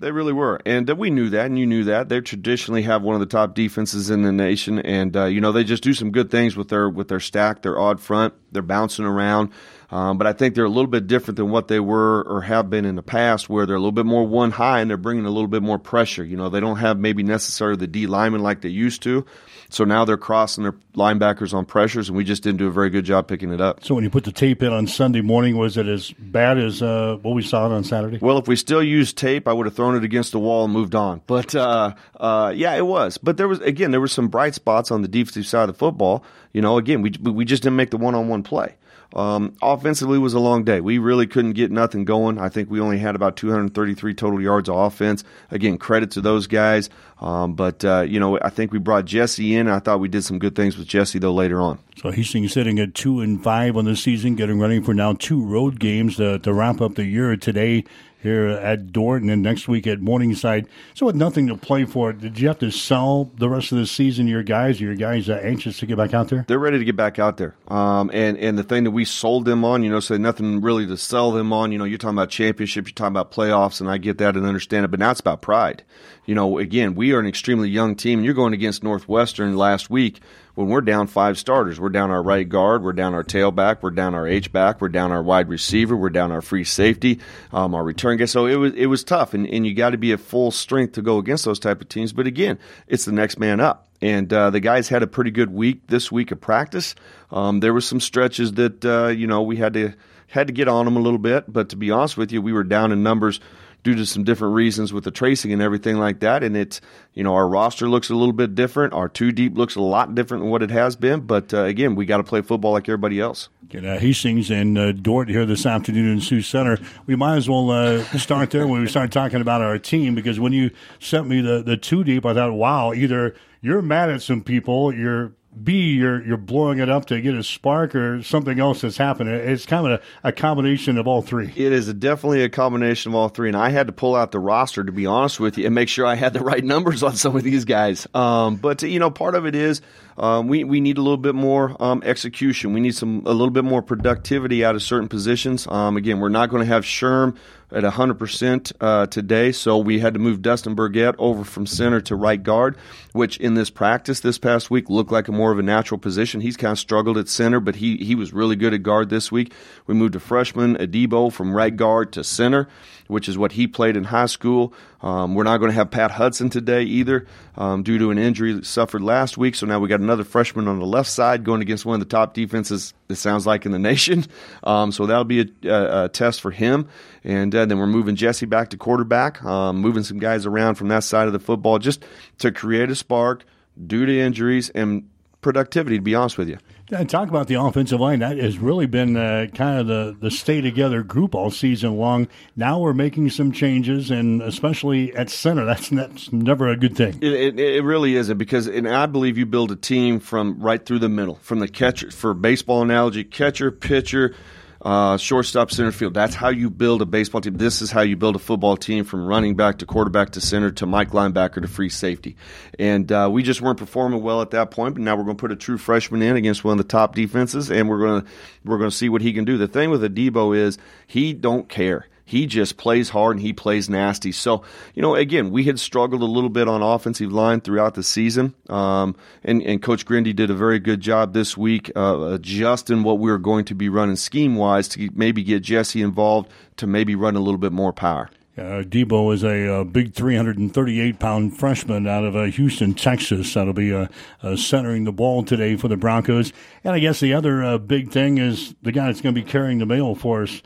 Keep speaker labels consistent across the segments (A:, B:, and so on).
A: They really were, and uh, we knew that, and you knew that. They traditionally have one of the top defenses in the nation, and uh, you know they just do some good things with their with their stack, their odd front. They're bouncing around. Um, but I think they're a little bit different than what they were or have been in the past, where they're a little bit more one high and they're bringing a little bit more pressure. You know, they don't have maybe necessarily the D lineman like they used to. So now they're crossing their linebackers on pressures, and we just didn't do a very good job picking it up.
B: So when you put the tape in on Sunday morning, was it as bad as uh, what we saw on Saturday?
A: Well, if we still used tape, I would have thrown it against the wall and moved on. But uh, uh, yeah, it was. But there was again, there were some bright spots on the defensive side of the football. You know, again, we we just didn't make the one on one play. Um, offensively was a long day. We really couldn't get nothing going. I think we only had about 233 total yards of offense. Again, credit to those guys. Um, but uh, you know, I think we brought Jesse in. I thought we did some good things with Jesse though later on.
B: So he's sitting at two and five on the season, getting ready for now two road games to, to wrap up the year today here at Dordt and next week at Morningside. So with nothing to play for, did you have to sell the rest of the season? to Your guys, are your guys uh, anxious to get back out there?
A: They're ready to get back out there. Um, and and the thing that we sold them on, you know, so nothing really to sell them on. You know, you're talking about championships, you're talking about playoffs, and I get that and understand it. But now it's about pride. You know, again, we are an extremely young team, and you're going against Northwestern last week when we're down five starters. We're down our right guard, we're down our tailback, we're down our H back, we're down our wide receiver, we're down our free safety, um, our return guy. So it was it was tough, and, and you got to be at full strength to go against those type of teams. But again, it's the next man up. And uh, the guys had a pretty good week this week of practice. Um, there were some stretches that uh, you know we had to had to get on them a little bit, but to be honest with you, we were down in numbers due to some different reasons with the tracing and everything like that. And it's, you know, our roster looks a little bit different. Our two deep looks a lot different than what it has been. But uh, again, we got to play football like everybody else.
B: Get uh, Hastings and uh, Dordt here this afternoon in Sioux Center. We might as well uh, start there when we start talking about our team because when you sent me the, the two deep, I thought, wow, either you're mad at some people, you're B, you're you're blowing it up to get a spark, or something else that's happening. It's kind of a, a combination of all three.
A: It is a, definitely a combination of all three, and I had to pull out the roster to be honest with you and make sure I had the right numbers on some of these guys. Um, but you know, part of it is um, we we need a little bit more um, execution. We need some a little bit more productivity out of certain positions. Um, again, we're not going to have Sherm at 100% uh, today, so we had to move Dustin Burgett over from center to right guard, which in this practice this past week looked like a more of a natural position. He's kind of struggled at center, but he he was really good at guard this week. We moved a freshman Adebo from right guard to center which is what he played in high school. Um, we're not going to have Pat Hudson today either um, due to an injury that suffered last week. So now we got another freshman on the left side going against one of the top defenses, it sounds like, in the nation. Um, so that'll be a, a, a, test for him. And uh, then we're moving Jesse back to quarterback, um, moving some guys around from that side of the football just to create a spark due to injuries and productivity, to be honest with you.
B: Talk about the offensive line. That has really been uh, kind of the, the stay together group all season long. Now we're making some changes, and especially at center, that's that's never a good thing.
A: It, it, it really isn't because, and I believe you build a team from right through the middle, from the catcher for baseball analogy, catcher, pitcher uh, shortstop, center field. That's how you build a baseball team. This is how you build a football team from running back to quarterback to center to Mike linebacker to free safety. And uh, we just weren't performing well at that point. But now we're going to put a true freshman in against one of the top defenses, and we're going to we're going to see what he can do. The thing with Adebo is he don't care. He just plays hard and he plays nasty. So, you know, again, we had struggled a little bit on offensive line throughout the season. Um, and, and Coach Grindy did a very good job this week uh, adjusting what we were going to be running scheme wise to maybe get Jesse involved to maybe run a little bit more power.
B: Uh, Debo is a, a, big 338 pound freshman out of uh, Houston, Texas. That'll be uh, uh, centering the ball today for the Broncos. And I guess the other uh, big thing is the guy that's going to be carrying the mail for us.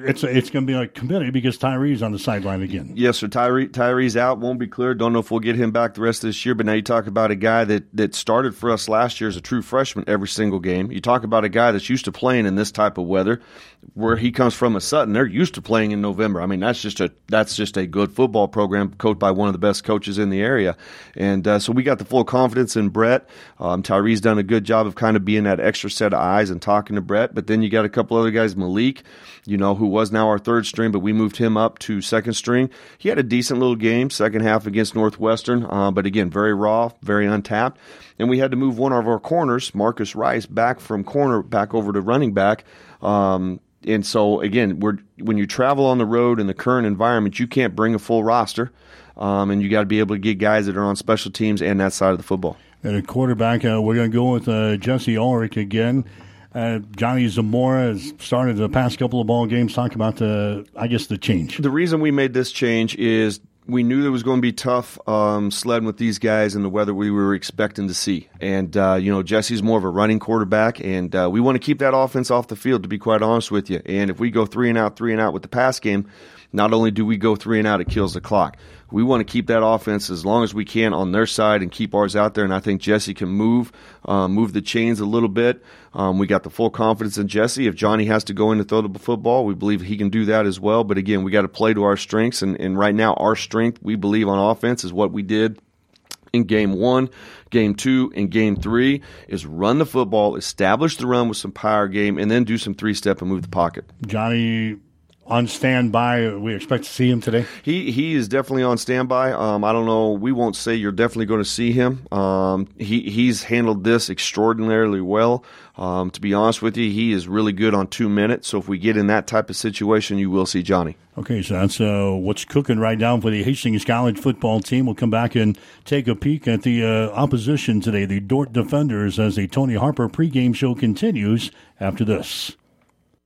B: It's it's going to be a committee because Tyree's on the sideline again.
A: Yes, sir. Tyree Tyree's out, won't be clear. Don't know if we'll get him back the rest of this year. But now you talk about a guy that that started for us last year as a true freshman every single game. You talk about a guy that's used to playing in this type of weather, where he comes from a Sutton. They're used to playing in November. I mean, that's just a that's just a good football program coached by one of the best coaches in the area. And uh, so we got the full confidence in Brett. Um, Tyree's done a good job of kind of being that extra set of eyes and talking to Brett. But then you got a couple other guys, Malik you know, who was now our third string, but we moved him up to second string. He had a decent little game, second half against Northwestern, uh, but again, very raw, very untapped. And we had to move one of our corners, Marcus Rice, back from corner back over to running back. Um, and so again, we're when you travel on the road in the current environment, you can't bring a full roster, um, and you got to be able to get guys that are on special teams and that side of the football.
B: And a quarterback, uh, we're going to go with uh, Jesse Ulrich again. Uh, Johnny Zamora has started the past couple of ball games. Talk about the, I guess, the change.
A: The reason we made this change is we knew it was going to be tough um, sledding with these guys and the weather we were expecting to see. And, uh, you know, Jesse's more of a running quarterback, and uh, we want to keep that offense off the field, to be quite honest with you. And if we go three and out, three and out with the pass game, not only do we go three and out, it kills the clock. We want to keep that offense as long as we can on their side and keep ours out there. And I think Jesse can move, uh, move the chains a little bit. Um, we got the full confidence in Jesse. If Johnny has to go in to throw the football, we believe he can do that as well. But again, we got to play to our strengths. And, and right now, our strength, we believe on offense, is what we did in game one, game two, and game three is run the football, establish the run with some power game, and then do some three step and move the pocket.
B: Johnny on standby. We expect to see him today.
A: He he is definitely on standby. Um, I don't know. We won't say you're definitely going to see him. Um, he he's handled this extraordinarily well. Um, to be honest with you, he is really good on two minutes. So if we get in that type of situation, you will see Johnny.
B: Okay, so that's uh, what's cooking right now for the Hastings College football team. We'll come back and take a peek at the uh, opposition today, the Dordt Defenders, as the Tony Harper pregame show continues after this.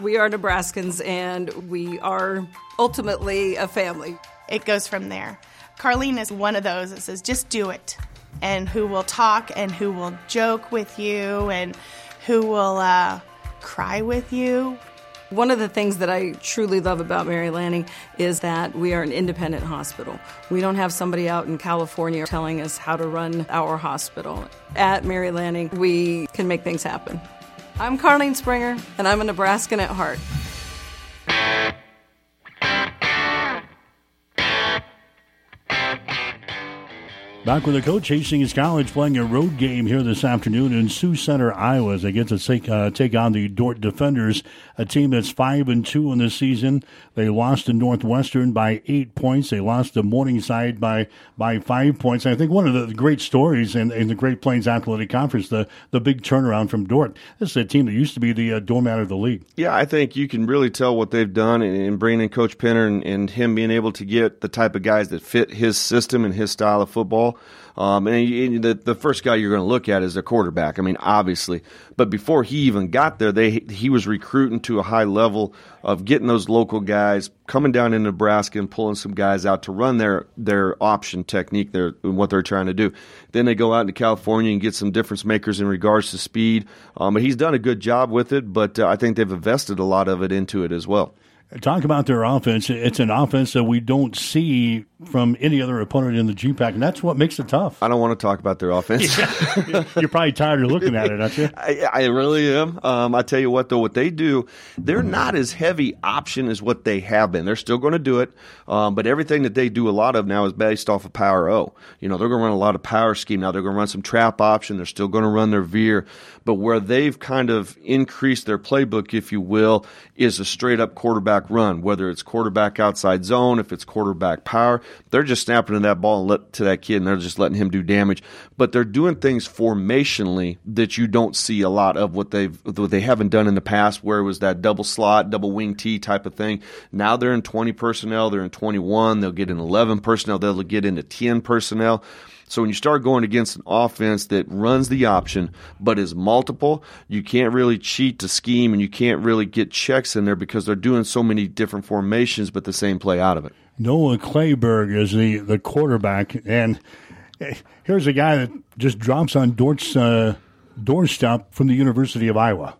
C: We are Nebraskans and we are ultimately a family.
D: It goes from there. Carlene is one of those that says, just do it. And who will talk and who will joke with you and who will uh, cry with you.
C: One of the things that I truly love about Mary Lanning is that we are an independent hospital. We don't have somebody out in California telling us how to run our hospital. At Mary Lanning, we can make things happen. I'm Carlene Springer, and I'm a Nebraskan at heart.
B: Back with the coach, Hastings College playing a road game here this afternoon in Sioux Center, Iowa, as they get to take, uh, take on the Dordt Defenders, a team that's five and two in the season. They lost to Northwestern by eight points. They lost to Morningside by by five points. And I think one of the great stories in, in the Great Plains Athletic Conference, the the big turnaround from Dordt. This is a team that used to be the uh, doormat of the league.
A: Yeah, I think you can really tell what they've done in, in bringing in Coach Penner and, and him being able to get the type of guys that fit his system and his style of football. Um, and the, the first guy you're going to look at is the quarterback. I mean, obviously, but before he even got there, they he was recruiting to a high level of getting those local guys coming down in Nebraska and pulling some guys out to run their their option technique, their what they're trying to do. Then they go out into California and get some difference makers in regards to speed. Um, but he's done a good job with it, but uh, I think they've invested a lot of it into it as well.
B: Talk about their offense. It's an offense that we don't see from any other opponent in the GPAC, and that's what makes it tough.
A: I don't want to talk about their offense.
B: Yeah. You're probably tired of looking at it, aren't you?
A: I, I really am. Um, I tell you what, though, what they do, they're not as heavy option as what they have been. They're still going to do it, um, but everything that they do a lot of now is based off of power O. You know, they're going to run a lot of power scheme now. They're going to run some trap option. They're still going to run their veer, but where they've kind of increased their playbook, if you will, is a straight up quarterback run. Whether it's quarterback outside zone, if it's quarterback power, they're just snapping to that ball and let to that kid, and they're just letting him do damage. But they're doing things formationally that you don't see a lot of what they've what they haven't done in the past, where it was that double slot, double wing T type of thing. Now they're in 20 personnel, they're in 21, they'll get in 11 personnel, they'll get into 10 personnel. So when you start going against an offense that runs the option but is multiple, you can't really cheat to scheme and you can't really get checks in there because they're doing so many different formations but the same play out of it.
B: Noah Clayberg is the, the quarterback, and here's a guy that just drops on Dordt's uh, doorstep from the University of Iowa.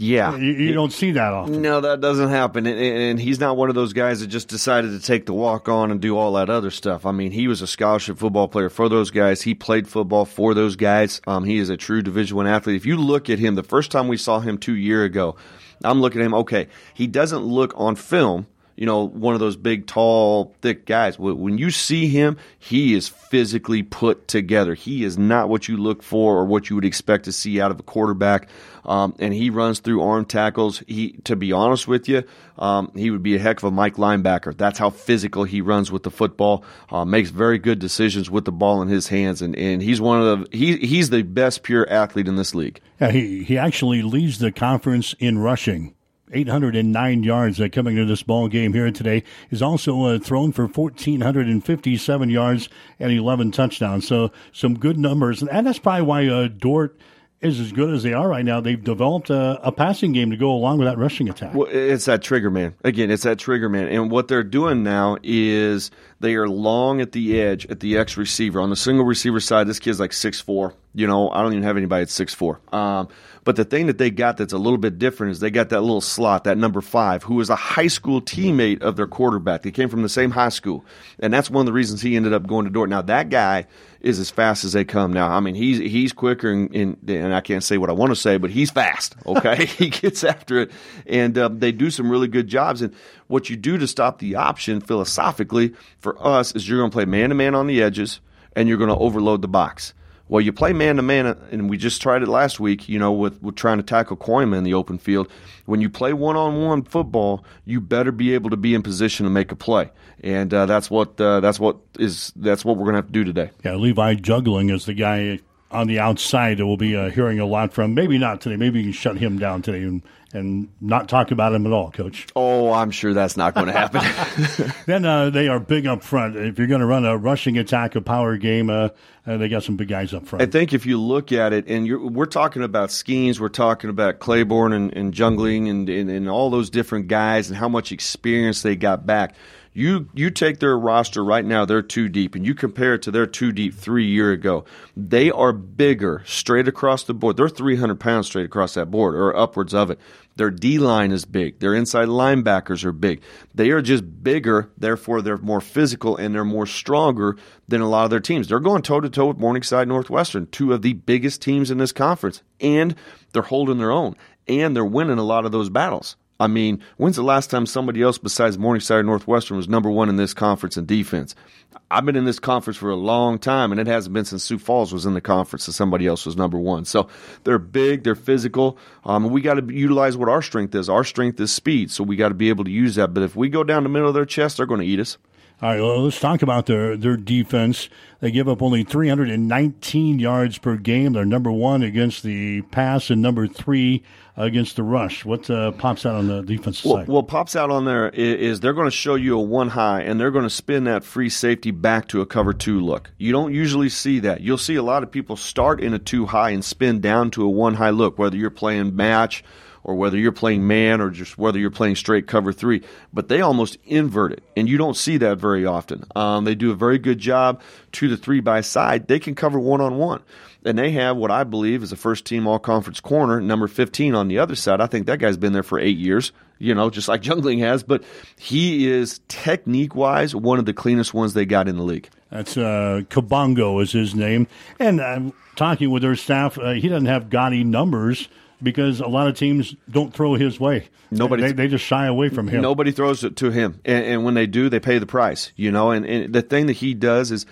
A: Yeah,
B: you, you, don't see that often.
A: No, that doesn't happen, and, and, he's not one of those guys that just decided to take the walk on and do all that other stuff. I mean, he was a scholarship football player for those guys. He played football for those guys. Um, he is a true Division One athlete. If you look at him, the first time we saw him two year ago, I'm looking at him. Okay, he doesn't look on film you know, one of those big, tall, thick guys. When you see him, he is physically put together. He is not what you look for or what you would expect to see out of a quarterback. Um, and he runs through arm tackles. He, to be honest with you, um, he would be a heck of a Mike linebacker. That's how physical he runs with the football. Uh, makes very good decisions with the ball in his hands, and, and he's one of the he he's the best pure athlete in this league.
B: Yeah, he he actually leads the conference in rushing. 809 yards uh, coming to this ball game here today. He's also uh, thrown for 1,457 yards and 11 touchdowns. So some good numbers, and that's probably why uh, Dordt is as good as they are right now, they've developed a, a, passing game to go along with that rushing attack.
A: Well, it's that trigger man. Again, it's that trigger man. And what they're doing now is they are long at the edge at the X receiver. On the single receiver side, this kid's like six four. You know, I don't even have anybody at six four. Um, but the thing that they got that's a little bit different is they got that little slot, that number five, who is a high school teammate of their quarterback. They came from the same high school. And that's one of the reasons he ended up going to Dordt. Now, that guy is as fast as they come. Now, I mean, he's he's quicker, and, and, and I can't say what I want to say, but he's fast. Okay, he gets after it, and uh, they do some really good jobs. And what you do to stop the option philosophically for us is you're going to play man to man on the edges, and you're going to overload the box. Well, you play man to man, and we just tried it last week, you know, with, with trying to tackle Koima in the open field. When you play one on one football, you better be able to be in position to make a play, and uh, that's what uh, that's what is that's what we're going to have to do today.
B: Yeah, Levi Jungling is the guy on the outside that we'll be uh, hearing a lot from. Maybe not today. Maybe you can shut him down today and, and not talk about him at all, Coach.
A: Oh, I'm sure that's not going to happen.
B: then uh, they are big up front. If you're going to run a rushing attack, a power game, uh, uh, they got some big guys up front.
A: I think if you look at it, and we're talking about schemes, we're talking about Claiborne and, and Jungling and, and, and all those different guys and how much experience they got back – you you take their roster right now, they're two deep, and you compare it to their two deep three year ago. They are bigger straight across the board. They're 300 pounds straight across that board, or upwards of it. Their D line is big. Their inside linebackers are big. They are just bigger, therefore they're more physical and they're more stronger than a lot of their teams. They're going toe to toe with Morningside Northwestern, two of the biggest teams in this conference, and they're holding their own and they're winning a lot of those battles. I mean, when's the last time somebody else besides Morningside Northwestern was number one in this conference in defense? I've been in this conference for a long time, and it hasn't been since Sioux Falls was in the conference that somebody else was number one. So they're big, they're physical. Um, we got to utilize what our strength is. Our strength is speed, so we got to be able to use that. But if we go down the middle of their chest, they're going to eat us.
B: All right, well, let's talk about their their defense. They give up only 319 yards per game. They're number one against the pass and number three against the rush. What uh, pops out on the defensive
A: well,
B: side?
A: What pops out on there is, is they're going to show you a one high, and they're going to spin that free safety back to a cover two look. You don't usually see that. You'll see a lot of people start in a two high and spin down to a one high look, whether you're playing match – or whether you're playing man or just whether you're playing straight cover three. But they almost invert it, and you don't see that very often. Um, they do a very good job to the three by side. They can cover one on one. And they have what I believe is a first team all conference corner, number 15 on the other side. I think that guy's been there for eight years, you know, just like Jungling has. But he is technique wise one of the cleanest ones they got in the league.
B: That's uh, Kabongo is his name. And I'm talking with their staff, uh, he doesn't have gaudy numbers because a lot of teams don't throw his way. Nobody, they, they just shy away from him.
A: Nobody throws it to him, and, and when they do, they pay the price. You know, and, and the thing that he does is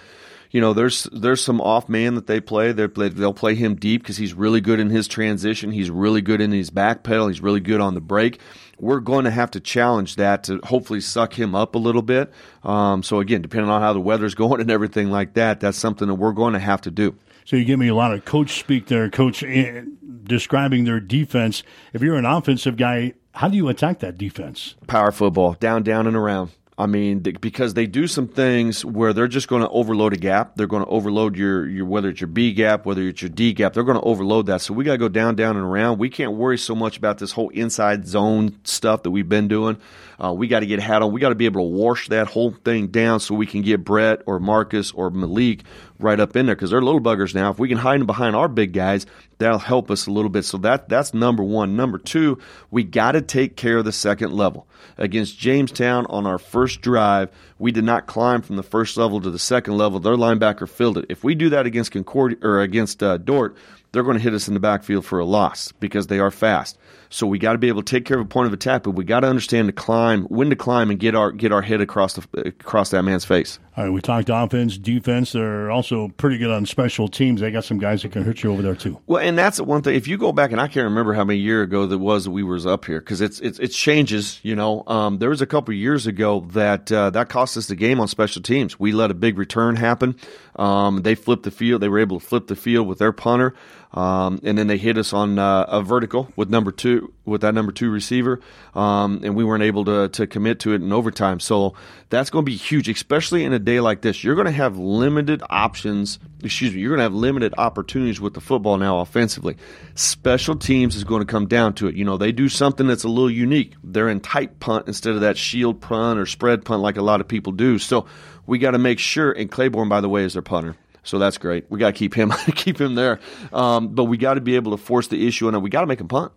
A: you know, there's there's some off man that they play. They're, they'll play him deep because he's really good in his transition. He's really good in his back pedal. He's really good on the break. We're going to have to challenge that to hopefully suck him up a little bit. Um, so again, depending on how the weather's going and everything like that, that's something that we're going to have to do.
B: So you give me a lot of coach speak there, coach, eh, describing their defense. If you're an offensive guy, how do you attack that defense?
A: Power football, down, down, and around. I mean, because they do some things where they're just going to overload a gap. They're going to overload your, your whether it's your B gap, whether it's your D gap. They're going to overload that. So we got to go down, down, and around. We can't worry so much about this whole inside zone stuff that we've been doing. Uh, we got to get hat on. We got to be able to wash that whole thing down so we can get Brett or Marcus or Malik right up in there because they're little buggers now. If we can hide them behind our big guys, that'll help us a little bit. So that that's number one. Number two, we got to take care of the second level against Jamestown on our first first drive, we did not climb from the first level to the second level. Their linebacker filled it. If we do that against Concordia or against uh, Dordt, they're going to hit us in the backfield for a loss because they are fast. So we got to be able to take care of a point of attack, but we got to understand to climb, when to climb, and get our get our head across the across that man's face.
B: All right, we talked offense, defense. They're also pretty good on special teams. They got some guys that can hurt you over there too.
A: Well, and that's the one thing. If you go back, and I can't remember how many year ago that was that we was up here because it's, it's it changes. You know, um, there was a couple years ago that uh, that cost us the game on special teams. We let a big return happen. Um, they flipped the field. They were able to flip the field with their punter. Um, and then they hit us on uh, a vertical with number two, with that number two receiver, um, and we weren't able to to commit to it in overtime. So that's going to be huge, especially in a day like this. You're going to have limited options. Excuse me. You're going to have limited opportunities with the football now offensively. Special teams is going to come down to it. You know, they do something that's a little unique. They're in tight punt instead of that shield punt or spread punt like a lot of people do. So we got to make sure. And Claiborne, by the way, is their punter. So that's great. We got to keep him keep him there. Um, but we got to be able to force the issue him. We got to make him punt.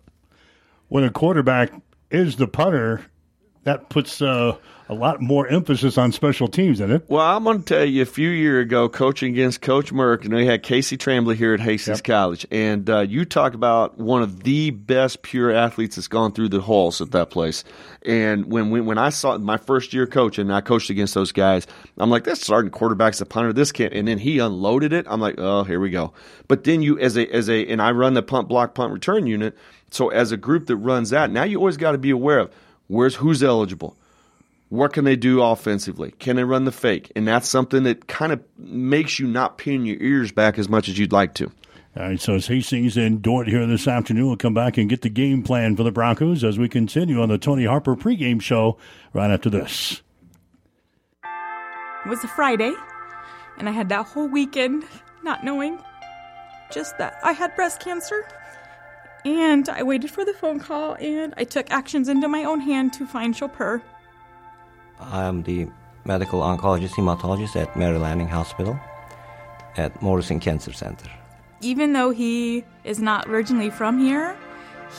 B: When a quarterback is the punter, that puts uh, a lot more emphasis on special teams, doesn't it?
A: Well, I'm going to tell you, a few years ago, coaching against Coach Merck, and we had Casey Tremblay here at Hastings yep. College, and uh, you talk about one of the best pure athletes that's gone through the halls at that place. And when when, when I saw my first year coaching, and I coached against those guys. I'm like, this starting quarterback's a punter. This can't. And then he unloaded it. I'm like, oh, here we go. But then you, as a as a, and I run the punt block punt return unit. So as a group that runs that, now you always got to be aware of where's who's eligible what can they do offensively? Can they run the fake? And that's something that kind of makes you not pin your ears back as much as you'd like to.
B: All right, so as Hastings and Dordt here this afternoon, we'll come back and get the game plan for the Broncos as we continue on the Tony Harper pregame show right after this.
E: It was a Friday, and I had that whole weekend not knowing just that I had breast cancer. And I waited for the phone call, and I took actions into my own hand to find Chopper.
F: I am the medical oncologist hematologist at Mary Lanning Hospital at Morrison Cancer Center.
E: Even though he is not originally from here,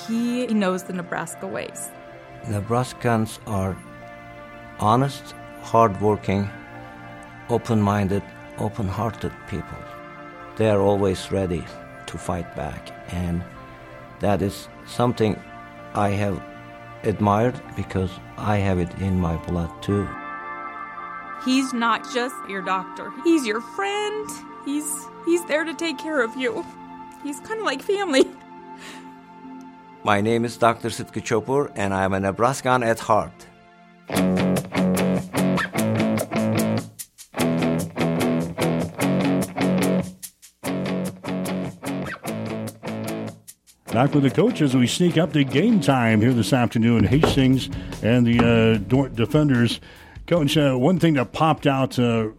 E: he knows the Nebraska ways.
F: Nebraskans are honest, hardworking, open minded, open hearted people. They are always ready to fight back, and that is something I have admired because I have it in my blood too.
E: He's not just your doctor. He's your friend. He's he's there to take care of you. He's kind of like family.
F: My name is Dr. Sitka Chopur and I am a Nebraskan at heart.
B: Back with the coaches, we sneak up to game time here this afternoon. Hastings and the uh, Dordt defenders. Coach, uh, one thing that popped out uh,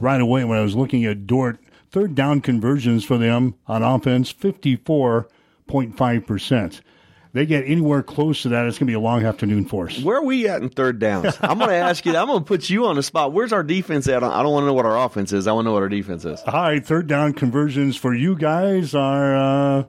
B: right away when I was looking at Dordt, third down conversions for them on offense, 54.5%. They get anywhere close to that, it's going to be a long afternoon for us.
A: Where are we at in third downs? I'm going to ask you. I'm going to put you on the spot. Where's our defense at? I don't want to know what our offense is. I want to know what our defense is.
B: All right, third down conversions for you guys are uh,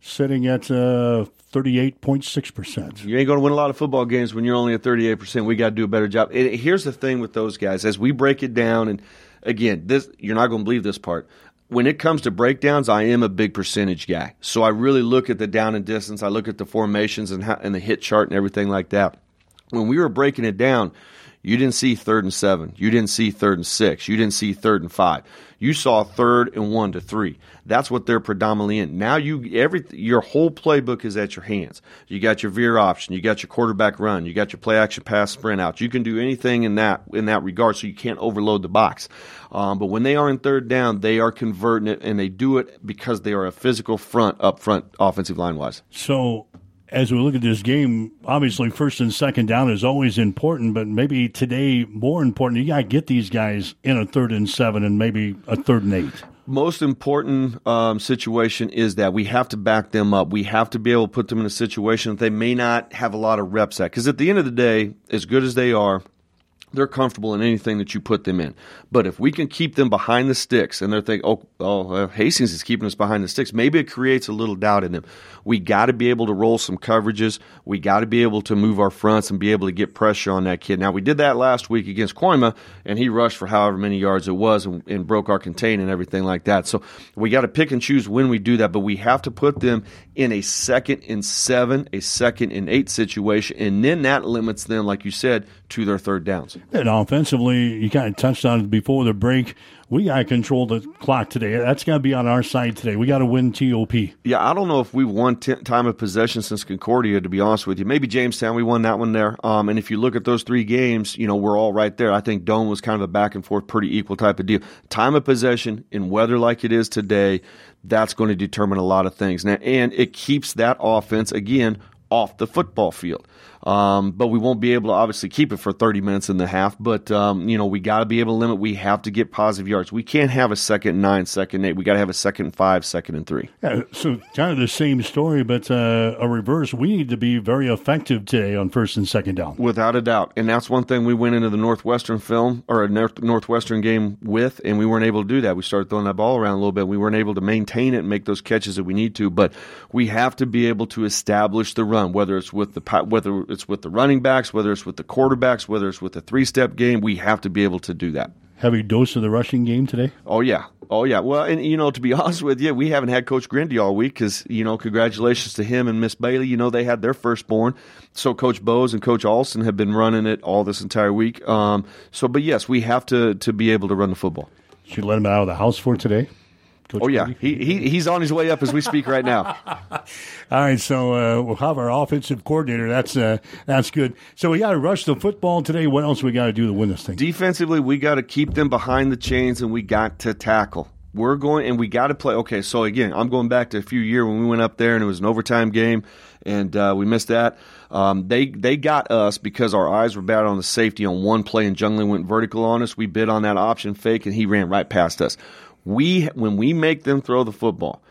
B: sitting at uh, 38.6%.
A: You ain't going to win a lot of football games when you're only at 38%. We got to do a better job. And here's the thing with those guys as we break it down and again, this you're not going to believe this part. When it comes to breakdowns, I am a big percentage guy. So I really look at the down and distance, I look at the formations and how, and the hit chart and everything like that. When we were breaking it down, you didn't see third and seven. You didn't see third and six. You didn't see third and five. You saw third and one to three. That's what they're predominantly in. Now you every your whole playbook is at your hands. You got your veer option. You got your quarterback run. You got your play action pass sprint out. You can do anything in that in that regard, so you can't overload the box. Um, but when they are in third down, they are converting it, and they do it because they are a physical front up front, offensive line wise.
B: So as we look at this game, obviously first and second down is always important, but maybe today more important. You got to get these guys in a third and seven and maybe a third and eight.
A: Most important um, situation is that we have to back them up. We have to be able to put them in a situation that they may not have a lot of reps at. Because at the end of the day, as good as they are, they're comfortable in anything that you put them in. But if we can keep them behind the sticks and they're thinking, oh, oh uh, Hastings is keeping us behind the sticks, maybe it creates a little doubt in them. We got to be able to roll some coverages. We got to be able to move our fronts and be able to get pressure on that kid. Now, we did that last week against Coima, and he rushed for however many yards it was and, and broke our contain and everything like that. So we got to pick and choose when we do that, but we have to put them in a second and seven, a second and eight situation, and then that limits them, like you said, to their third downs.
B: And offensively, you kind of touched on it before the break. We got to control the clock today. That's got to be on our side today. We got to win TOP.
A: Yeah, I don't know if we've won t- time of possession since Concordia, to be honest with you. Maybe Jamestown, we won that one there. Um, and if you look at those three games, you know, we're all right there. I think Doane was kind of a back and forth, pretty equal type of deal. Time of possession in weather like it is today, that's going to determine a lot of things. Now, and it keeps that offense, again, off the football field. Um, but we won't be able to obviously keep it for 30 minutes in the half. But, um, you know, we got to be able to limit. We have to get positive yards. We can't have a second nine, second eight. We got to have a second five, second and three.
B: Yeah, so kind of the same story, but uh, a reverse. We need to be very effective today on first and second down.
A: Without a doubt. And that's one thing we went into the Northwestern film or a Northwestern game with, and we weren't able to do that. We started throwing that ball around a little bit. We weren't able to maintain it and make those catches that we need to. But we have to be able to establish the run, whether it's with the whether it's with the running backs, whether it's with the quarterbacks, whether it's with the three step game. We have to be able to do that.
B: Heavy dose of the rushing game today?
A: Oh, yeah. Oh, yeah. Well, and, you know, to be honest with you, we haven't had Coach Grindy all week because, you know, congratulations to him and Miss Bailey. You know, they had their firstborn. So Coach Bowes and Coach Alston have been running it all this entire week. Um, so, but yes, we have to, to be able to run the football.
B: Should let him out of the house for today?
A: Coach oh yeah, he, he he's on his way up as we speak right now.
B: All right, so uh, we'll have our offensive coordinator. That's uh, that's good. So we got to rush the football today. What else we got to do to win this thing?
A: Defensively, we got to keep them behind the chains, and we got to tackle. We're going, and we got to play. Okay, so again, I'm going back to a few year when we went up there, and it was an overtime game, and uh, we missed that. Um, they they got us because our eyes were bad on the safety on one play, and Jungling went vertical on us. We bid on that option fake, and he ran right past us we when we make them throw the football,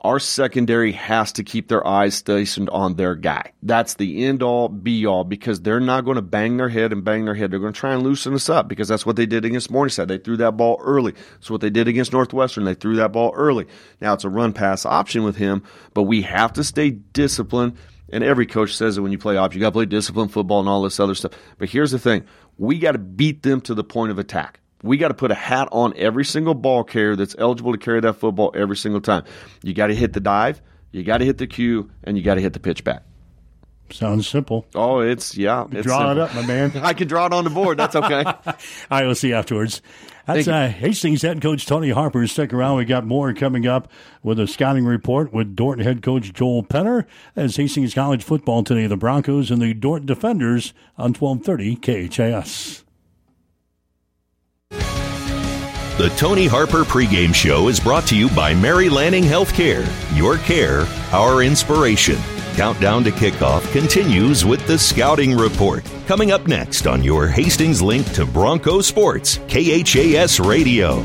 A: our secondary has to keep their eyes stationed on their guy. That's the end all be all because they're not going to bang their head and bang their head. They're going to try and loosen us up because that's what they did against Morningside. They threw that ball early. That's what they did against Northwestern. They threw that ball early. Now it's a run pass option with him, but we have to stay disciplined. And every coach says that when you play option. You got to play disciplined football and all this other stuff. But here's the thing we got to beat them to the point of attack we got to put a hat on every single ball carrier that's eligible to carry that football every single time. You got to hit the dive, you got to hit the cue, and you got to hit the pitch back.
B: Sounds simple.
A: Oh, it's yeah. It's
B: draw
A: simple.
B: it up, my man.
A: I can draw it on the board. That's okay. All
B: right, we'll see afterwards. That's uh, Hastings head coach Tony Harper. Stick around. We got more coming up with a scouting report with Dordt head coach Joel Penner as Hastings College football today. The Broncos and the Dordt Defenders on 1230 KHAS.
G: The Tony Harper pregame show is brought to you by Mary Lanning Healthcare. Your care, our inspiration. Countdown to kickoff continues with the Scouting Report. Coming up next on your Hastings link to Bronco Sports, KHAS Radio.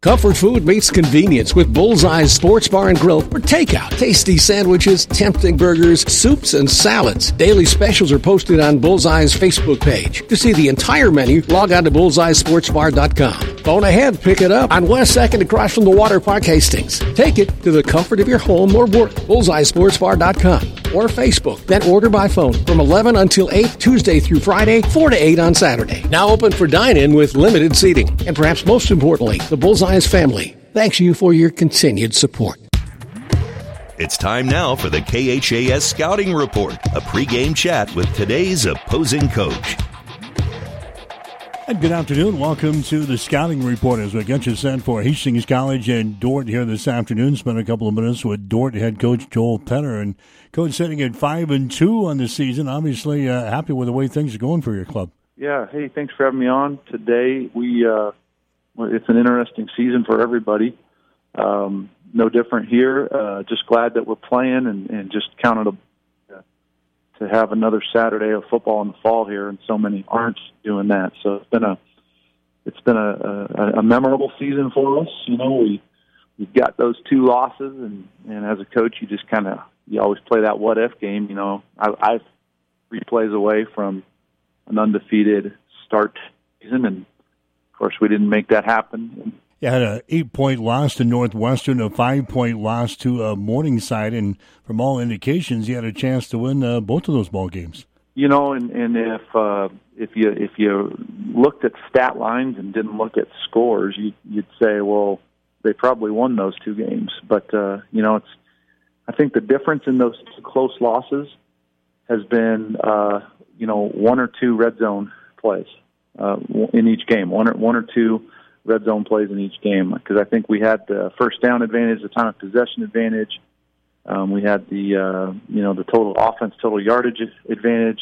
H: Comfort food meets convenience with Bullseye's Sports Bar and Grill for takeout. Tasty sandwiches, tempting burgers, soups, and salads. Daily specials are posted on Bullseye's Facebook page. To see the entire menu, log on to bullseyesportsbar.com. Phone ahead, pick it up on West 2nd across from the Water Park Hastings. Take it to the comfort of your home or work. Bullseyesportsbar.com or Facebook. Then order by phone from 11 until 8 Tuesday through Friday, 4 to 8 on Saturday. Now open for dine-in with limited seating. And perhaps most importantly, the Bullseye Bullseye's family thanks you for your continued support.
G: It's time now for the KHAS Scouting Report, a pregame chat with today's opposing coach.
B: And good afternoon. Welcome to the Scouting Report as we get you sent for Hastings College and Dordt here this afternoon. Spent a couple of minutes with Dordt head coach Joel Penner and coach sitting at five and two on the season. Obviously, uh, happy with the way things are going for your club.
I: Yeah. Hey, thanks for having me on today. We uh, it's an interesting season for everybody. Um, no different here. Uh, just glad that we're playing and, and just counted a to have another Saturday of football in the fall here, and so many aren't doing that. So it's been a it's been a, a, a memorable season for us. You know, we we've got those two losses, and and as a coach, you just kind of you always play that what if game. You know, I, I've three plays away from an undefeated start season, and course, we didn't make that happen.
B: You had an eight point loss to Northwestern, a five point loss to uh, Morningside, and from all indications, you had a chance to win uh, both of those ball games.
I: You know, and and if uh, if you if you looked at stat lines and didn't look at scores, you, you'd say, well, they probably won those two games. But uh, you know, it's I think the difference in those two close losses has been uh, you know one or two red zone plays uh, in each game, one or one or two red zone plays in each game because I think we had the first down advantage, the time of possession advantage. Um, we had the uh, you know the total offense, total yardage advantage.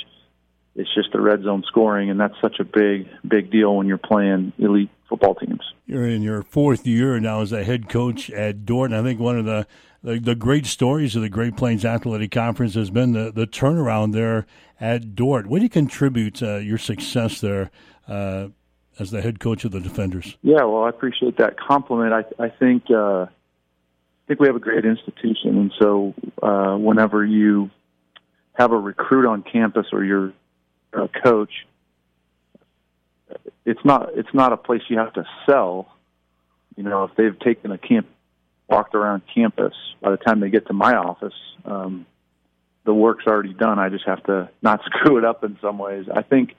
I: It's just the red zone scoring, and that's such a big big deal when you're playing elite football teams.
B: You're in your fourth year now as a head coach at Dordt. I think one of the, the, the great stories of the Great Plains Athletic Conference has been the, the turnaround there at Dordt. What do you contribute uh, your success there uh, as the head coach of the Defenders.
I: Yeah, well, I appreciate that compliment. I, I think uh, I think we have a great institution, and so uh, whenever you have a recruit on campus or you're a coach, it's not it's not a place you have to sell. You know, if they've taken a camp, walked around campus, by the time they get to my office, um, the work's already done. I just have to not screw it up in some ways. I think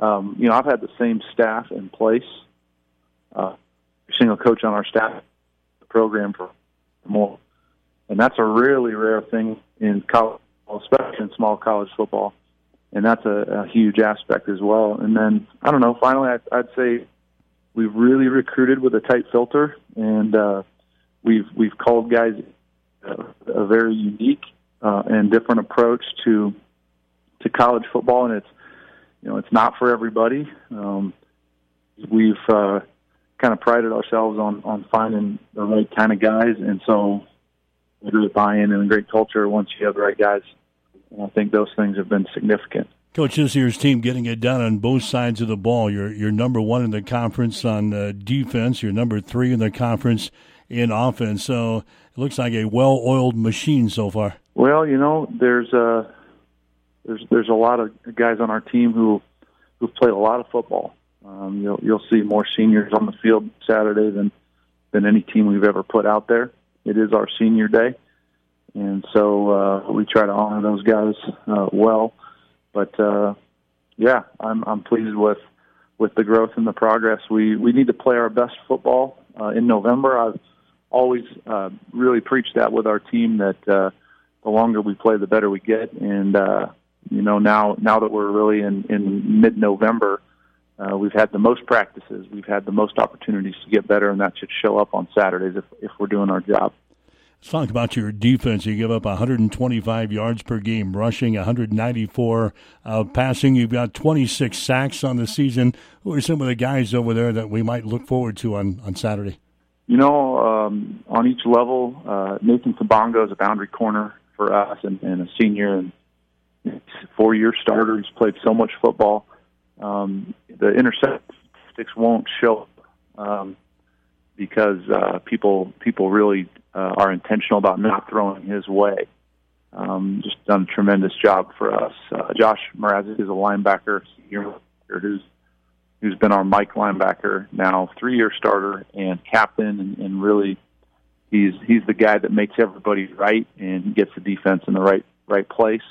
I: um, you know, I've had the same staff in place, uh, single coach on our staff program for more, and that's a really rare thing in college, especially in small college football, and that's a, a huge aspect as well. And then I don't know. Finally, I'd, I'd say we've really recruited with a tight filter, and uh, we've we've called guys a, a very unique uh, and different approach to to college football, and it's you know, it's not for everybody. Um, we've uh, kind of prided ourselves on on finding the right kind of guys, and so a great buy-in and a great culture once you have the right guys. And I think those things have been significant.
B: Coach, this year's team getting it done on both sides of the ball. You're you're number one in the conference on uh, defense. You're number three in the conference in offense. So it looks like a well-oiled machine so far.
I: Well, you know, there's a there's there's a lot of guys on our team who who've played a lot of football. Um, you'll you'll see more seniors on the field Saturday than than any team we've ever put out there. It is our senior day, and so uh, we try to honor those guys uh, well. But uh, yeah, I'm I'm pleased with with the growth and the progress. We we need to play our best football uh, in November. I've always uh, really preached that with our team that uh, the longer we play, the better we get, and uh, you know now now that we're really in in mid November, uh, we've had the most practices, we've had the most opportunities to get better, and that should show up on Saturdays if if we're doing our job.
B: Let's talk about your defense. You give up 125 yards per game, rushing 194 uh, passing. You've got 26 sacks on the season. Who are some of the guys over there that we might look forward to on, on Saturday?
I: You know, um, on each level, uh, Nathan Tabongo is a boundary corner for us and, and a senior, and four year starter. He's played so much football. Um, the interception statistics won't show um, because uh, people people really uh, are intentional about not throwing his way. Um, just done a tremendous job for us. Uh, Josh Mrazek is a linebacker who's who's been our Mike linebacker now, three year starter and captain, and, and really he's he's the guy that makes everybody right and gets the defense in the right right place.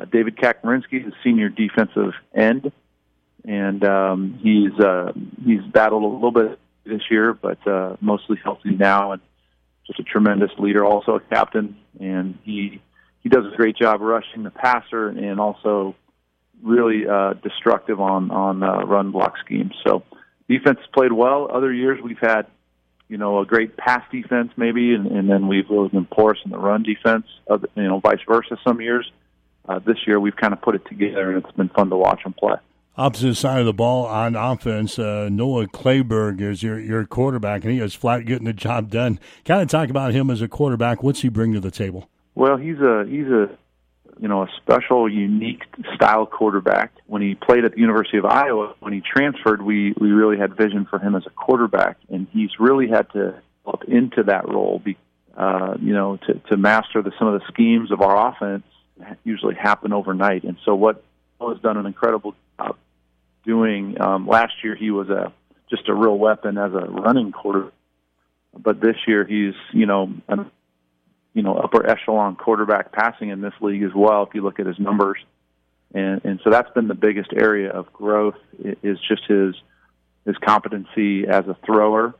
I: Uh, David Kakmarinsky is senior defensive end, and um, he's uh, he's battled a little bit this year, but uh, mostly healthy now, and just a tremendous leader, also a captain, and he he does a great job rushing the passer and also really uh, destructive on on uh, run block schemes. So defense played well. Other years we've had you know a great pass defense maybe, and, and then we've really been porous in the run defense. Other, you know, vice versa. Some years. Uh, this year we've kind of put it together, and it's been fun to watch them play.
B: Opposite side of the ball on offense, uh, Noah Clayberg is your your quarterback, and he is flat getting the job done. Kind of talk about him as a quarterback. What's he bring to the table?
I: Well, he's a he's a you know a special, unique style quarterback. When he played at the University of Iowa, when he transferred, we we really had vision for him as a quarterback, and he's really had to up into that role. Be, uh, you know, to to master the, some of the schemes of our offense usually happen overnight. And so what has done an incredible job doing. Um, last year he was a just a real weapon as a running quarter, but this year he's you know an you know upper echelon quarterback passing in this league as well. If you look at his numbers, and and so that's been the biggest area of growth is just his his competency as a thrower.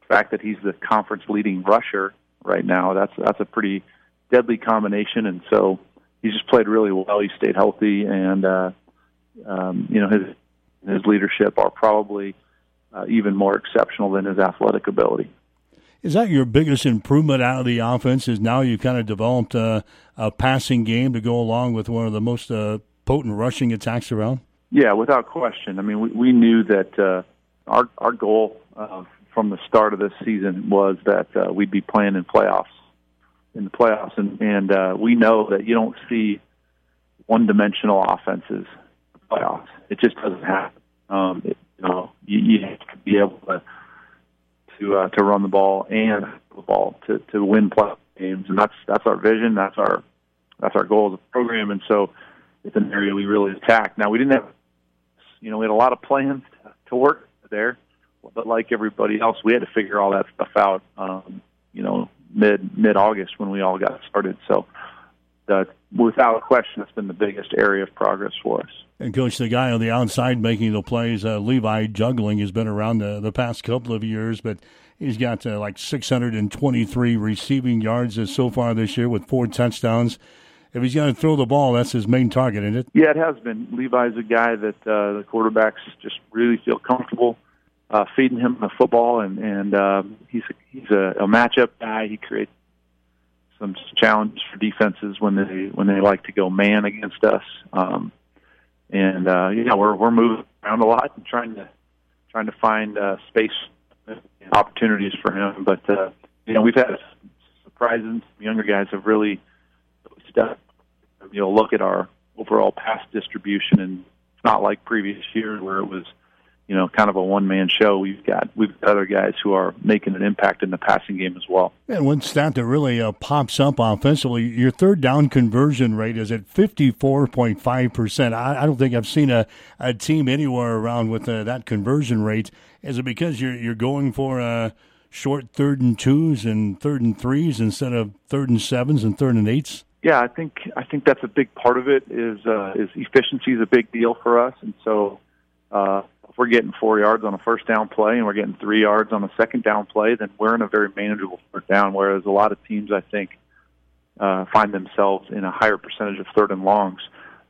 I: The fact that he's the conference leading rusher right now that's that's a pretty deadly combination, and so he's just played really well. He stayed healthy, and uh, um, you know his his leadership are probably uh, even more exceptional than his athletic ability.
B: Is that your biggest improvement out of the offense? Is now you've kind of developed a, a passing game to go along with one of the most uh, potent rushing attacks around?
I: Yeah, without question. I mean, we, we knew that uh, our our goal uh, from the start of this season was that uh, we'd be playing in playoffs, in the playoffs, and and uh, we know that you don't see one-dimensional offenses in the playoffs. It just doesn't happen. Um, it, you know, you, you have to be able to to uh, to run the ball and the ball to to win playoff games, and that's that's our vision. That's our that's our goal as a program, and so it's an area we really attack. Now we didn't have, you know, we had a lot of plans to, work there, but like everybody else, we had to figure all that stuff out. Um, you know, mid mid August when we all got started. So, uh, without a question, it's been the biggest area of progress for us.
B: And coach, the guy on the outside making the plays, uh, Levi Jungling, has been around the the past couple of years, but he's got uh, like 623 receiving yards so far this year with four touchdowns. If he's going to throw the ball, that's his main target, isn't it?
I: Yeah, it has been. Levi's a guy that uh, the quarterbacks just really feel comfortable uh, feeding him the football, and and uh, he's a, he's a, a matchup guy. He creates some challenges for defenses when they when they like to go man against us. Um, and uh, yeah, we're we're moving around a lot and trying to trying to find uh, space opportunities for him. But uh, you know, we've had surprises. Younger guys have really stepped. You know, look at our overall pass distribution, and it's not like previous years where it was you know, kind of a one man show. We've got we've got other guys who are making an impact in the passing game as well.
B: And one stat that really uh, pops up offensively, your third down conversion rate is at fifty four point five percent. I don't think I've seen a, a team anywhere around with uh, that conversion rate. Is it because you're you're going for uh, short third and twos and third and threes instead of third and sevens and third and eights?
I: Yeah, I think I think that's a big part of it. Is uh, is efficiency is a big deal for us, and so. Uh, we're getting four yards on a first down play and we're getting three yards on a second down play, then we're in a very manageable third down. Whereas a lot of teams, I think, uh, find themselves in a higher percentage of third and longs.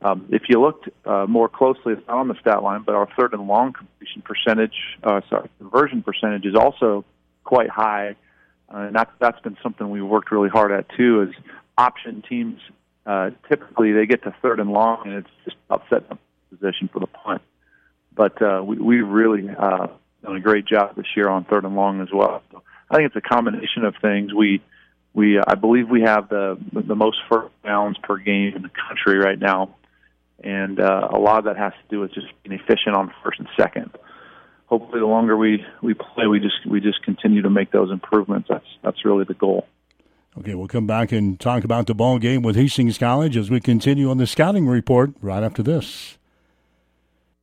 I: Um, if you looked uh, more closely, it's not on the stat line, but our third and long completion percentage, uh, sorry, conversion percentage is also quite high, uh, and that's that's been something we worked really hard at too. Is option teams uh, typically they get to third and long, and it's just upset position for the punt but uh, we we really uh, done a great job this year on third and long as well. So I think it's a combination of things. We we uh, I believe we have the the most first downs per game in the country right now, and uh, a lot of that has to do with just being efficient on first and second. Hopefully, the longer we we play, we just we just continue to make those improvements. That's that's really the goal.
B: Okay, we'll come back and talk about the ball game with Hastings College as we continue on the scouting report right after this.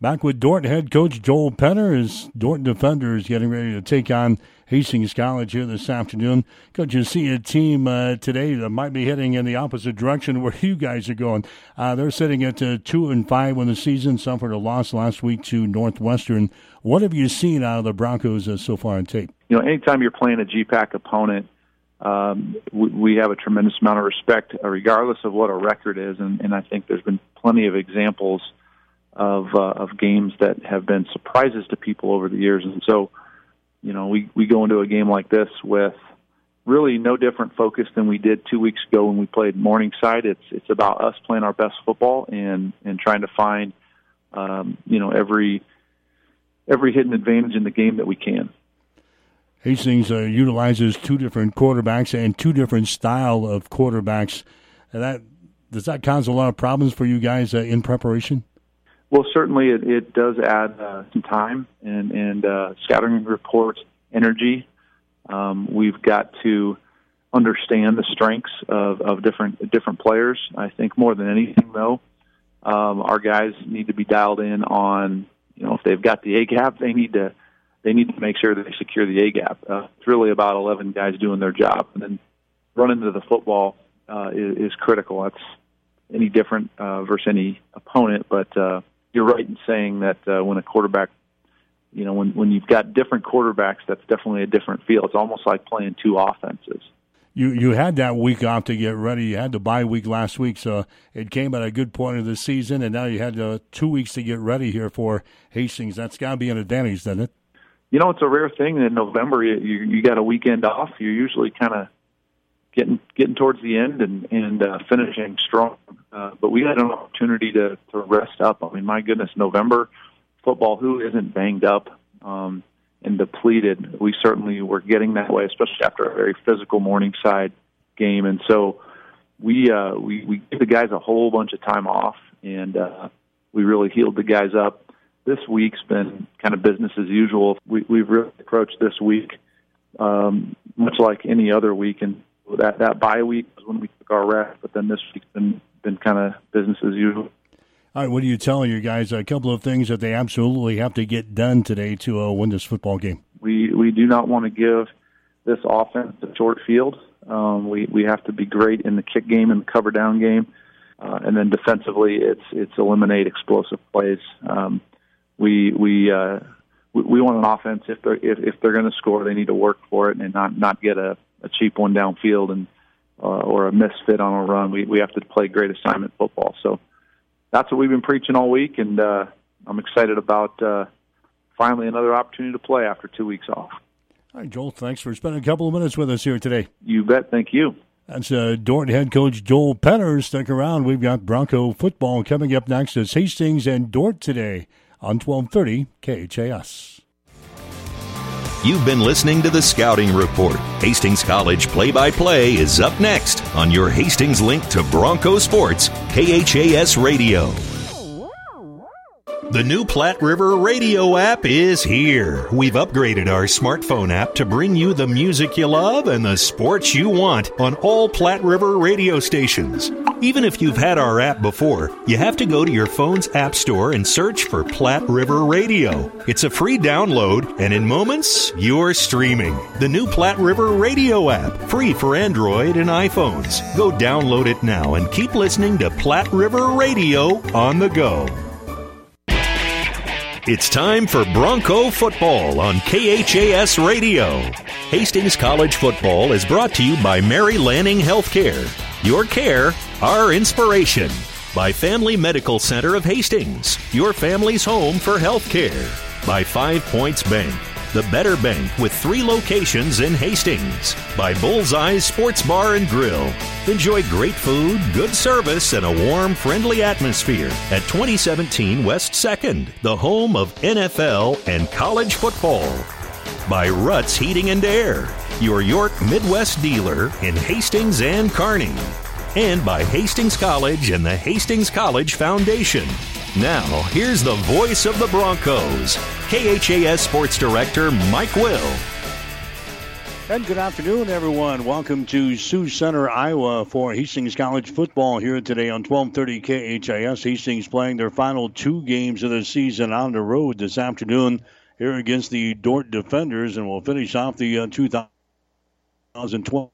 B: Back with Dordt head coach Joel Penner as Dordt defenders getting ready to take on Hastings College here this afternoon. Coach, you see a team uh, today that might be heading in the opposite direction where you guys are going. Uh, they're sitting at uh, two and five when the season suffered a loss last week to Northwestern. What have you seen out of the Broncos uh, so far on tape?
I: You know, anytime you're playing a GPAC opponent, um, we, we have a tremendous amount of respect, regardless of what our record is, and, and I think there's been plenty of examples of uh, of games that have been surprises to people over the years. And so, you know, we we go into a game like this with really no different focus than we did two weeks ago when we played Morningside. It's it's about us playing our best football and and trying to find, um, you know, every every hidden advantage in the game that we can.
B: Hastings uh, utilizes two different quarterbacks and two different style of quarterbacks. And that does that cause a lot of problems for you guys uh, in preparation?
I: Well, certainly it, it does add uh, some time and, and uh, scouting reports, energy. Um, we've got to understand the strengths of, of different different players. I think more than anything, though, um, our guys need to be dialed in on you know if they've got the A gap, they need to they need to make sure that they secure the A gap. Uh, it's really about 11 guys doing their job, and then running to the football uh, is, is critical. That's any different uh, versus any opponent, but uh, you're right in saying that uh, when a quarterback, you know, when when you've got different quarterbacks, that's definitely a different feel. It's almost like playing two offenses.
B: You you had that week off to get ready. You had the bye week last week, so it came at a good point of the season, and now you had uh, two weeks to get ready here for Hastings. That's got to be an advantage, doesn't it?
I: You know, it's a rare thing in November. You you, you got a weekend off. You're usually kind of getting getting towards the end and and uh, finishing strong. Uh, but we had an opportunity to to rest up. I mean, my goodness, November football. Who isn't banged up um, and depleted? We certainly were getting that way, especially after a very physical Morningside game. And so we uh, we we gave the guys a whole bunch of time off, and uh, we really healed the guys up. This week's been kind of business as usual. We, we've really approached this week um, much like any other week, and that that bye week was when we took our rest, but then this week's been been kind of business as usual.
B: All right, what are you telling your guys? A couple of things that they absolutely have to get done today to uh, win this football game.
I: We we do not want to give this offense a short field. Um, we we have to be great in the kick game and the cover down game, uh, and then defensively, it's it's eliminate explosive plays. Um, we we uh, we, we want an offense if they're if, if they're going to score, they need to work for it and not not get a a cheap one downfield and uh, or a misfit on a run. We we have to play great assignment football. So that's what we've been preaching all week, and uh, I'm excited about uh, finally another opportunity to play after two weeks off.
B: All right, Joel. Thanks for spending a couple of minutes with us here today.
I: You bet. Thank you.
B: That's uh, head coach Joel Penner. Stick around. We've got Bronco football coming up next. It's Hastings and Dordt today on 1230 KHAS.
G: You've been listening to the Scouting Report. Hastings College play by play is up next on your Hastings link to Bronco Sports, KHAS Radio. The new Platte River Radio app is here. We've upgraded our smartphone app to bring you the music you love and the sports you want on all Platte River radio stations. Even if you've had our app before, you have to go to your phone's app store and search for Platte River Radio. It's a free download, and in moments, you're streaming. The new Platte River Radio app, free for Android and iPhones. Go download it now and keep listening to Platte River Radio on the go. It's time for Bronco football on KHAS Radio. Hastings College football is brought to you by Mary Lanning Healthcare. Your care, our inspiration. By Family Medical Center of Hastings, your family's home for healthcare. By Five Points Bank, the better bank with three locations in Hastings. By Bullseye Sports Bar and Grill. Enjoy great food, good service, and a warm, friendly atmosphere at 2017 West 2nd, the home of NFL and college football. By Ruts Heating and Air, your York Midwest dealer in Hastings and Kearney. And by Hastings College and the Hastings College Foundation. Now, here's the voice of the Broncos, KHAS Sports Director Mike Will.
B: And good afternoon, everyone. Welcome to Sioux Center, Iowa for Hastings College football here today on 1230 KHAS. Hastings playing their final two games of the season on the road this afternoon here against the Dordt Defenders, and we'll finish off the uh, 2012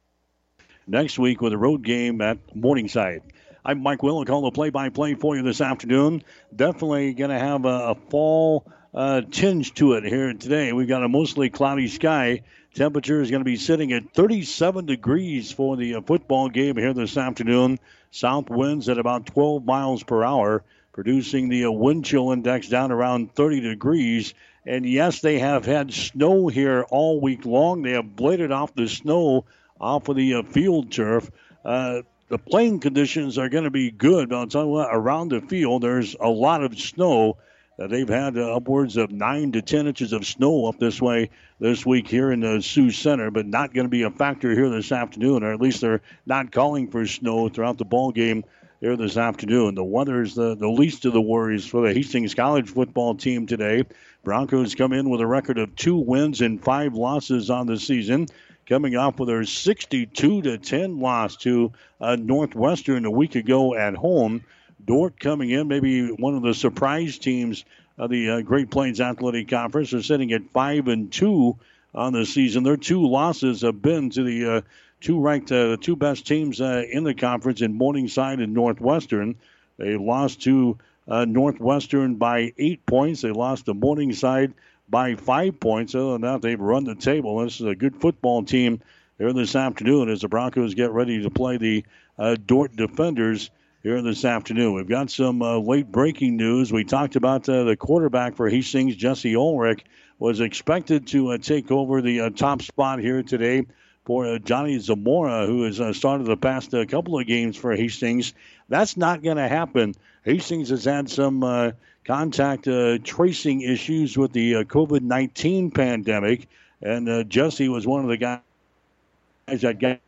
B: next week with a road game at Morningside. I'm Mike Will, call the play-by-play for you this afternoon. Definitely going to have a, a fall uh, tinge to it here today. We've got a mostly cloudy sky Temperature is going to be sitting at 37 degrees for the uh, football game here this afternoon. South winds at about 12 miles per hour, producing the uh, wind chill index down around 30 degrees. And yes, they have had snow here all week long. They have bladed off the snow off of the uh, field turf. Uh, the playing conditions are going to be good. I'll tell you what, around the field, there's a lot of snow. Uh, they've had uh, upwards of 9 to 10 inches of snow up this way this week here in the Sioux Center, but not going to be a factor here this afternoon, or at least they're not calling for snow throughout the ball game here this afternoon. The weather is the, the least of the worries for the Hastings College football team today. Broncos come in with a record of two wins and five losses on the season, coming off with their 62 to 10 loss to uh, Northwestern a week ago at home. Dordt coming in, maybe one of the surprise teams of the uh, Great Plains Athletic Conference. They're sitting at five and two on the season. Their two losses have been to the uh, two ranked, uh, the two best teams uh, in the conference in Morningside and Northwestern. They lost to uh, Northwestern by eight points. They lost to Morningside by five points. Other than that, they've run the table. This is a good football team here this afternoon as the Broncos get ready to play the uh, Dordt Defenders here this afternoon. We've got some uh, late breaking news. We talked about uh, the quarterback for Hastings, Jesse Ulrich, was expected to uh, take over the uh, top spot here today for uh, Johnny Zamora, who has started the past couple of games for Hastings. That's not going to happen. Hastings has had some contact tracing issues with the COVID 19 pandemic, and Jesse was one of the guys that got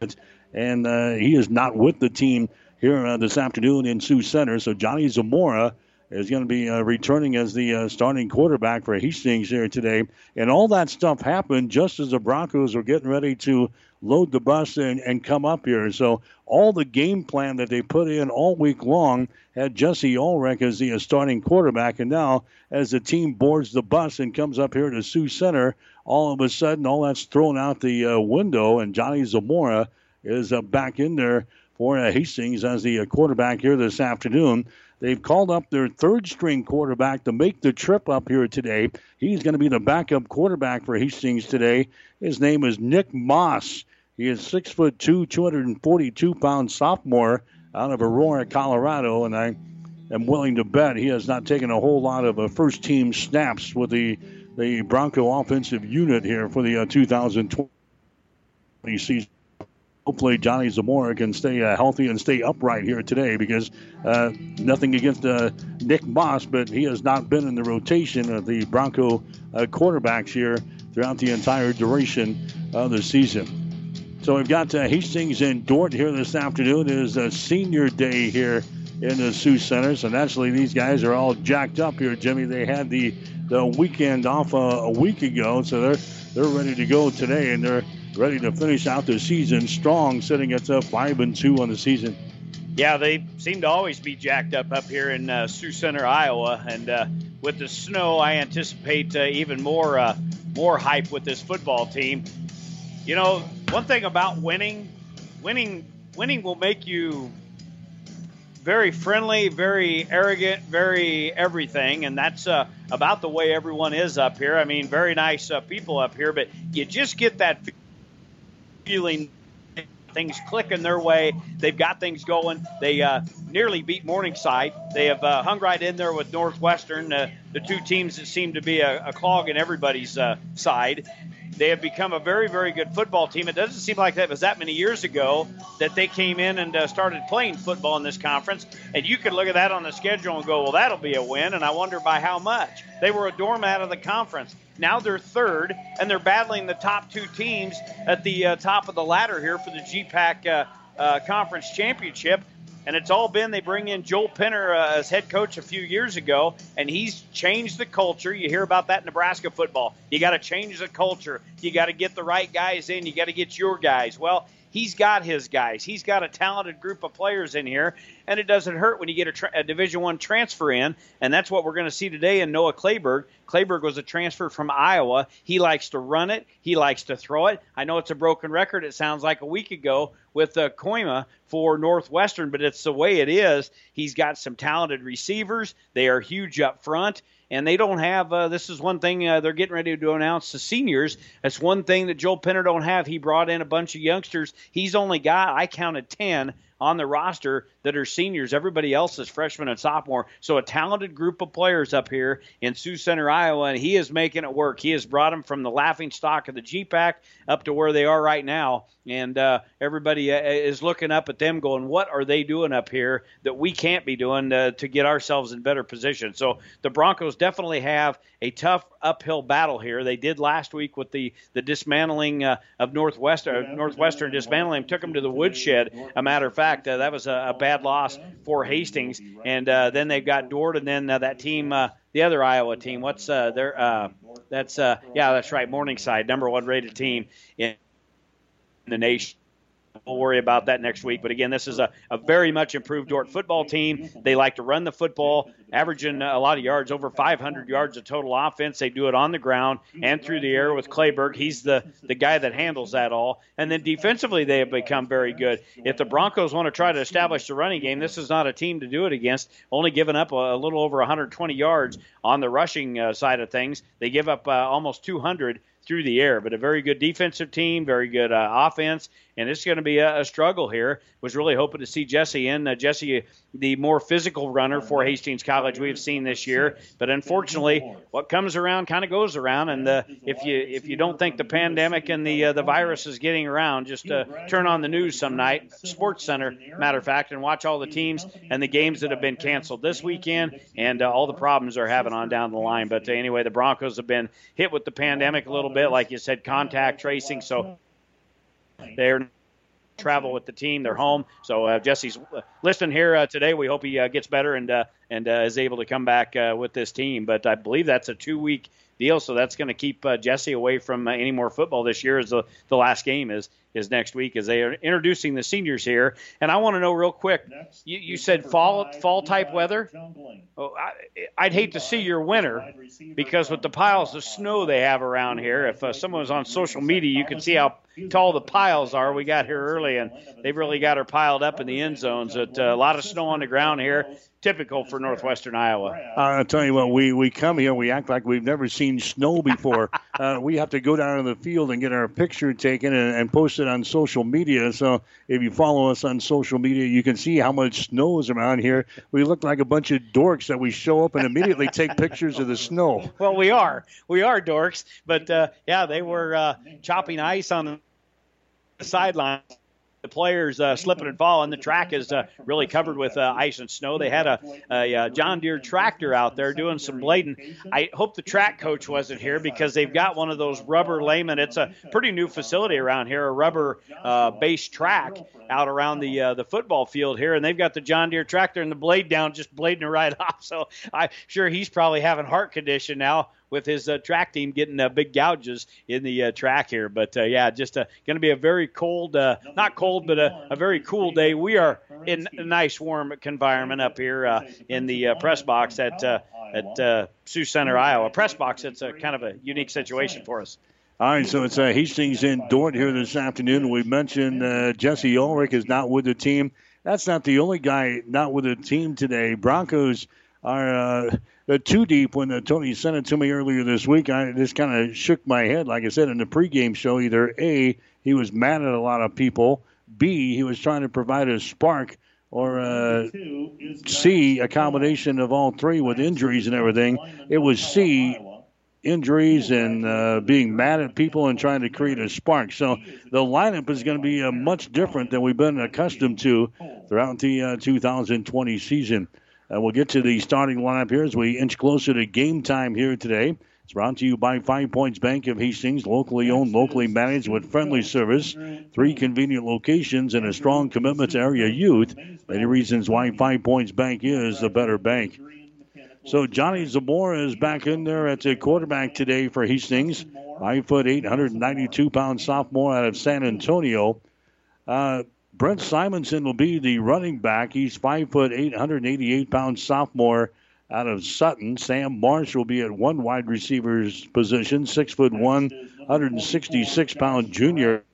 B: it, and he is not with the team here uh, this afternoon in Sioux Center. So Johnny Zamora is going to be uh, returning as the uh, starting quarterback for Hastings here today. And all that stuff happened just as the Broncos were getting ready to load the bus and, and come up here. So all the game plan that they put in all week long had Jesse Ulrich as the starting quarterback. And now, as the team boards the bus and comes up here to Sioux Center, all of a sudden, all that's thrown out the uh, window, and Johnny Zamora is uh, back in there for uh, Hastings as the uh, quarterback here this afternoon. They've called up their third string quarterback to make the trip up here today. He's going to be the backup quarterback for Hastings today. His name is Nick Moss. He is six foot two, 242 pound sophomore out of Aurora, Colorado, and I am willing to bet he has not taken a whole lot of uh, first team snaps with the the Bronco offensive unit here for the uh, 2020 season hopefully Johnny Zamora can stay uh, healthy and stay upright here today because uh, nothing against uh, Nick Moss, but he has not been in the rotation of the Bronco uh, quarterbacks here throughout the entire duration of the season. So we've got uh, Hastings and Dordt here this afternoon. It is a senior day here in the Sioux Center. So naturally, these guys are all jacked up here, Jimmy. They had the the weekend off uh, a week ago, so they're they're ready to go today, and they're ready to finish out the season strong, sitting at uh, five and two on the season.
J: Yeah, they seem to always be jacked up up here in uh, Sioux Center, Iowa, and uh, with the snow, I anticipate uh, even more uh, more hype with this football team. You know, one thing about winning, winning, winning will make you very friendly, very arrogant, very everything, and that's uh, about the way everyone is up here. I mean, very nice uh, people up here, but you just get that feeling things clicking their way. They've got things going. They uh, nearly beat Morningside. They have uh, hung right in there with Northwestern, uh, the two teams that seem to be a, a clog in everybody's uh, side. They have become a very, very good football team. It doesn't seem like that was that many years ago that they came in and uh, started playing football in this conference. And you could look at that on the schedule and go, well, that'll be a win. And I wonder by how much. They were a doormat of the conference. Now they're third, and they're battling the top two teams at the uh, top of the ladder here for the GPAC uh, uh, Conference Championship. And it's all been they bring in Joel Penner uh, as head coach a few years ago, and he's changed the culture. You hear about that in Nebraska football. You got to change the culture. You got to get the right guys in. You got to get your guys. Well, he's got his guys. He's got a talented group of players in here, and it doesn't hurt when you get a, tra- a Division One transfer in, and that's what we're going to see today in Noah Clayberg. Clayberg was a transfer from Iowa. He likes to run it. He likes to throw it. I know it's a broken record. It sounds like a week ago with uh, Koima for Northwestern, but it's the way it is. He's got some talented receivers. They are huge up front and they don't have. Uh, this is one thing uh, they're getting ready to announce the seniors. That's one thing that Joel Penner don't have. He brought in a bunch of youngsters. He's only got I counted ten on the roster that are seniors. Everybody else is freshman and sophomore. So a talented group of players up here in Sioux Center, Iowa, and he is making it work. He has brought them from the laughing stock of the GPAC up to where they are right now, and uh, everybody uh, is looking up at them, going, "What are they doing up here that we can't be doing to, to get ourselves in better position?" So the Broncos definitely have a tough uphill battle here. They did last week with the the dismantling uh, of Northwestern. Northwestern dismantling took them to the woodshed. A matter of fact, uh, that was a, a, bad loss for Hastings. And uh, then they've got Dordt, and then uh, that team, uh, the other Iowa team. What's uh, their? that's yeah, that's right, Morningside, number one rated team in the nation. We'll worry about that next week. But again, this is a, a very much improved Dordt football team. They like to run the football, averaging a lot of yards, over 500 yards of total offense. They do it on the ground and through the air with Clayberg. He's the, the guy that handles that all. And then defensively, they have become very good. If the Broncos want to try to establish the running game, this is not a team to do it against. Only giving up a, a little over 120 yards on the rushing uh, side of things. They give up uh, almost 200 through the air. But a very good defensive team, very good uh, offense, and it's going to be a, a, struggle here. Was really hoping to see Jesse in. Uh, Jesse, the more physical runner for Hastings College we've seen this year, but unfortunately, what comes around kind of goes around. And uh, if you if you don't think the pandemic and the uh, the virus is getting around, just uh, turn on the news some night, Sports Center, matter of fact, and watch all the teams and the games that have been canceled this weekend and uh, all the problems they're having on down the line. But anyway, the Broncos have been hit with the pandemic a little bit, like you said, contact tracing. So they're travel with the team. They're home. So uh, Jesse's listening here uh, today. We hope he uh, gets better and uh, and uh, is able to come back uh, with this team. But I believe that's a two week deal, so that's going to keep Jesse away from any more football this year. As the the last game is is next week as they are introducing the seniors here. And I want to know real quick. You, you said fall fall type weather. Oh, I, would hate to see your winter because with the piles of snow they have around here. If uh, someone was on social media, you could see how tall the piles are. We got here early and they've really got her piled up in the end zones. But, uh, a lot of snow on the ground here typical for northwestern Iowa.
B: I'll tell you what, we, we come here, we act like we've never seen snow before. uh, we have to go down to the field and get our picture taken and, and post it on social media. So if you follow us on social media, you can see how much snow is around here. We look like a bunch of dorks that we show up and immediately take pictures of the snow.
J: Well, we are. We are dorks. But uh, yeah, they were uh, chopping ice on the sidelines the players uh, slipping and falling. The track is uh, really covered with uh, ice and snow. They had a, a, a, uh, John Deere tractor out there doing some blading. I hope the track coach wasn't here because they've got one of those rubber laymen. It's a pretty new facility around here, a rubber uh, based track out around the uh, the football field here, and they've got the John Deere tractor and the blade down, just blading it right off. So I'm sure he's probably having heart condition now with his uh, track team getting uh, big gouges in the uh, track here. But uh, yeah, just going to be a very cold, uh, not cold, but a, a, very cool day. We are in a nice warm environment up here uh, in the press box at at Sioux Center, Iowa. Press box. It's a kind of a unique situation for us.
B: All right, so it's uh, Hastings in Dordt here this afternoon. We mentioned uh, Jesse Ulrich is not with the team. That's not the only guy not with the team today. Broncos are uh, the two deep when the, Tony sent it to me earlier this week. I just kind of shook my head, like I said in the pregame show. Either A, he was mad at a lot of people, B, he was trying to provide a spark, or uh, C, a combination of all three with injuries and everything. It was C, injuries and uh, being mad at people and trying to create a spark. So the lineup is going to be uh, much different than we've been accustomed to throughout the uh, 2020 season. Uh, we'll get to the starting lineup here as we inch closer to game time here today. It's brought to you by Five Points Bank of Hastings, locally owned, locally managed with friendly service, three convenient locations, and a strong commitment to area youth. Many reasons why Five Points Bank is the better bank. So Johnny Zamora is back in there at the quarterback today for Hastings. Five foot eight, 192 pound sophomore out of San Antonio. Uh, Brent Simonson will be the running back. He's five foot eight, 188 pound sophomore out of Sutton. Sam Marsh will be at one wide receiver's position, six foot one, 166 pound junior.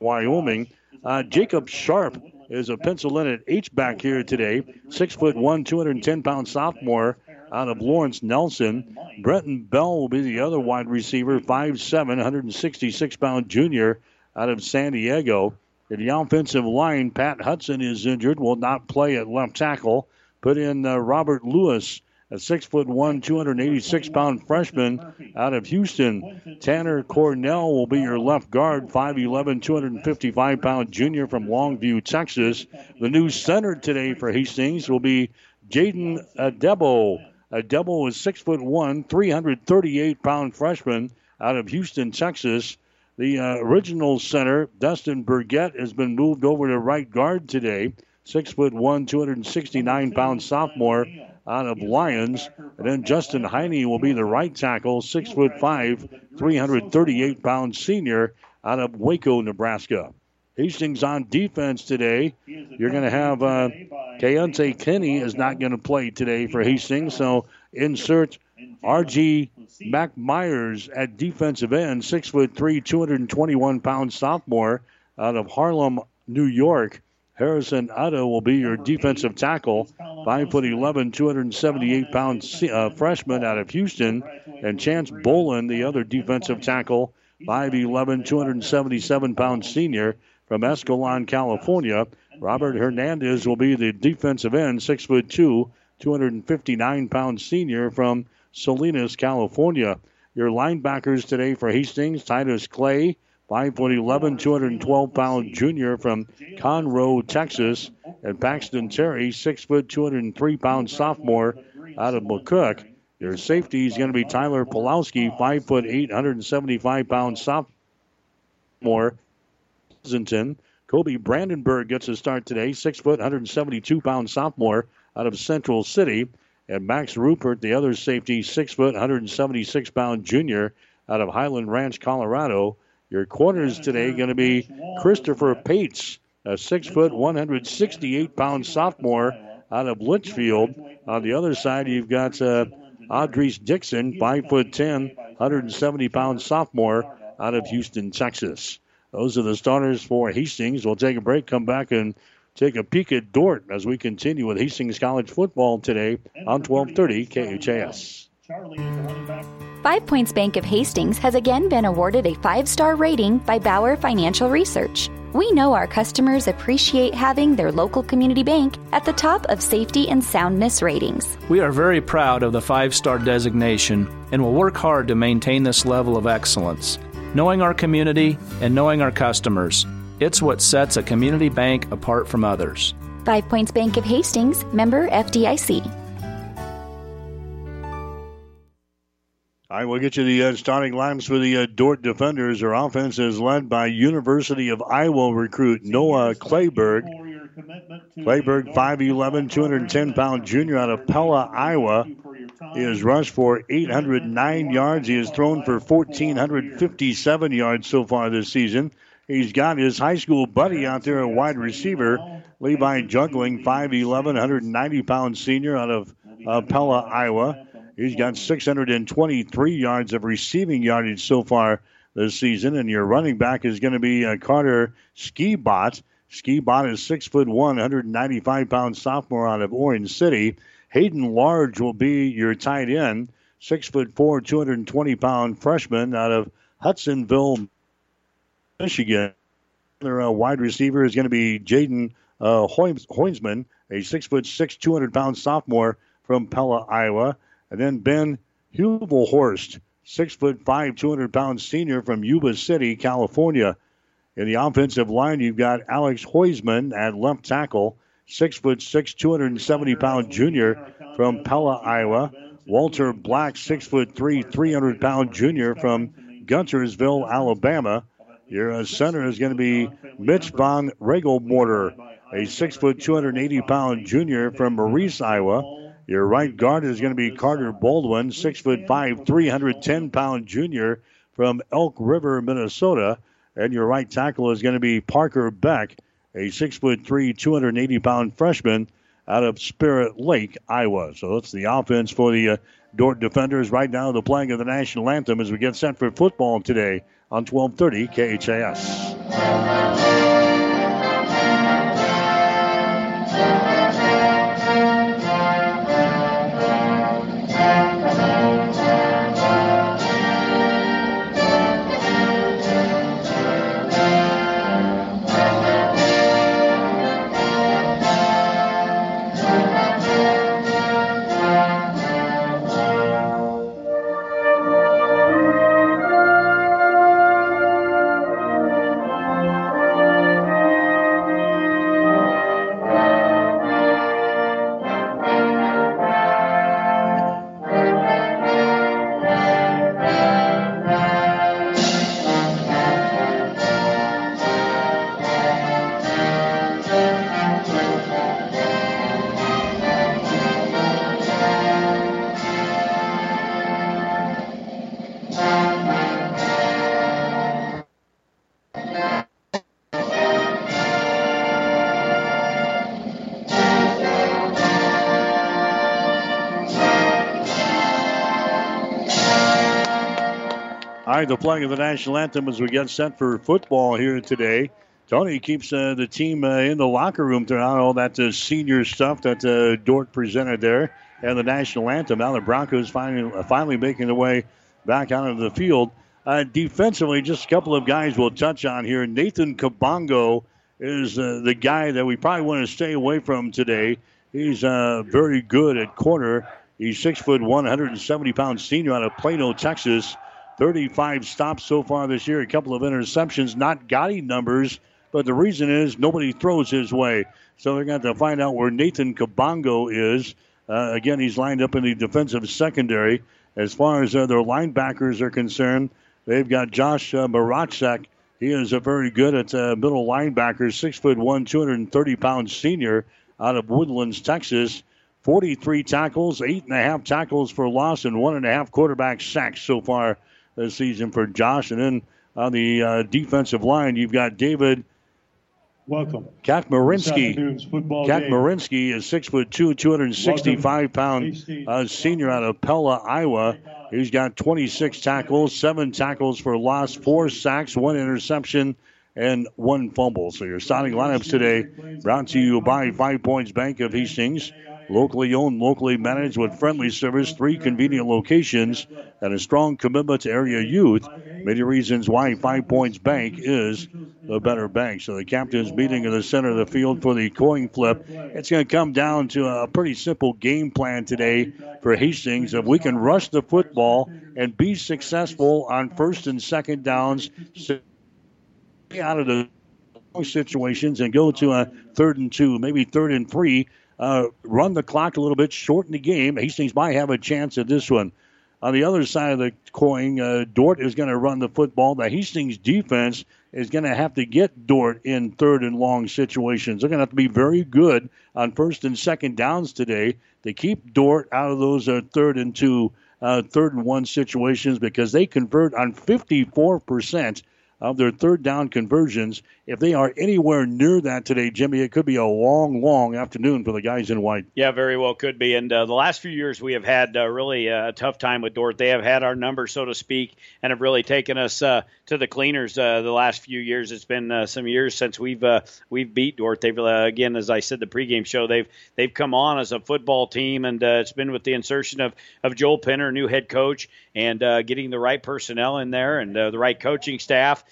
B: Wyoming. Uh, Jacob Sharp is a pencil in at H back here today, six foot one, 210 pound sophomore out of Lawrence Nelson. Brenton Bell will be the other wide receiver, 5'7, 166 pound junior out of San Diego. In the offensive line, Pat Hudson is injured, will not play at left tackle. Put in uh, Robert Lewis, a six foot one, 286 pound freshman out of Houston. Tanner Cornell will be your left guard, 5'11, 255 pound junior from Longview, Texas. The new center today for Hastings will be Jaden Adebo. Adebo is six foot one, 338 pound freshman out of Houston, Texas. The uh, original center, Dustin Burgett, has been moved over to right guard today. Six foot one, 269 pound sophomore out of Lyons. And then Justin Heine will be the right tackle, six foot five, 338 pound senior out of Waco, Nebraska. Hastings on defense today. You're going to have uh, Keontae Kenny is not going to play today for Hastings, so insert R.G. Mac Myers at defensive end, six foot three, 221 pound sophomore out of Harlem, New York. Harrison Otto will be your defensive tackle, five foot 11, 278 pound uh, freshman out of Houston, and Chance Bolin, the other defensive tackle, 5'11, 277 pound senior from Escalon, California. Robert Hernandez will be the defensive end, six foot two, 259 pound senior from Salinas, California. Your linebackers today for Hastings, Titus Clay, 5'11, 212 pound junior from Conroe, Texas, and Paxton Terry, 6 foot 203 pound sophomore out of McCook. Your safety is going to be Tyler Pulowski, 5 foot 8, 175 pound sophomore. Pleasanton. Kobe Brandenburg gets a start today, 6 foot 172 pound sophomore out of Central City. And Max Rupert, the other safety, 6 foot 176 pound junior out of Highland Ranch, Colorado. Your corners today going to be Christopher Pates, a six foot, 168 pound sophomore out of Litchfield. On the other side, you've got uh, Audrice Dixon, five foot 10, 170 pound sophomore out of Houston, Texas. Those are the starters for Hastings. We'll take a break, come back, and take a peek at Dordt as we continue with Hastings College football today on 1230 KHAS.
K: Five Points Bank of Hastings has again been awarded a five star rating by Bauer Financial Research. We know our customers appreciate having their local community bank at the top of safety and soundness ratings.
L: We are very proud of the five star designation and will work hard to maintain this level of excellence. Knowing our community and knowing our customers, it's what sets a community bank apart from others.
K: Five Points Bank of Hastings, member FDIC.
B: All right, we'll get you the uh, starting lines for the uh, Dordt defenders. Their offense is led by University of Iowa recruit Noah Clayberg. Clayberg, 5'11, 210 pound junior out of Pella, Iowa. He has rushed for 809 yards. He has thrown for 1,457 yards so far this season. He's got his high school buddy out there, a wide receiver, Levi Jungling, 5'11, 190 pound senior out of uh, Pella, Iowa. He's got 623 yards of receiving yardage so far this season. And your running back is going to be uh, Carter Skibot. Skibot is six foot one, 195 pound sophomore out of Orange City. Hayden Large will be your tight end, six foot four, 220 pound freshman out of Hudsonville, Michigan. Their uh, wide receiver is going to be Jaden uh, a six foot six, 200 pound sophomore from Pella, Iowa. And then Ben Hubelhorst, six foot five, 200 pound senior from Yuba City, California. In the offensive line, you've got Alex Hoisman at left tackle, six foot six, 270 pound junior from Pella, Iowa. Walter Black, six foot three, 300 pound junior from Guntersville, Alabama. Your center is going to be Mitch Von Regelmorter, a six foot, 280 pound junior from Maurice, Iowa. Your right guard is going to be Carter Baldwin, six foot five, 310 pound junior from Elk River, Minnesota. And your right tackle is going to be Parker Beck, a six foot three, 280 pound freshman out of Spirit Lake, Iowa. So that's the offense for the uh, Dordt defenders right now. The playing of the national anthem as we get set for football today on 1230 KHAS. Right, the playing of the national anthem as we get set for football here today. Tony keeps uh, the team uh, in the locker room throughout all that uh, senior stuff that uh, Dordt presented there and the national anthem. Now the Broncos finally, uh, finally making their way back out of the field. Uh, defensively, just a couple of guys we'll touch on here. Nathan Kabongo is uh, the guy that we probably want to stay away from today. He's very good at corner. He's six foot one, 170 pound senior out of Plano, Texas. 35 stops so far this year, a couple of interceptions, not Gotti numbers, but the reason is nobody throws his way. So they're going to, to find out where Nathan Kabongo is. Uh, again, he's lined up in the defensive secondary. As far as uh, their linebackers are concerned, they've got Josh uh. He is a very good at uh, middle linebacker, six foot one, 230 pound senior out of Woodlands, Texas. 43 tackles, eight and a half tackles for loss, and one and a half quarterback sacks so far this season for Josh. And then on the uh, defensive line, you've got David.
M: Welcome.
B: Katmarinsky. Katmarinsky is six foot two, 265 Welcome. pound uh, senior out of Pella, Iowa. He's got 26 tackles, seven tackles for loss, four sacks, one interception, and one fumble. So your starting lineups today brought to you by Five Points Bank of Hastings. Locally owned, locally managed with friendly service, three convenient locations, and a strong commitment to area youth. Many reasons why Five Points Bank is the better bank. So the captain's meeting in the center of the field for the coin flip. It's going to come down to a pretty simple game plan today for Hastings. If we can rush the football and be successful on first and second downs, out of the situations and go to a third and two, maybe third and three uh, run the clock a little bit, shorten the game. Hastings might have a chance at this one. On the other side of the coin, uh, Dordt is going to run the football. The Hastings defense is going to have to get Dordt in third and long situations. They're going to have to be very good on first and second downs today to keep Dordt out of those uh, third and two, uh, third and one situations because they convert on 54 percent of their third down conversions. If they are anywhere near that today, Jimmy, it could be a long, long afternoon for the guys in white.
J: Yeah, very well could be. And uh, the last few years, we have had uh, really uh, a tough time with Dordt. They have had our number, so to speak, and have really taken us uh, to the cleaners uh, the last few years. It's been uh, some years since we've we've beat Dordt. They've again, as I said, the pregame show, they've they've come on as a football team, and it's been with the insertion of of Joel Penner, new head coach, and getting the right personnel in there and the right coaching staff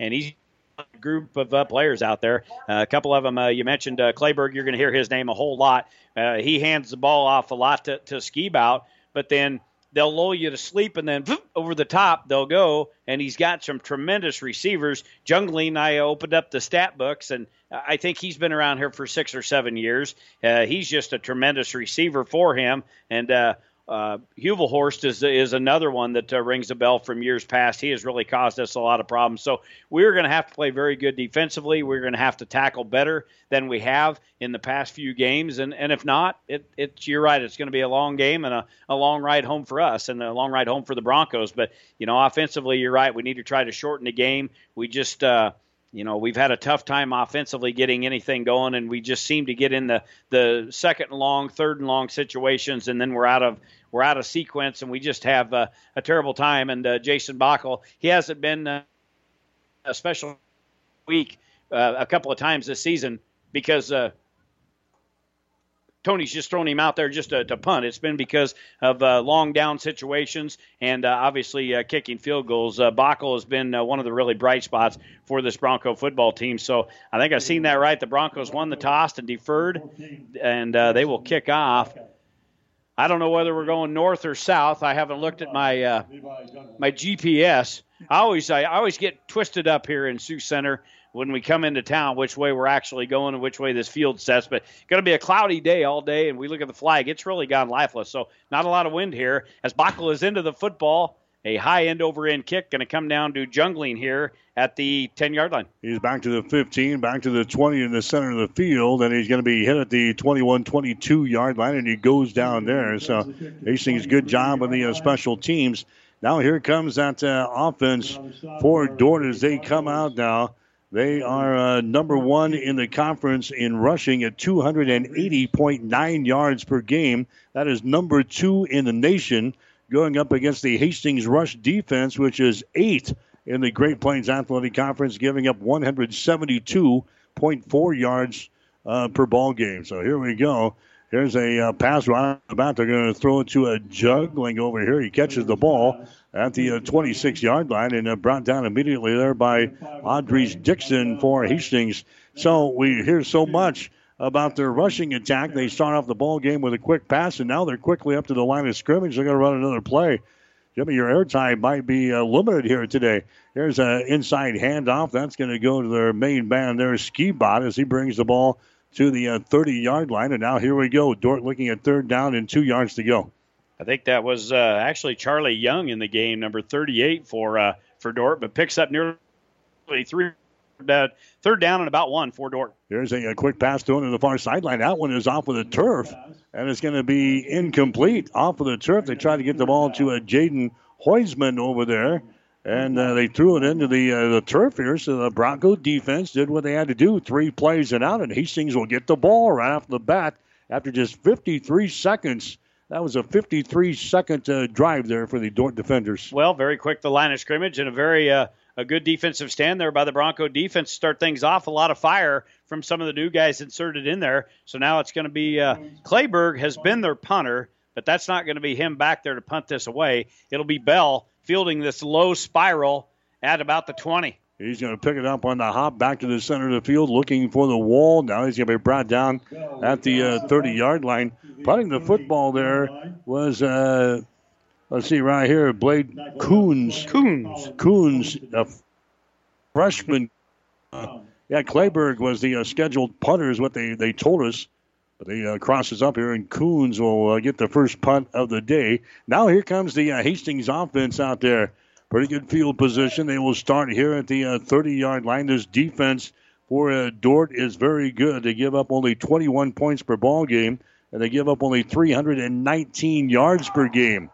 J: and he's a group of uh, players out there. Uh, a couple of them, uh, you mentioned uh, Clayberg. You're going to hear his name a whole lot. Uh, he hands the ball off a lot to, to but then they'll lull you to sleep, and then over the top they'll go. And he's got some tremendous receivers. Jungling, I opened up the stat books, and I think he's been around here for six or seven years. Uh, he's just a tremendous receiver for him, and uh, is is another one that uh, rings a bell from years past. He has really caused us a lot of problems. So we're going to have to play very good defensively. We're going to have to tackle better than we have in the past few games. And and if not, it, it's you're right. It's going to be a long game and a, a long ride home for us and a long ride home for the Broncos. But you know, offensively, you're right. We need to try to shorten the game. We just uh, you know we've had a tough time offensively getting anything going and we just seem to get in the the second and long third and long situations and then we're out of we're out of sequence and we just have a terrible time. And uh, jason bockel he hasn't been uh, a special week uh, a couple of times this season because uh, Tony's just thrown him out there just to, to punt. It's been because of uh, long down situations and uh, obviously uh, kicking field goals. Uh, Bockel has been uh, one of the really bright spots for this Bronco football team. So I think I've seen that right. The Broncos won the toss and deferred, and uh, they will kick off. I don't know whether we're going north or south. I haven't looked at my uh, my GPS. I always I always get twisted up here in Sioux Center when we come into town which way we're actually going and which way this field sets. But going to be a cloudy day all day, and we look at the flag, it's really gone lifeless. So not a lot of wind here. As Bockel is into the football, a high end over end kick going to come down to Jungling here at the 10 yard line.
B: He's back to the 15, back to the 20 in the center of the field, and he's going to be hit at the 21 22 yard line, and he goes down there. So Hastings, good job on the uh, special teams. Now here comes that uh, offense for Dordt as they come out now. They are uh, number one in the conference in rushing at 280.9 yards per game. That is number two in the nation, going up against the Hastings rush defense, which is eight in the Great Plains Athletic Conference, giving up 172.4 yards uh, per ball game. So here we go. Here's a uh, pass right about. They're going to throw it to a Jungling over here. He catches the ball at the 26 uh, yard line and uh, brought down immediately there by Audrey Dixon for Hastings. So we hear so much about their rushing attack. They start off the ball game with a quick pass, and now they're quickly up to the line of scrimmage. They're going to run another play. Jimmy, your airtime might be uh, limited here today. Here's an inside handoff. That's going to go to their main man there, Skibot, as he brings the ball to the 30 uh, yard line. And now here we go. Dordt looking at third down and two yards to go.
J: I think that was uh, actually Charlie Young in the game, number 38 for uh, for Dordt, but picks up nearly three. Uh, third down and about one for Dordt.
B: Here's a, a quick pass to him to the far sideline. That one is off of the turf, and it's going to be incomplete. Off of the turf, they try to get the ball to a Jaden Heusman over there, and uh, they threw it into the uh, the turf here. So the Bronco defense did what they had to do, three plays and out, and Hastings will get the ball right off the bat after just 53 seconds that was a 53 second uh, drive there for the Dordt defenders.
J: Well, very quick the line of scrimmage and a very uh, a good defensive stand there by the Bronco defense. Start things off a lot of fire from some of the new guys inserted in there. So now it's going to be uh, Clayberg has been their punter, but that's not going to be him back there to punt this away. It'll be Bell fielding this low spiral at about the 20.
B: He's going to pick it up on the hop back to the center of the field, looking for the wall. Now he's going to be brought down at the 30 uh, yard line. Putting the football there was, uh, let's see, right here, Blade Coons.
J: Coons.
B: Coons, a freshman. Uh, yeah, Clayberg was the uh, scheduled punter, is what they, they told us. But he uh, crosses up here, and Coons will uh, get the first punt of the day. Now here comes the Hastings offense out there. Pretty good field position. They will start here at the uh, 30 yard line. This defense for uh, Dordt is very good. They give up only 21 points per ball game, and they give up only 319 yards per game.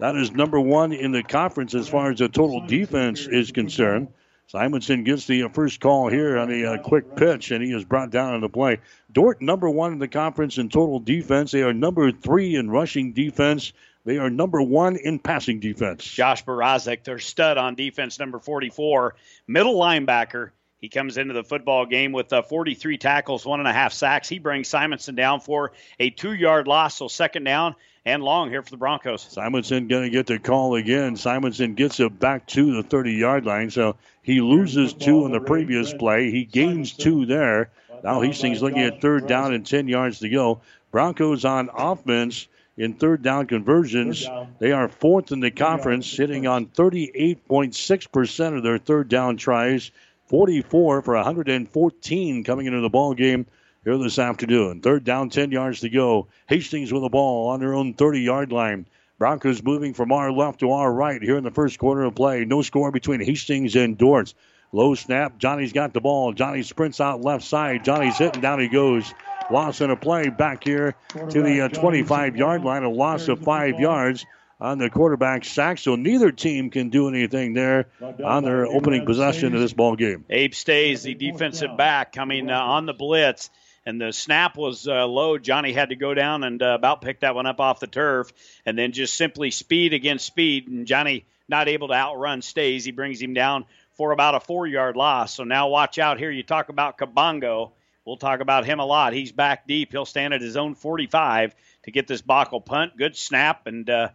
B: That is number one in the conference as far as the total defense is concerned. Simonson gets the uh, first call here on a uh, quick pitch, and he is brought down on the play. Dordt, number one in the conference in total defense. They are number three in rushing defense. They are number one in passing defense.
J: Josh Barazik, their stud on defense, number 44, middle linebacker. He comes into the football game with uh, 43 tackles, one and a half sacks. He brings Simonson down for a two yard loss, so second down and long here for the Broncos.
B: Simonson going to get the call again. Simonson gets it back to the 30 yard line, so he loses two in the previous play. He gains two there. Now Hastings looking at third down and 10 yards to go. Broncos on offense in third down conversions. They are fourth in the conference, sitting on 38.6% of their third down tries, 44 for 114 coming into the ball game here this afternoon. Third down, 10 yards to go. Hastings with the ball on their own 30 yard line. Broncos moving from our left to our right here in the first quarter of play. No score between Hastings and Dordt. Low snap. Johnny's got the ball. Johnny sprints out left side. Johnny's hitting down he goes. Loss in a play back here to the 25 uh, yard line. A loss of five yards on the quarterback sack. So neither team can do anything there on their opening possession of this ball game.
J: Abe stays the defensive back coming uh, on the blitz and the snap was uh, low. Johnny had to go down and uh, about pick that one up off the turf, and then just simply speed against speed. And Johnny not able to outrun stays. He brings him down for about a four yard loss. So now watch out here. You talk about Kabongo. We'll talk about him a lot. He's back deep. He'll stand at his own 45 to get this Bockel punt. Good snap, and uh,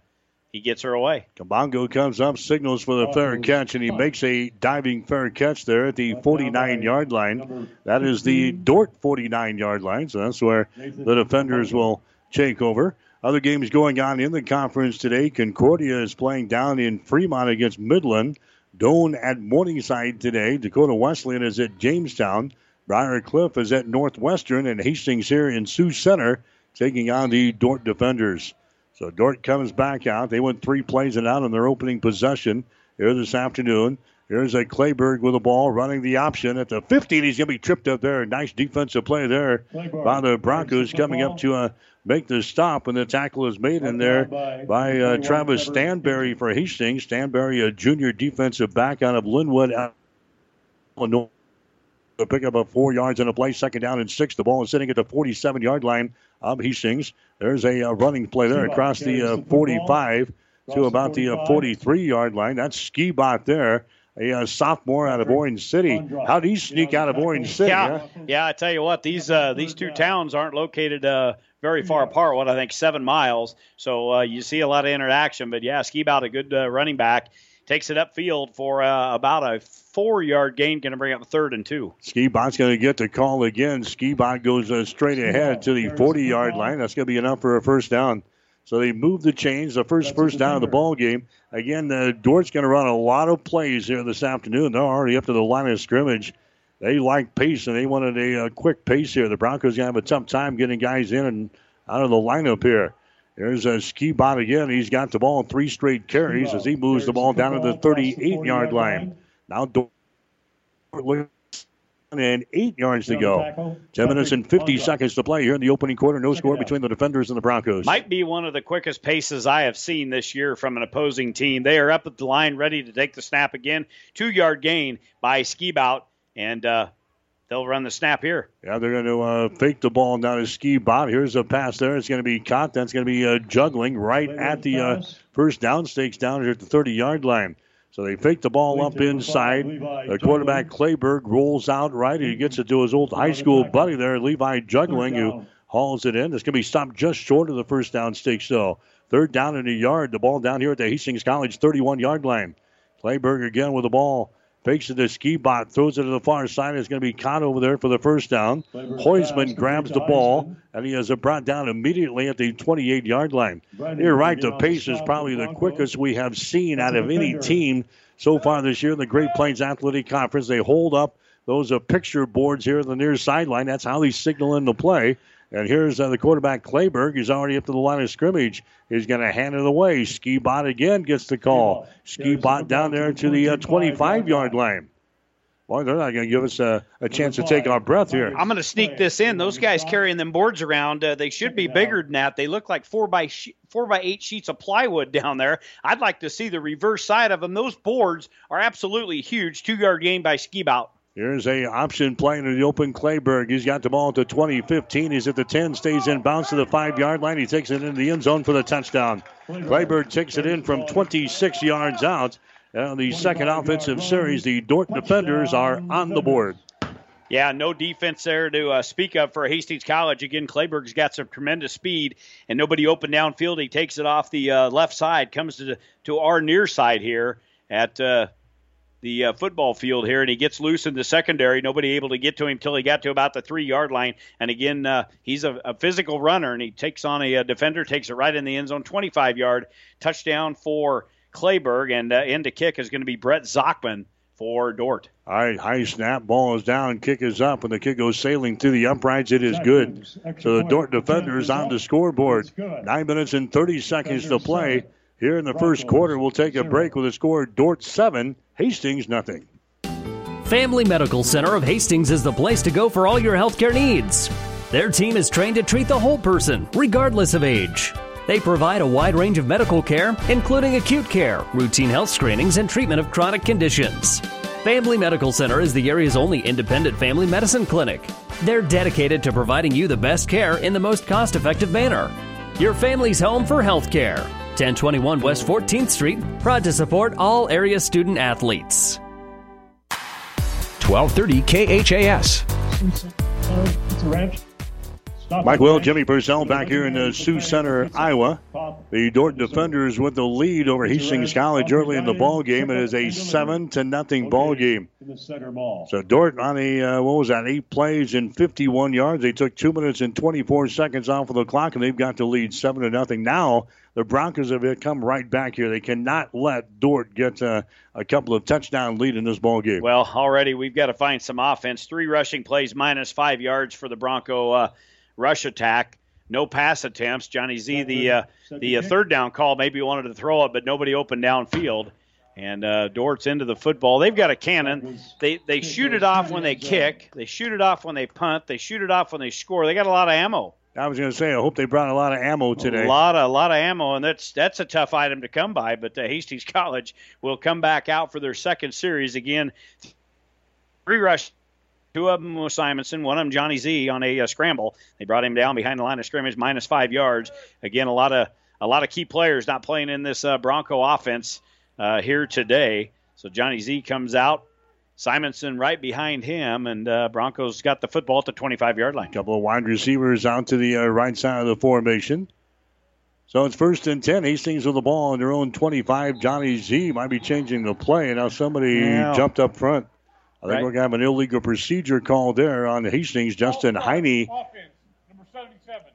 J: he gets her away.
B: Kabongo comes up, signals for the fair catch, and he makes a diving fair catch there at the 49 yard line. That is the Dordt 49 yard line, so that's where the defenders will take over. Other games going on in the conference today. Concordia is playing down in Fremont against Midland. Doane at Morningside today. Dakota Wesleyan is at Jamestown. Briar Cliff is at Northwestern, and Hastings here in Sioux Center taking on the Dordt defenders. So Dordt comes back out. They went three plays and out in their opening possession here this afternoon. Here's a Clayberg with the ball running the option at the 15. He's going to be tripped up there. Nice defensive play there by the Broncos coming up to uh, make the stop when the tackle is made in there by uh, Travis Stanberry for Hastings. Stanberry, a junior defensive back out of Linwood, Illinois to pick up a four yards in a play, second down and six. The ball is sitting at the 47 yard line of Hastings. There's a uh, running play there across the uh, 45 to about the uh, 43 yard line. That's Ski Skibot there. A uh, sophomore out of Orange City. How did he sneak out of Orange City?
J: Yeah, huh? yeah. I tell you what, these uh, these two towns aren't located uh, very far apart. What I think seven miles. So you see a lot of interaction. But yeah, Ski Skibot, a good running back takes it upfield for uh, about a four yard gain, going to bring up third and two.
B: Skibot's going to get the call again. Skibot goes uh, straight ahead to the 40 yard line. That's going to be enough for a first down. So they move the chains, the first first down of the ball game. Again, uh, Dordt's going to run a lot of plays here this afternoon. They're already up to the line of scrimmage. They like pace and they wanted a, a quick pace here. The Broncos going to have a tough time getting guys in and out of the lineup here. There's a Skibot again. He's got the ball three straight carries as he moves the ball down to the 38 yard line. Now, and eight yards to go. 10 minutes and 50 seconds to play here in the opening quarter. No score between the defenders and the Broncos.
J: Might be one of the quickest paces I have seen this year from an opposing team. They are up at the line, ready to take the snap again. Two yard gain by Skibot. And uh, they'll run the snap here.
B: Yeah, they're going to uh, fake the ball down to Skibot. Here's a pass there. It's going to be caught. That's going to be uh, Jungling right at the uh, first down stakes down here at the 30 yard line. So they fake the ball up inside. The quarterback Clayberg rolls out right. He gets it to his old high school buddy there, Levi Jungling, who hauls it in. It's going to be stopped just short of the first down stakes, though. Third down in a yard. The ball down here at the Hastings College 31 yard line. Clayberg again with the ball Fakes it to Skibot, throws it to the far side. It's going to be caught over there for the first down. Heusman grabs the ball, and he has it brought down immediately at the 28 yard line. You're right, the pace is probably the quickest we have seen out of any team so far this year in the Great Plains Athletic Conference. They hold up those uh, picture boards here at the near sideline. That's how they signal in the play. And here's uh, the quarterback Clayberg. He's already up to the line of scrimmage. He's going to hand it away. Skibot again gets the call. Skibot down there to the 25 uh, yard line. Boy, they're not going to give us a, a, chance to take our breath here.
J: I'm going to sneak this in. Those guys carrying them boards around, uh, they should be bigger than that. They look like four by sh- four by eight sheets of plywood down there. I'd like to see the reverse side of them. Those boards are absolutely huge. Two yard gain by Skibot.
B: Here's a option playing in the open Clayberg. He's got the ball to 2015. He's at the 10, stays in bounds to the five yard line. He takes it into the end zone for the touchdown. Clayberg takes it in from 26 yards out. And the second offensive series, the Dordt defenders are on the board.
J: Yeah, no defense there to uh, speak of for Hastings College. Again, Clayberg's got some tremendous speed, and nobody open downfield. He takes it off the uh, left side, comes to to our near side here at uh, the uh, football field here, and he gets loose in the secondary. Nobody able to get to him until he got to about the three yard line. And again, uh, he's a, a, physical runner, and he takes on a, a, defender, takes it right in the end zone, 25 yard touchdown for Clayberg, and uh, end to kick is going to be Brett Zockman for Dordt.
B: All right, high snap, ball is down, kick is up, and the kick goes sailing through the uprights. It is good. So the Dordt defender is on the scoreboard. Nine minutes and 30 seconds to play. Here in the first quarter, we'll take a break with a score Dordt 7, Hastings nothing.
N: Family Medical Center of Hastings is the place to go for all your healthcare needs. Their team is trained to treat the whole person, regardless of age. They provide a wide range of medical care, including acute care, routine health screenings, and treatment of chronic conditions. Family Medical Center is the area's only independent family medicine clinic. They're dedicated to providing you the best care in the most cost effective manner. Your family's home for health care. 1021 West 14th Street, proud to support all area student athletes.
O: 1230 KHAS.
B: Mike Will, Jimmy Purcell back here in the Sioux Center, Iowa. The Dorton defenders with the lead over Hastings College early in the ball game. It is a seven to nothing ball game. So Dorton on the uh, what was that? Eight plays in 51 yards. They took two minutes and 24 seconds off of the clock, and they've got to lead seven to nothing. Now the Broncos have come right back here. They cannot let Dordt get uh, a couple of touchdown lead in this ball game.
J: Well, already we've got to find some offense. Three rushing plays, minus five yards for the Bronco. Uh, rush attack. No pass attempts. Johnny Z, the uh, the uh, third down call, maybe wanted to throw it, but nobody opened downfield. And uh, Dordt's into the football. They've got a cannon. They they shoot it off when they kick. They shoot it off when they punt. They shoot it off when they score. They got a lot of ammo.
B: I was going to say, I hope they brought a lot of ammo today.
J: A lot of a lot of ammo, and that's that's a tough item to come by. But the Hastings College will come back out for their second series again. Three rush Two of them was Simonson, one of them Johnny Z on a, a, scramble. They brought him down behind the line of scrimmage, minus five yards. Again, a lot of a lot of key players not playing in this uh, Bronco offense uh, here today. So Johnny Z comes out, Simonson right behind him, and uh, Broncos got the football at the 25 yard line.
B: Couple of wide receivers out to the uh, right side of the formation. So it's first and 10. Hastings with the ball on their own 25. Johnny Z might be changing the play. Now somebody yeah. jumped up front. I think right. we're going to have an illegal procedure call there on Hastings. Justin Heine.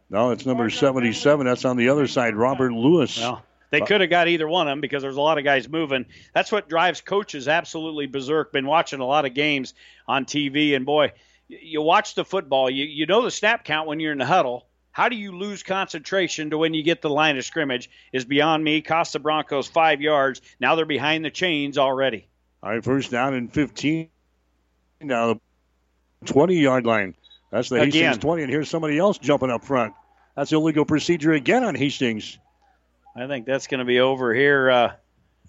B: No, it's number 77. That's on the other side. Robert Lewis.
J: Well, they could have got either one of them because there's a lot of guys moving. That's what drives coaches absolutely berserk. Been watching a lot of games on TV, and boy, you watch the football. You you know the snap count when you're in the huddle. How do you lose concentration to when you get the line of scrimmage? Is beyond me. Cost the Broncos five yards. Now they're behind the chains already.
B: All right, first down and 15 now the 20 yard line. That's the again. Hastings 20, and here's somebody else jumping up front. That's illegal procedure again on Hastings.
J: I think that's going to be over here. Uh,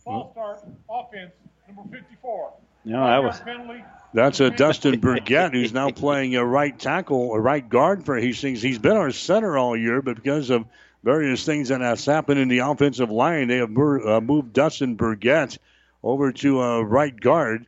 M: False start, offense, number 54.
J: No, that was.
B: That's a Dustin Burgett who's now playing a right tackle, a right guard for Hastings. He's been our center all year, but because of various things that has happened in the offensive line, they have uh, moved Dustin Burgett over to a right guard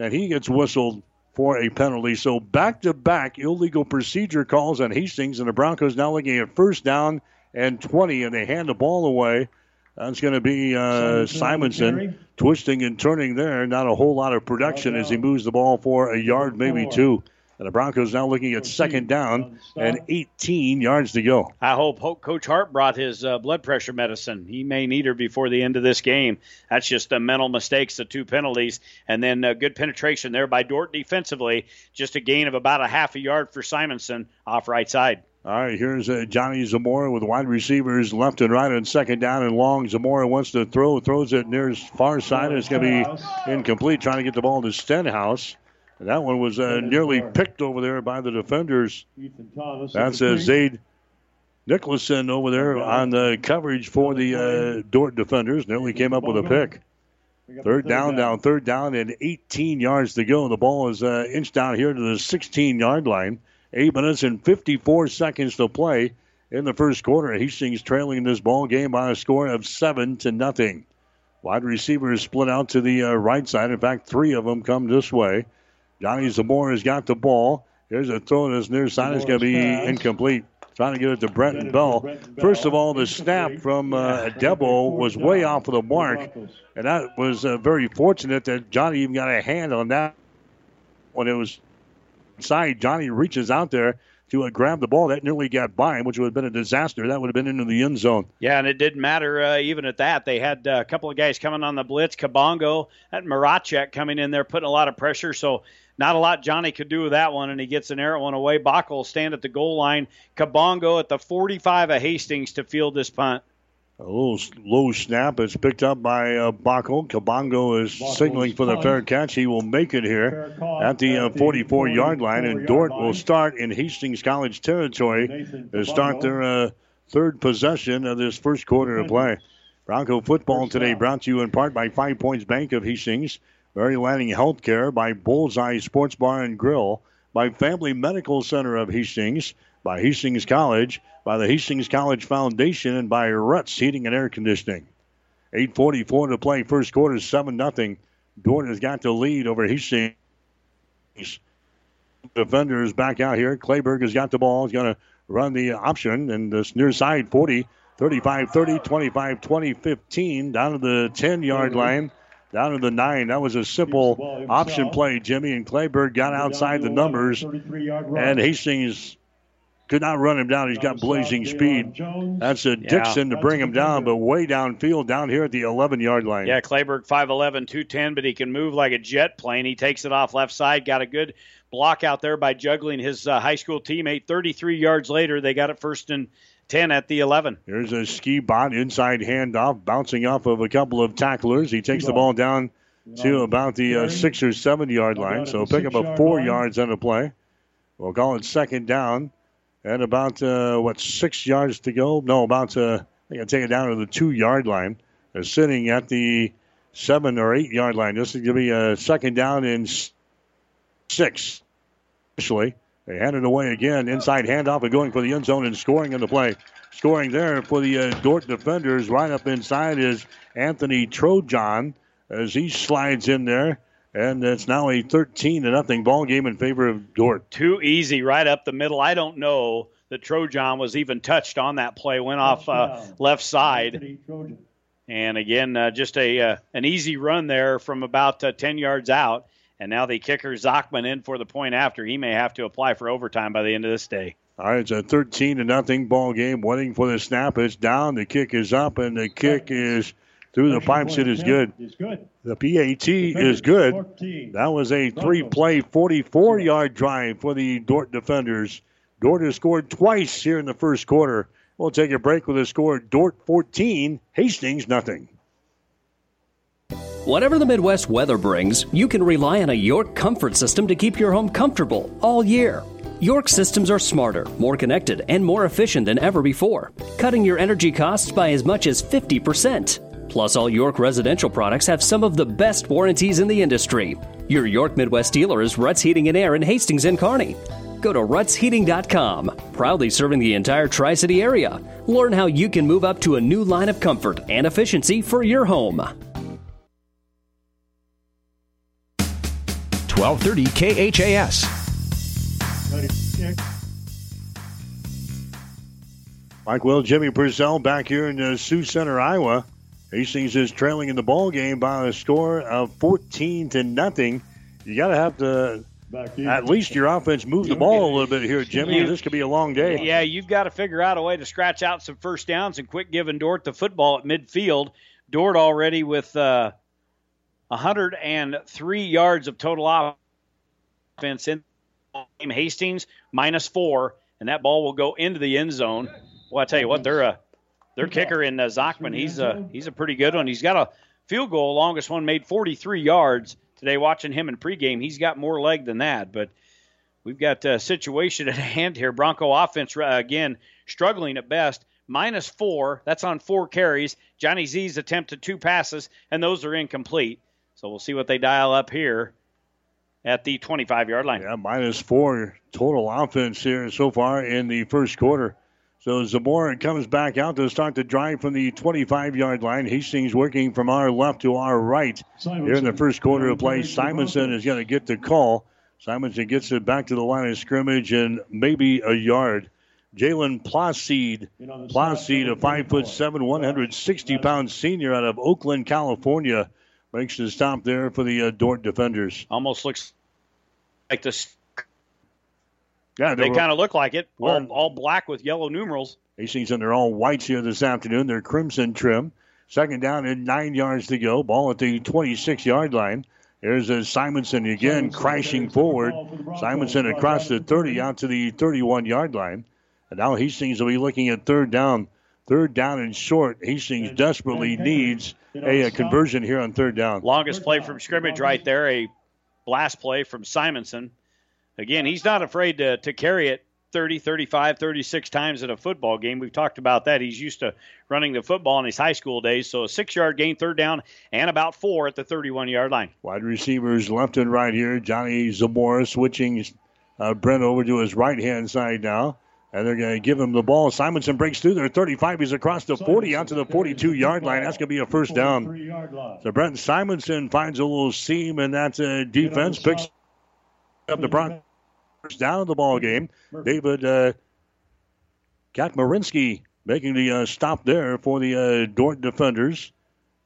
B: and he gets whistled for a penalty. So back to back illegal procedure calls on Hastings, and the Broncos now looking at first down and 20, and they hand the ball away. That's going to be uh, Simonson twisting and turning there. Not a whole lot of production as he moves the ball for a yard, maybe two. And the Broncos now looking at second down and 18 yards to go.
J: I hope Coach Hart brought his uh, blood pressure medicine. He may need her before the end of this game. That's just the mental mistakes, the two penalties, and then uh, good penetration there by Dordt defensively. Just a gain of about a half a yard for Simonson off right side.
B: All right, here's uh, Johnny Zamora with wide receivers left and right on second down and long. Zamora wants to throw, throws it near his far side. It's going to be incomplete, trying to get the ball to Stenhouse. And that one was uh, nearly picked over there by the defenders. That's uh, Zaid Nicholson over there on the coverage for the uh, Dordt defenders. Nearly came up with a pick. Third down, down, third down, and 18 yards to go. The ball is uh, inched down here to the 16 yard line. Eight minutes and 54 seconds to play in the first quarter. Hastings trailing this ball game by a score of seven to nothing. Wide receivers split out to the uh, right side. In fact, three of them come this way. Johnny Zamora has got the ball. Here's a throw to his near side. It's going to be incomplete. trying to get it to Brenton Bell. First of all, the snap from uh, Debo was way off of the mark, and that was uh, very fortunate that Johnny even got a hand on that when it was inside. Johnny reaches out there to uh, grab the ball. That nearly got by him, which would have been a disaster. That would have been into the end zone.
J: Yeah, and it didn't matter uh, even at that. They had uh, a couple of guys coming on the blitz. Kabongo, that Marachek coming in there, putting a lot of pressure. So not a lot Johnny could do with that one, and he gets an arrow one away. Bach will stand at the goal line. Kabongo at the 45 of Hastings to field this punt.
B: A little low snap. It's picked up by uh, Bacco. Kabongo is signaling for the fair catch. He will make it here at the uh, 44 yard line, and Dordt will start in Hastings College territory to start their uh, third possession of this first quarter of play. Bronco football today brought to you in part by Five Points Bank of Hastings, Mary Lanning Healthcare, by Bullseye Sports Bar and Grill, by Family Medical Center of Hastings, by Hastings College, by the Hastings College Foundation, and by Ruts Heating and Air Conditioning. 8.44 to play, first quarter, 7 0. Dordt has got the lead over Hastings. Defenders back out here. Clayberg has got the ball. He's going to run the option, and this near side 40, 35 30, 25 20, 15, down to the 10 yard line down to the nine. That was a simple option play, Jimmy, and Clayberg got outside the numbers, and Hastings could not run him down. He's got blazing speed. That's a Dixon to bring him down, but way downfield down here at the 11 yard line.
J: Yeah, Clayberg 5'11, 210, but he can move like a jet plane. He takes it off left side, got a good block out there by Jungling his uh, high school teammate. 33 yards later, they got it first and 10 at the 11.
B: Here's a ski bot inside handoff, bouncing off of a couple of tacklers. He takes the ball down to about the uh, six or seven yard line, so pick up a four yards on the play. We'll call it second down and about uh, what six yards to go. No, about uh, I think I take it down to the two yard line. They're sitting at the seven or eight yard line. This is going to be a second down in six. Initially, they hand it away again. Inside handoff and going for the end zone and scoring in the play. Scoring there for the uh, Dordt defenders. Right up inside is Anthony Trojan as he slides in there. And it's now a 13 to nothing ball game in favor of Dordt.
J: Too easy right up the middle. I don't know that Trojan was even touched on that play. Went off uh, left side. And again, uh, just a uh, an easy run there from about uh, 10 yards out. And now the kicker Zachman in for the point after. He may have to apply for overtime by the end of this day.
B: All right, it's a 13 to nothing ball game. Waiting for the snap. It's down. The kick is up, and the kick is through the pipes. It is good. The PAT is good. That was a three play, 44 yard drive for the Dordt defenders. Dordt has scored twice here in the first quarter. We'll take a break with a score Dordt 14, Hastings nothing.
N: Whatever the Midwest weather brings, you can rely on a York comfort system to keep your home comfortable all year. York systems are smarter, more connected, and more efficient than ever before, cutting your energy costs by as much as 50%. Plus, all York residential products have some of the best warranties in the industry. Your York Midwest dealer is Ruts Heating and Air in Hastings and Kearney. Go to rutsheating.com, proudly serving the entire Tri City area. Learn how you can move up to a new line of comfort and efficiency for your home.
O: 1230 KHAS.
B: Mike Will, Jimmy Purcell back here in uh, Sioux Center, Iowa. Hastings is trailing in the ball game by a score of 14 to nothing. You got to have to at least your offense move the ball a little bit here, Jimmy. This could be a long day.
J: Yeah, you've got to figure out a way to scratch out some first downs and quit giving Dordt the football at midfield. Dordt already with uh, 103 yards of total offense in game. Hastings minus four, and that ball will go into the end zone. Well, I tell you what, they're a their kicker in uh, Zachman. He's a he's a pretty good one. He's got a field goal, longest one made 43 yards today. Watching him in pregame, he's got more leg than that. But we've got a situation at hand here. Bronco offense uh, again struggling at best. Minus four. That's on four carries. Johnny Z's attempted two passes, and those are incomplete. So we'll see what they dial up here at the 25 yard line.
B: Yeah, minus four total offense here so far in the first quarter. So Zamora comes back out to start the drive from the 25 yard line. Hastings working from our left to our right Simonson. here in the first quarter of play. Simonson is going to get the call. Simonson gets it back to the line of scrimmage and maybe a yard. Jalen Placide. Placide, a five foot seven, 160 pound senior out of Oakland, California, makes the stop there for the uh, Dordt defenders.
J: Almost looks like this.
B: Yeah,
J: They
B: were-
J: kind of look like it. All,
B: Well-
J: all black with yellow numerals.
B: Hastings and they're all whites here this afternoon. They're crimson trim. Second down and nine yards to go. Ball at the 26 yard line. There's a Simonson again crashing forward. Simonson across the 30 out to the 31 yard line. And now Hastings will be looking at third down. Third down and short. Hastings desperately needs a, a conversion here on third down.
J: Longest play from scrimmage right there, a blast play from Simonson. Again, he's not afraid to, to carry it 30, 35, 36 times in a football game. We've talked about that. He's used to running the football in his high school days. So a six yard gain, third down, and about four at the 31 yard line.
B: Wide receivers left and right here. Johnny Zamora switching uh, Brent over to his right hand side now. And they're going to give him the ball. Simonson breaks through there. 35. He's across the 40 out to the 42 yard line. That's going to be a first down. So Brent Simonson finds a little seam in that uh, defense. Picks up the Broncos first down of the ball game. David uh, Katmarinsky making the uh, stop there for the uh, Dordt defenders.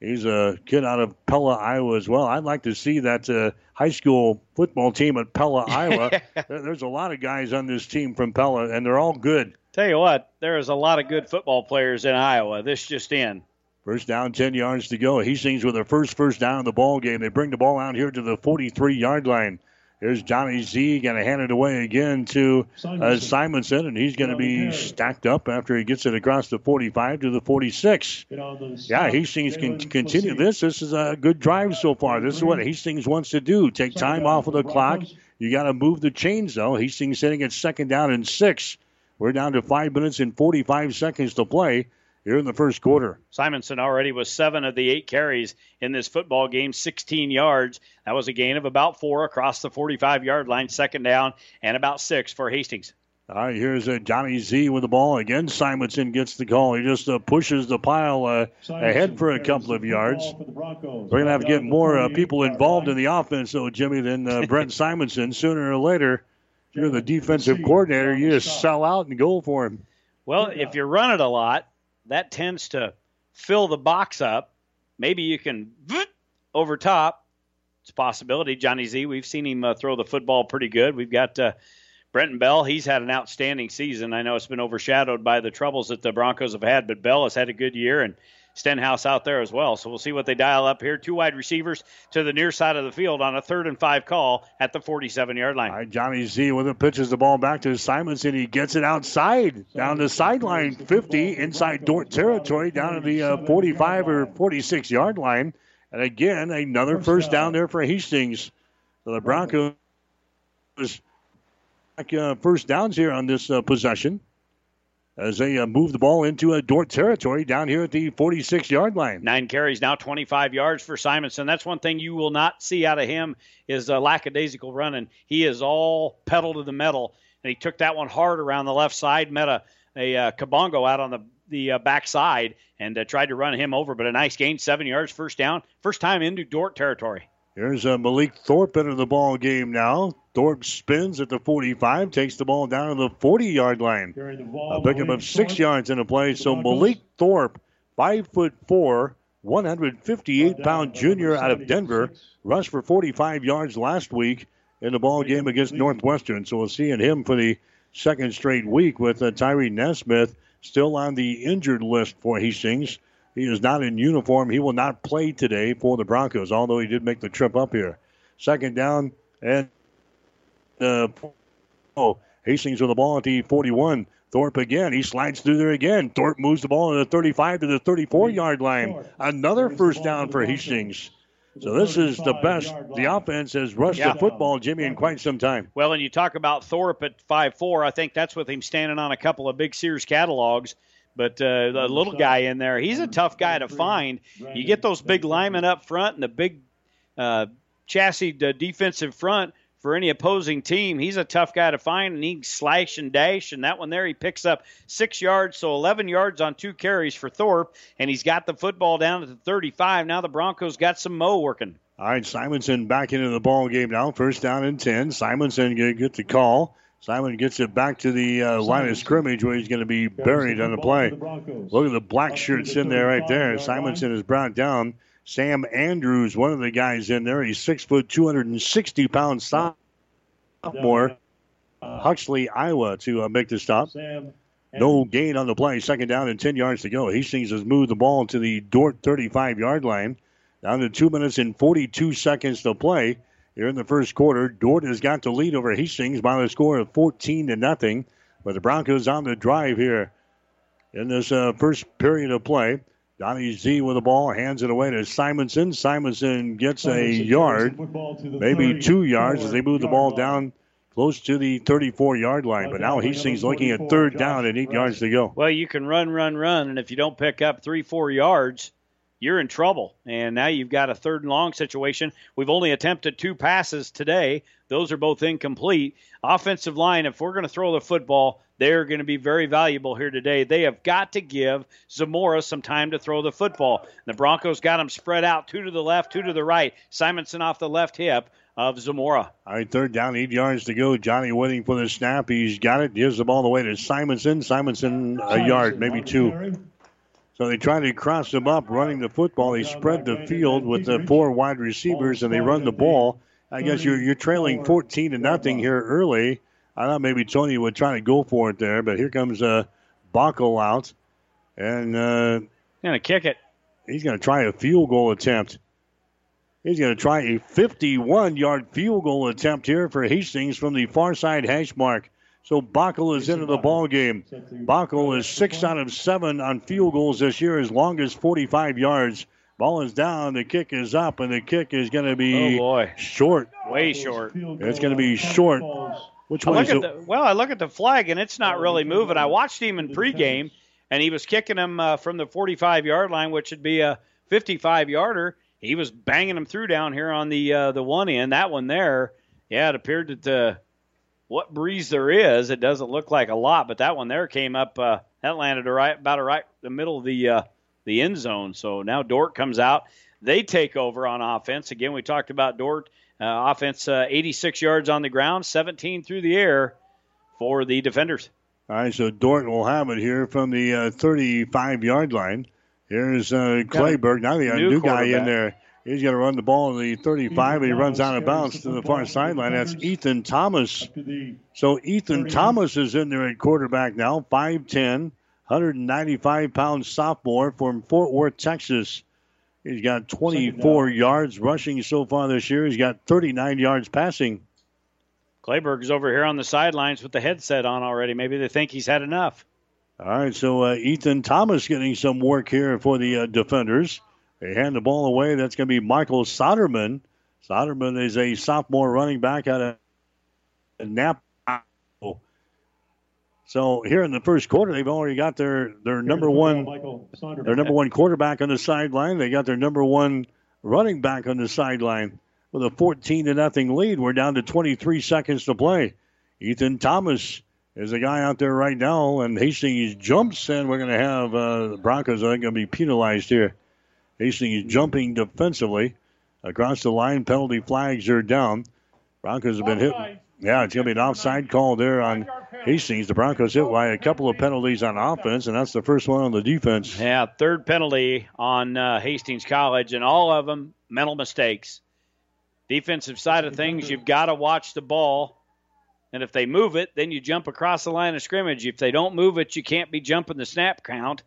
B: He's a kid out of Pella, Iowa as well. I'd like to see that uh, high school football team at Pella, Iowa. There's a lot of guys on this team from Pella, and they're all good.
J: Tell you what, there is a lot of good football players in Iowa. This just in.
B: First down, 10 yards to go. Hastings with their first first down in the ball game. They bring the ball out here to the 43 yard line. There's Johnny Z going to hand it away again to uh, Simonson, and he's going to be stacked up after he gets it across the 45 to the 46. Yeah, Hastings can continue this. This is a good drive so far. This is what Hastings wants to do. Take time off of the clock. You got to move the chains, though. Hastings sitting at second down and six. We're down to five minutes and 45 seconds to play here in the first quarter.
J: Simonson already was seven of the eight carries in this football game, 16 yards. That was a gain of about four across the 45 yard line, second down, and about six for Hastings.
B: All right, here's uh, Johnny Z with the ball. Again, Simonson gets the call. He just uh, pushes the pile uh, ahead for a couple of yards. We're going to have to get more uh, people involved in the offense, though, Jimmy, than uh, Brent Simonson. Sooner or later, if you're the defensive coordinator. You just sell out and go for him.
J: Well, if you run it a lot, that tends to fill the box up. Maybe you can over top. It's a possibility. Johnny Z, we've seen him uh, throw the football pretty good. We've got uh, Brenton Bell. He's had an outstanding season. I know it's been overshadowed by the troubles that the Broncos have had, but Bell has had a good year, and Stenhouse out there as well. So we'll see what they dial up here. Two wide receivers to the near side of the field on a third and five call at the 47 yard line.
B: Johnny Z with it pitches the ball back to Simonson. He gets it outside down the sideline 50 inside Dordt territory down to the uh, 45 or 46 yard line. And again, another first down there for Hastings. So the Broncos uh, first downs here on this uh, possession as they uh, move the ball into a Dordt territory down here at the 46 yard line.
J: Nine carries now, 25 yards for Simonson. That's one thing you will not see out of him is a lackadaisical running. He is all pedal to the metal, and he took that one hard around the left side, met a a uh, Kabongo out on the the uh, backside, and uh, tried to run him over. But a nice gain, seven yards, first down, first time into Dordt territory.
B: Here's uh, Malik Thorpe into the ball game now. Thorpe spins at the 45, takes the ball down to the 40 yard line. A pickup of six yards in the play. So Malik Thorpe, five foot four, 158 pound junior out of Denver, rushed for 45 yards last week in the ball game against Northwestern. So we'll see him for the second straight week with uh, Tyree Nesmith still on the injured list for Hastings. He is not in uniform. He will not play today for the Broncos, although he did make the trip up here. Second down and uh, oh, Hastings with the ball at the 41. Thorpe again. He slides through there again. Thorpe moves the ball to the 35 to the 34 yard line. Another first down for Hastings. So this is the best the offense has rushed
J: Yeah.
B: the football, Jimmy, in quite some time.
J: Well, and you talk about Thorpe at five four. I think that's with him standing on a couple of big Sears catalogs. But uh, the little guy in there, he's a tough guy to find. You get those big linemen up front and the big uh, chassis uh, defensive front for any opposing team. He's a tough guy to find, and he can slash and dash. And that one there, he picks up six yards, so 11 yards on two carries for Thorpe, and he's got the football down at the 35. Now the Broncos got some mo working.
B: All right, Simonson back into the ball game now. First down and 10. Simonson going to get the call. Simon gets it back to the uh, line of scrimmage where he's going to be buried on the play. Look at the black shirts in there right there. Simonson is brought down. Sam Andrews, one of the guys in there. He's six foot, 260 pounds sophomore. Huxley, Iowa, to uh, make the stop. No gain on the play. Second down and 10 yards to go. Hastings has moved the ball to the Dordt 35 yard line. Down to two minutes and 42 seconds to play here in the first quarter. Dordt has got the lead over Hastings by the score of 14 to nothing. But the Broncos on the drive here in this uh, first period of play. Donnie Z with the ball, hands it away to Simonson. Simonson gets a yard, maybe two yards as they move the ball down close to the 34 yard line. But now Hastings looking at third down and eight yards to go.
J: Well, you can run, run, run, and if you don't pick up three, four yards, you're in trouble. And now you've got a third and long situation. We've only attempted two passes today. Those are both incomplete. Offensive line, if we're going to throw the football, they're going to be very valuable here today. They have got to give Zamora some time to throw the football. The Broncos got them spread out, two to the left, two to the right. Simonson off the left hip of Zamora.
B: All right, third down, eight yards to go. Johnny waiting for the snap. He's got it. Gives the ball away to Simonson. Simonson a yard, maybe two. So they try to cross them up, running the football. They spread the field with the four wide receivers, and they run the ball. I guess you're you're trailing 14 to nothing here early. I thought maybe Tony would try to go for it there, but here comes uh, Bockel out, and uh,
J: gonna kick it.
B: He's gonna try a field goal attempt. He's going to try a 51 yard field goal attempt here for Hastings from the far side hash mark. So Bockel is into the ball game. Bockel is six out of seven on field goals this year, as long as 45 yards. Ball is down, the kick is up, and the kick is going to be
J: oh boy.
B: short.
J: Way short.
B: It's going to be short. Which
J: I look
B: is
J: at
B: it?
J: the, well, I look at the flag and it's not really moving. I watched him in pregame, and he was kicking him uh, from the 45 yard line, which would be a 55 yarder. He was banging them through down here on the uh, the one end. That one there, yeah, it appeared that uh, what breeze there is, it doesn't look like a lot, but that one there came up. Uh, that landed right about right the middle of the uh, the end zone. So now Dordt comes out. They take over on offense. Again, we talked about Dordt uh, offense, uh, 86 yards on the ground, 17 through the air for the defenders.
B: All right, so Dordt will have it here from the uh, 35 yard line. Here's uh, Clayberg. Now they got a
J: new
B: new guy in there. He's going to run the ball in the 35, and he runs out of bounds to the far sideline. That's Ethan Thomas. So Ethan Thomas is in there at quarterback now, 5'10, 195 pound sophomore from Fort Worth, Texas. He's got 24 yards rushing so far this year. He's got 39 yards passing.
J: Clayberg is over here on the sidelines with the headset on already. Maybe they think he's had enough.
B: All right, so uh, Ethan Thomas getting some work here for the uh, defenders. They hand the ball away. That's going to be Michael Soderman. Soderman is a sophomore running back out of Napa. So here in the first quarter, they've already got their, their number one their number one quarterback on the sideline. They got their number one running back on the sideline with a 14 to nothing lead. We're down to 23 seconds to play. Ethan Thomas is a guy out there right now, and Hastings jumps, and we're going to have uh, the Broncos are going to be penalized here. Hastings is jumping defensively across the line. Penalty flags are down. Broncos have been hit. Yeah, it's going to be an offside call there on Hastings. The Broncos hit by a couple of penalties on offense, and that's the first one on the defense.
J: Yeah, third penalty on uh, Hastings College, and all of them mental mistakes. Defensive side of things, you've got to watch the ball. And if they move it, then you jump across the line of scrimmage. If they don't move it, you can't be jumping the snap count.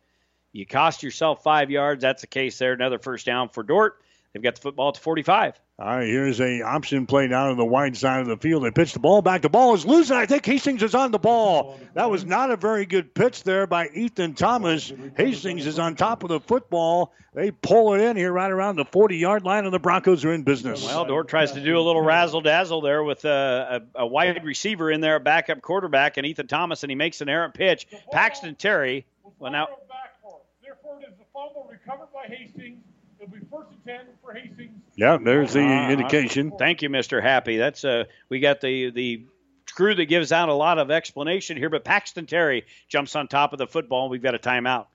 J: You cost yourself five yards. That's the case there. Another first down for Dordt. They've got the football to 45.
B: All right, here's a option play down on the wide side of the field. They pitch the ball back. The ball is loose, and I think Hastings is on the ball. That was not a very good pitch there by Ethan Thomas. Hastings is on top of the football. They pull it in here right around the 40 yard line, and the Broncos are in business.
J: Well, Dordt tries to do a little razzle dazzle there with a, a, a wide receiver in there, a backup quarterback, and Ethan Thomas, and he makes an errant pitch. Paxton Terry. Well, now
M: Therefore, it is the fumble recovered by Hastings. It'll be first and ten for Hastings.
B: Yeah, there's the
J: Uh,
B: indication.
J: Thank you, Mr. Happy. That's uh, we got the the crew that gives out a lot of explanation here, but Paxton Terry jumps on top of the football. We've got a timeout.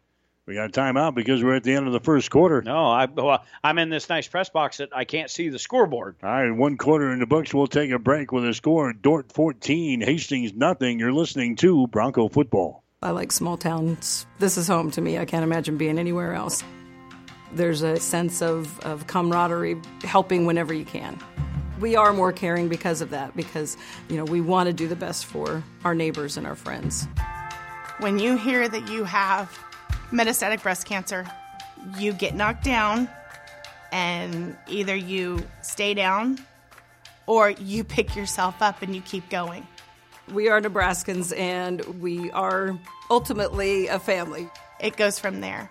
B: We got a timeout because we're at the end of the first quarter.
J: No, I, well, I'm in this nice press box that I can't see the scoreboard.
B: All right, one quarter in the books. We'll take a break with a score: Dordt 14, Hastings nothing. You're listening to Bronco football.
C: I like small towns. This is home to me. I can't imagine being anywhere else. There's a sense of, of camaraderie, helping whenever you can. We are more caring because of that, because you know we want to do the best for our neighbors and our friends.
D: When you hear that you have metastatic breast cancer, you get knocked down, and either you stay down or you pick yourself up and you keep going.
C: We are Nebraskans and we are ultimately a family.
D: It goes from there.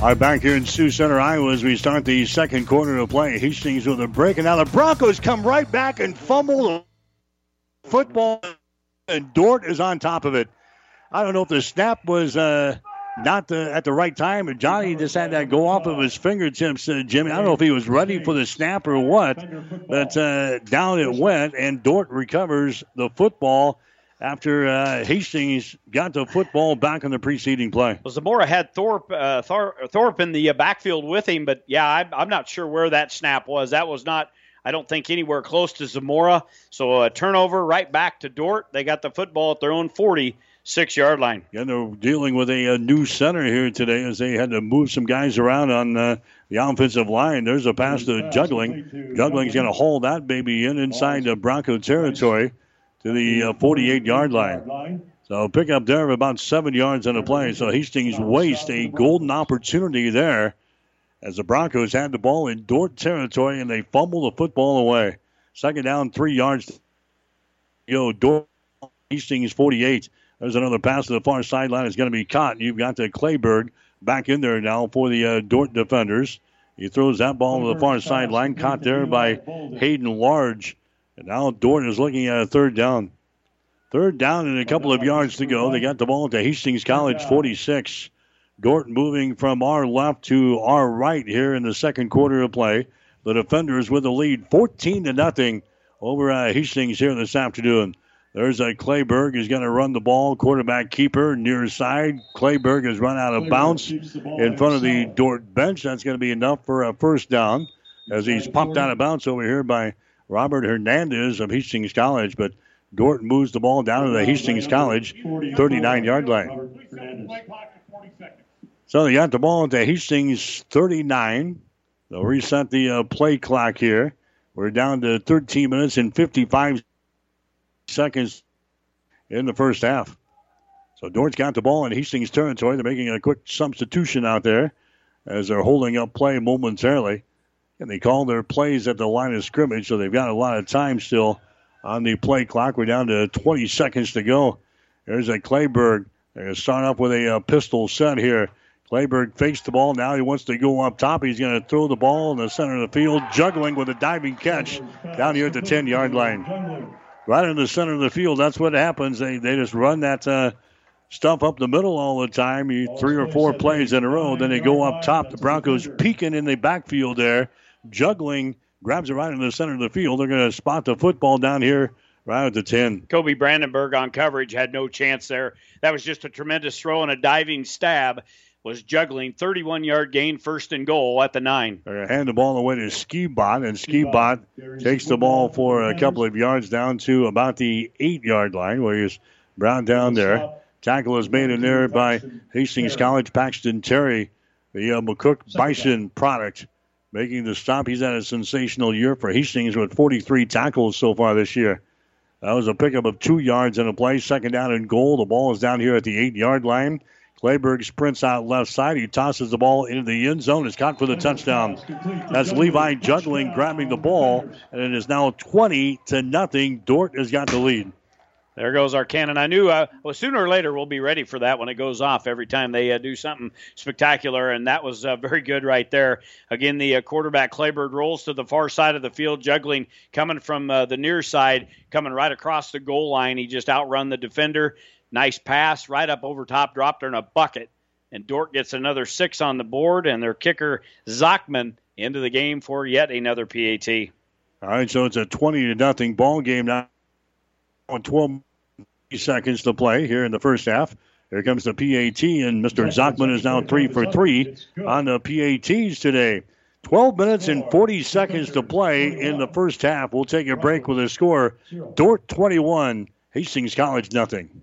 B: All right, back here in Sioux Center, Iowa, as we start the second quarter of play. Hastings with a break, and now the Broncos come right back and fumble the football, and Dordt is on top of it. I don't know if the snap was uh, not the, at the right time, and Johnny just had that go off of his fingertips, uh, Jimmy. I don't know if he was ready for the snap or what, but uh, down it went, and Dordt recovers the football after uh, Hastings got the football back in the preceding play.
J: Well, Zamora had Thorpe uh, Thor- Thorpe in the uh, backfield with him, but yeah, I, I'm not sure where that snap was. That was not, I don't think, anywhere close to Zamora. So a turnover right back to Dordt. They got the football at their own 46 yard line.
B: Yeah, they're dealing with a, a, new center here today as they had to move some guys around on uh, the offensive line. There's a pass to Jungling. Jungling's going to haul that baby in inside the Bronco territory to the 48 uh, yard line. So pick up there of about seven yards on the play. So Hastings waste a golden opportunity there as the Broncos had the ball in Dordt territory and they fumble the football away. Second down, three yards. Yo, Dordt Hastings 48. There's another pass to the far sideline. It's going to be caught. You've got the Clayberg back in there now for the uh, Dordt defenders. He throws that ball to the far sideline, caught there by Hayden Large. And now Dorton is looking at a third down. Third down and a couple of yards to go. They got the ball to Hastings College 46. Dorton moving from our left to our right here in the second quarter of play. The defenders with the lead 14 to nothing over uh, Hastings here this afternoon. There's a Clayberg who's going to run the ball. Quarterback keeper near side. Clayberg has run out of bounds in front of the Dordt bench. That's going to be enough for a first down as he's popped out of bounds over here by Robert Hernandez of Hastings College, but Dordt moves the ball down to the Hastings College 39 yard line. So they got the ball at the Hastings 39. They'll reset the uh, play clock here. We're down to 13 minutes and 55 seconds in the first half. So Dordt's got the ball in Hastings territory. They're making a quick substitution out there as they're holding up play momentarily and they call their plays at the line of scrimmage, so they've got a lot of time still on the play clock. We're down to 20 seconds to go. There's a Clayberg. They're going to start off with a uh, pistol set here. Clayberg fakes the ball. Now he wants to go up top. He's going to throw the ball in the center of the field, Jungling with a diving catch down here at the 10 yard line. Right in the center of the field. That's what happens. They, they just run that uh, stuff up the middle all the time. Three or four plays in a row. Then they go up top. The Broncos peeking in the backfield there Jungling, grabs it right in the center of the field. They're going to spot the football down here right at the 10.
J: Kobe Brandenburg on coverage had no chance there. That was just a tremendous throw and a diving stab. Was Jungling 31 yard gain, first and goal at the nine.
B: They're going to hand the ball away to Skibot, and Skibot takes the ball for a couple of yards down to about the eight yard line where he's brought down there. Tackle is made in there by Hastings College Paxton Terry, the uh, McCook Bison product making the stop. He's had a sensational year for Hastings with 43 tackles so far this year. That was a pickup of two yards in a play. Second down and goal. The ball is down here at the eight yard line. Clayberg sprints out left side. He tosses the ball into the end zone. It's caught for the touchdown. That's Levi Jungling, grabbing the ball, and it is now 20 to nothing. Dordt has got the lead.
J: There goes our cannon. I knew uh, well sooner or later we'll be ready for that when it goes off. Every time they uh, do something spectacular, and that was uh, very good right there. Again, the uh, quarterback Clayberg rolls to the far side of the field, Jungling, coming from uh, the near side, coming right across the goal line. He just outrun the defender. Nice pass right up over top, dropped her in a bucket, and Dordt gets another six on the board, and their kicker Zachman into the game for yet another PAT.
B: All right, so it's a twenty to nothing ball game now. On 12 seconds to play here in the first half. Here comes the PAT, and Mr. Zachman is now three for three on the PATs today. 12 minutes and 40 seconds to play in the first half. We'll take a break with a score Dordt 21, Hastings College nothing.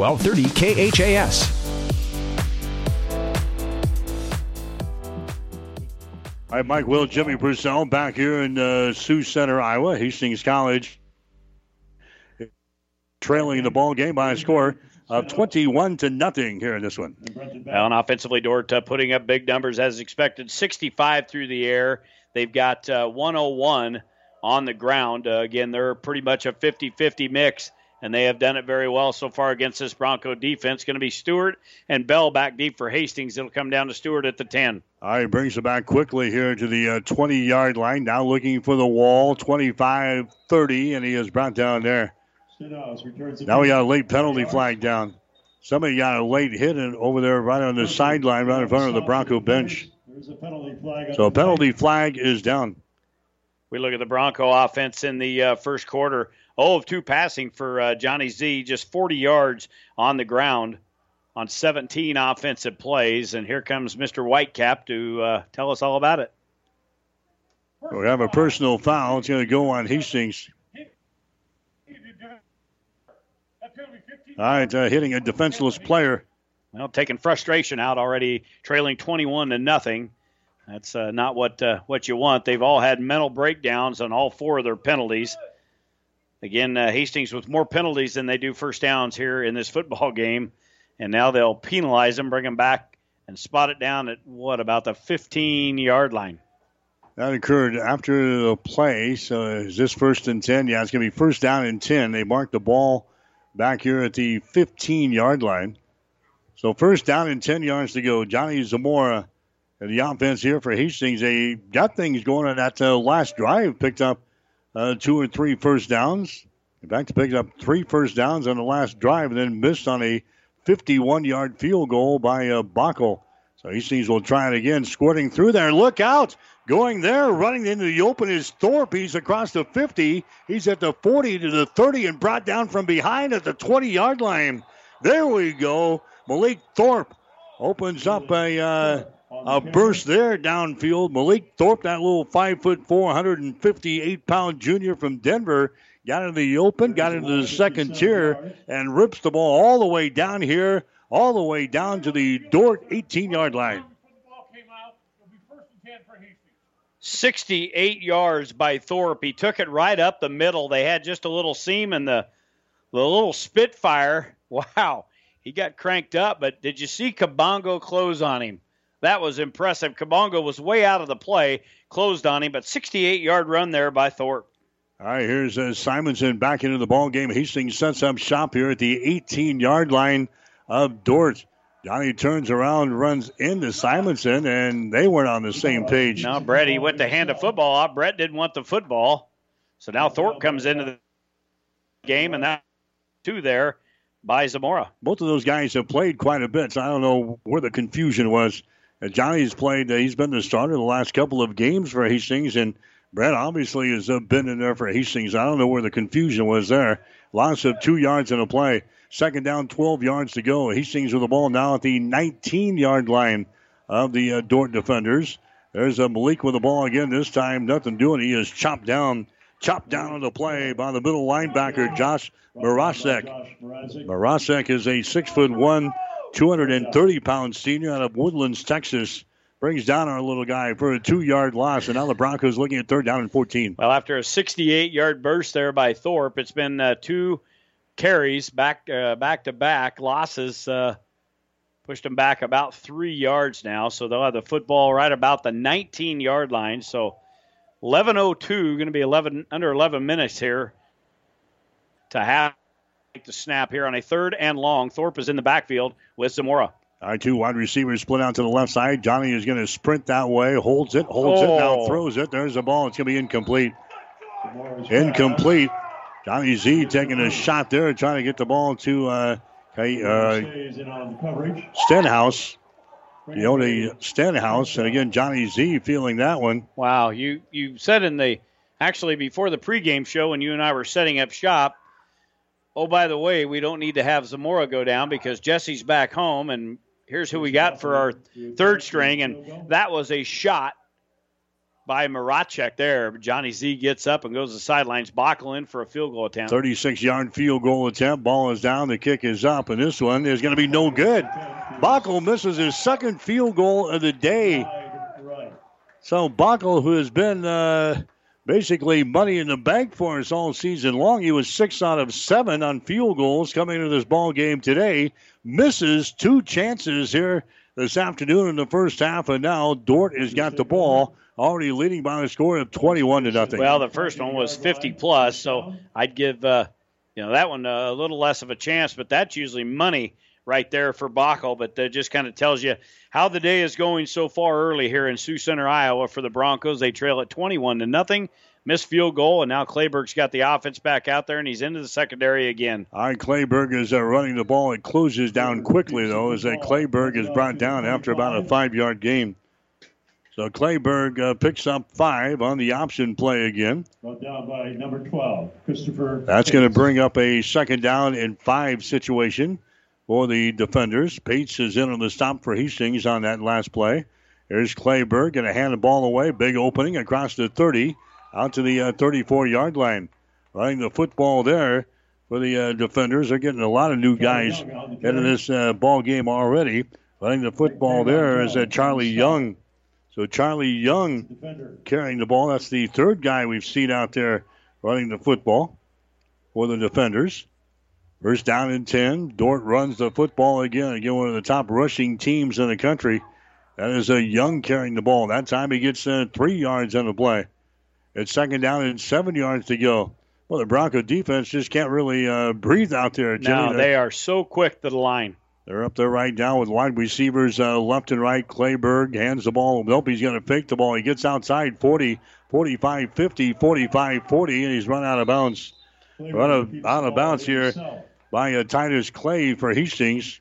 O: 1230 KHAS.
B: All right, Mike Will, Jimmy Purcell back here in uh, Sioux Center, Iowa. Hastings College trailing the ball game by a score of 21 to nothing here in this one.
J: Well, and offensively, Dordt uh, putting up big numbers as expected 65 through the air. They've got uh, 101 on the ground. Uh, again, they're pretty much a 50 50 mix and they have done it very well so far against this Bronco defense. Going to be Stewart and Bell back deep for Hastings. It'll come down to Stewart at the 10.
B: All right, brings it back quickly here to the 20 uh, yard line. Now looking for the wall, 25 30, and he is brought down there. Now we got a late penalty flag down. Somebody got a late hit over there right on the sideline, right in front of the Bronco bench. So a penalty flag is down.
J: We look at the Bronco offense in the uh, first quarter. 0 of 2 passing for uh, Johnny Z, just 40 yards on the ground on 17 offensive plays. And here comes Mr. Whitecap to uh, tell us all about it.
B: We have a personal foul. It's going to go on Hastings. All right, uh, hitting a defenseless player.
J: Well, taking frustration out already, trailing 21 to nothing. That's uh, not what uh, what you want. They've all had mental breakdowns on all four of their penalties. Again, uh, Hastings with more penalties than they do first downs here in this football game. And now they'll penalize them, bring them back, and spot it down at what, about the 15 yard line?
B: That occurred after the play. So is this first and 10? Yeah, it's going to be first down and 10. They marked the ball back here at the 15 yard line. So first down and 10 yards to go. Johnny Zamora the offense here for Hastings. They got things going on that uh, last drive, picked up uh, two or three first downs. In fact, picked up three first downs on the last drive and then missed on a 51 yard field goal by uh, Bockel. So Hastings will try it again, squirting through there. Look out! Going there, running into the open is Thorpe. He's across the 50. He's at the 40 to the 30 and brought down from behind at the 20 yard line. There we go. Malik Thorpe opens up a uh, a burst there downfield. Malik Thorpe, that little five foot four, 158 pound junior from Denver, got into the open, got into the second tier, and rips the ball all the way down here, all the way down to the Dordt 18 yard line.
J: 68 yards by Thorpe. He took it right up the middle. They had just a little seam in the the little Spitfire. Wow. He got cranked up, but did you see Kabongo close on him? That was impressive. Kabongo was way out of the play, closed on him, but 68 yard run there by Thorpe.
B: All right, here's uh, Simonson back into the ball game. Hastings sets up shop here at the 18 yard line of Dort. Johnny turns around, runs into Simonson, and they weren't on the same page.
J: Now, Brett, he went to hand a football off. Brett didn't want the football. So now Thorpe comes into the game, and that two there by Zamora.
B: Both of those guys have played quite a bit, so I don't know where the confusion was. Uh, Johnny's played, uh, he's been the starter the last couple of games for Hastings, and Brett obviously has uh, been in there for Hastings. I don't know where the confusion was there. Loss of two yards in a play. Second down, 12 yards to go. Hastings with the ball now at the 19 yard line of the uh, Dordt defenders. There's a Malik with the ball again. This time, nothing doing. He is chopped down chopped down on the play by the middle linebacker, Josh Marasek. Marasek is a six foot one, 230 pound senior out of Woodlands, Texas. Brings down our little guy for a two yard loss, and now the Broncos looking at third down and 14.
J: Well, after a 68 yard burst there by Thorpe, it's been uh, two carries back uh, back to back losses. Uh, pushed them back about three yards now, so they'll have the football right about the 19 yard line. So 11:02, going to be 11 under 11 minutes here to have the snap here on a third and long. Thorpe is in the backfield with Zamora.
B: Our two wide receivers split out to the left side. Johnny is going to sprint that way, holds it, holds oh. it, now oh. throws it. There's the ball. It's going to be incomplete. Incomplete. Johnny Z taking a shot there, trying to get the ball to uh, uh, Stenhouse. Leone Stenhouse, and again Johnny Z feeling that one.
J: Wow, you you said in the actually before the pregame show when you and I were setting up shop. Oh, by the way, we don't need to have Zamora go down because Jesse's back home, and here's who we got for our third string, and that was a shot by Maracek there. Johnny Z gets up and goes to the sidelines. Bockel in for a field goal attempt.
B: 36 yard field goal attempt. Ball is down. The kick is up, and this one is going to be no good. Bockel misses his second field goal of the day. So Bockel, who has been uh, basically money in the bank for us all season long, he was six out of seven on field goals coming into this ball game today. Misses two chances here this afternoon in the first half, and now Dordt has got the ball already leading by a score of 21 to nothing.
J: Well, the first one was 50 plus, so I'd give uh, you know that one a little less of a chance, but that's usually money right there for Bockel. But that just kind of tells you how the day is going so far early here in Sioux Center, Iowa, for the Broncos. They trail at 21 to nothing. Missed field goal, and now Clayberg's got the offense back out there, and he's into the secondary again.
B: All right, Clayberg is uh, running the ball. It closes down quickly, though, as that Clayberg is brought down after about a five yard gain. So Clayberg uh, picks up five on the option play again.
M: Brought down by number 12, Christopher.
B: That's going to bring up a second down and five situation for the defenders. Pates is in on the stop for Hastings on that last play. Here's Clayberg going to hand the ball away. Big opening across the 30 out to the 34 uh, yard line. Running the football there for the uh, defenders. They're getting a lot of new guys into this uh, ball game already. Running the football there is uh, Charlie Young so Charlie Young carrying the ball. That's the third guy we've seen out there running the football for the defenders. First down and 10. Dort runs the football again. Again, one of the top rushing teams in the country. That is a Young carrying the ball. That time he gets uh, three yards on the play. It's second down and seven yards to go. Well, the Bronco defense just can't really uh, breathe out there.
J: No, they are so quick to the line.
B: They're up there right now with wide receivers uh, left and right. Clayberg hands the ball. Nope, he's going to fake the ball. He gets outside 40, 45, 50, 45, 40, and he's run out of bounds. Run out of bounds here by uh, Titus Clay for Hastings.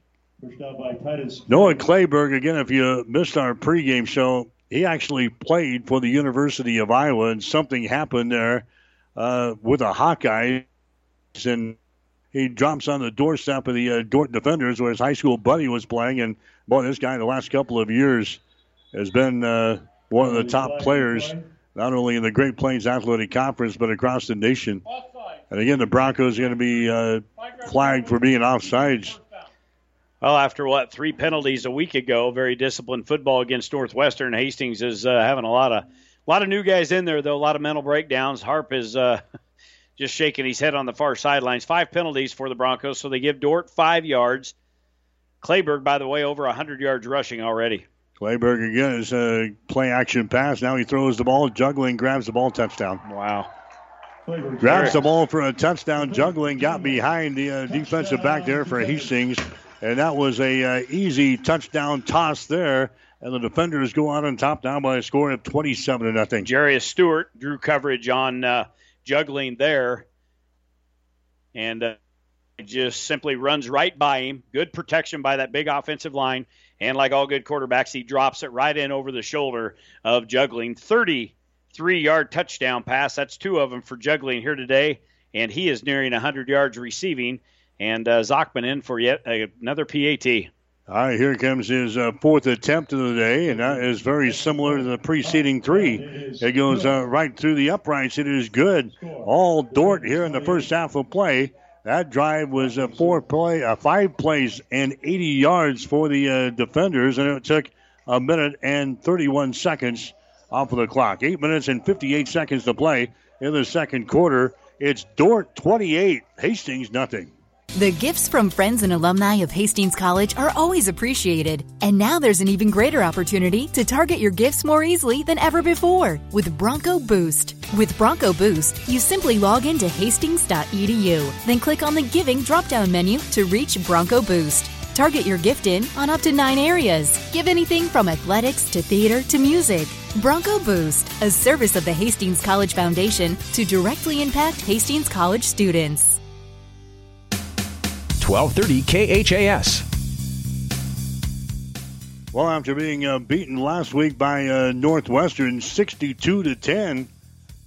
B: Noah Clayberg, again, if you missed our pregame show, he actually played for the University of Iowa, and something happened there uh, with a Hawkeye. And he drops on the doorstep of the uh, Dordt defenders where his high school buddy was playing. And boy, this guy the last couple of years has been uh, one of the top players, not only in the Great Plains Athletic Conference but across the nation. And again, the Broncos are going to be uh, flagged for being offsides.
J: Well, after what three penalties a week ago, very disciplined football against Northwestern. Hastings is uh, having a lot of a lot of new guys in there, though. A lot of mental breakdowns. Harp is uh, just shaking his head on the far sidelines. Five penalties for the Broncos, so they give Dordt five yards. Clayberg, by the way, over 100 yards rushing already.
B: Clayberg again is a play action pass. Now he throws the ball, Jungling, grabs the ball, touchdown.
J: Wow.
B: Grabs the ball for a touchdown, Jungling, got behind the uh, defensive back there for Hastings, and that was a uh, easy touchdown toss there. And the defenders go out on top now by a score of 27 to nothing.
J: Jarius Stewart drew coverage on uh, Jungling there. And uh, just simply runs right by him. Good protection by that big offensive line. And like all good quarterbacks, he drops it right in over the shoulder of Jungling. 33 yard touchdown pass. That's two of them for Jungling here today. And he is nearing 100 yards receiving. And uh, Zachman in for yet another PAT.
B: All right, here comes his uh, fourth attempt of the day, and that is very similar to the preceding three. It goes uh, right through the uprights. It is good. All Dordt here in the first half of play. That drive was a four play, uh, five plays and 80 yards for the uh, defenders, and it took a minute and 31 seconds off of the clock. Eight minutes and 58 seconds to play in the second quarter. It's Dordt 28, Hastings nothing.
P: The gifts from friends and alumni of Hastings College are always appreciated. And now there's an even greater opportunity to target your gifts more easily than ever before with Bronco Boost. With Bronco Boost, you simply log into hastings.edu, then click on the Giving drop down menu to reach Bronco Boost. Target your gift in on up to nine areas. Give anything from athletics to theater to music. Bronco Boost, a service of the Hastings College Foundation to directly impact Hastings College students.
O: 1230 KHAS.
B: Well, after being uh, beaten last week by uh, Northwestern 62 to 10,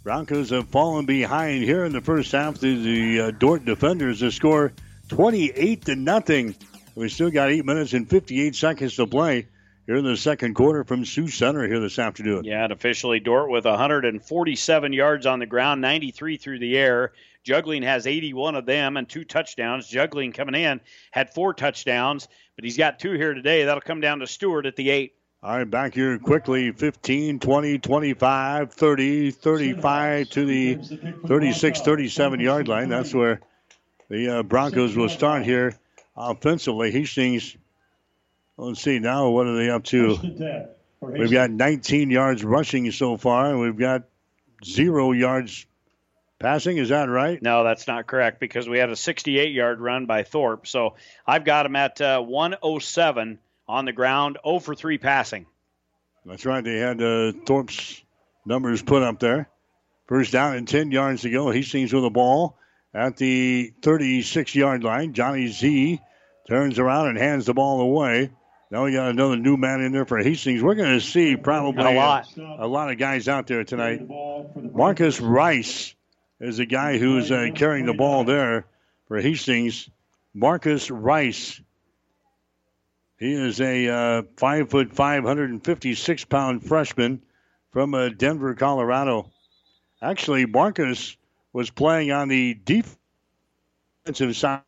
B: Broncos have fallen behind here in the first half to the uh, Dordt defenders to score 28 to nothing. We still got 8 minutes and 58 seconds to play here in the second quarter from Sioux Center here this afternoon.
J: Yeah, and officially Dordt with 147 yards on the ground, 93 through the air. Jungling has 81 of them and two touchdowns. Jungling coming in had four touchdowns, but he's got two here today. That'll come down to Stewart at the eight.
B: All right, back here quickly 15, 20, 25, 30, 35 to the 36, 37 yard line. That's where the uh, Broncos will start here offensively. Hastings, let's see now, what are they up to? We've got 19 yards rushing so far, and we've got zero yards Passing, is that right?
J: No, that's not correct because we had a 68 yard run by Thorpe. So I've got him at uh, 107 on the ground, 0 for 3 passing.
B: That's right. They had uh, Thorpe's numbers put up there. First down and 10 yards to go. He Hastings with the ball at the 36 yard line. Johnny Z turns around and hands the ball away. Now we got another new man in there for Hastings. We're going to see probably
J: a lot,
B: a, a lot of guys out there tonight. Marcus Rice is the guy who's uh, carrying the ball there for Hastings. Marcus Rice. He is a uh, five foot, 556 pound freshman from uh, Denver, Colorado. Actually, Marcus was playing on the defensive side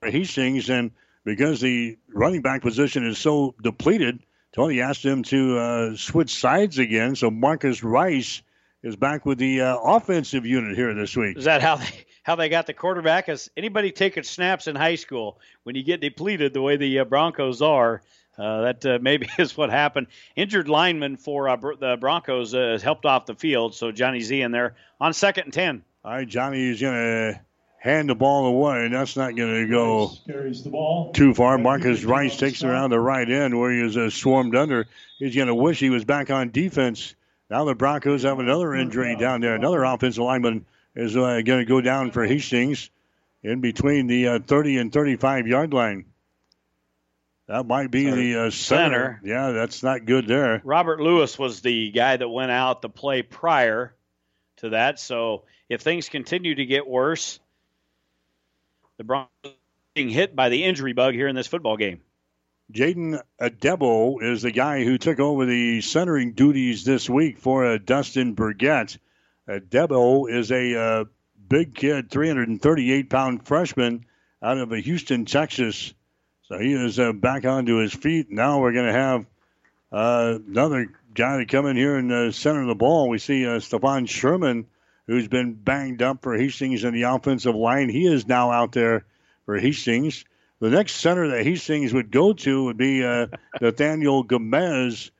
B: for Hastings, and because the running back position is so depleted, Tony asked him to uh, switch sides again. So Marcus Rice is back with the uh, offensive unit here this week.
J: Is that how they how they got the quarterback? As anybody taking snaps in high school, when you get depleted the way the uh, Broncos are, uh, that uh, maybe is what happened. Injured lineman for uh, the Broncos uh, has helped off the field, so Johnny Z in there on second and ten.
B: All right, Johnny is going to hand the ball away, and that's not going to go too far. Marcus Rice takes it around the right end where he is uh, swarmed under. He's going to wish he was back on defense now the Broncos have another injury down there. Another offensive lineman is uh, going to go down for Hastings in between the uh, 30 and 35 yard line. That might be Sorry. the uh, center. center. Yeah, that's not good there.
J: Robert Lewis was the guy that went out the play prior to that. So if things continue to get worse, the Broncos being hit by the injury bug here in this football game.
B: Jaden Adebo is the guy who took over the centering duties this week for uh, Dustin Burgett. Adebo is a uh, big kid, 338 pound freshman out of Houston, Texas. So he is uh, back onto his feet. Now we're going to have uh, another guy to come in here and uh, center the ball. We see uh, Stefan Sherman, who's been banged up for Hastings in the offensive line. He is now out there for Hastings. The next center that Hastings would go to would be uh, Nathaniel Gomez,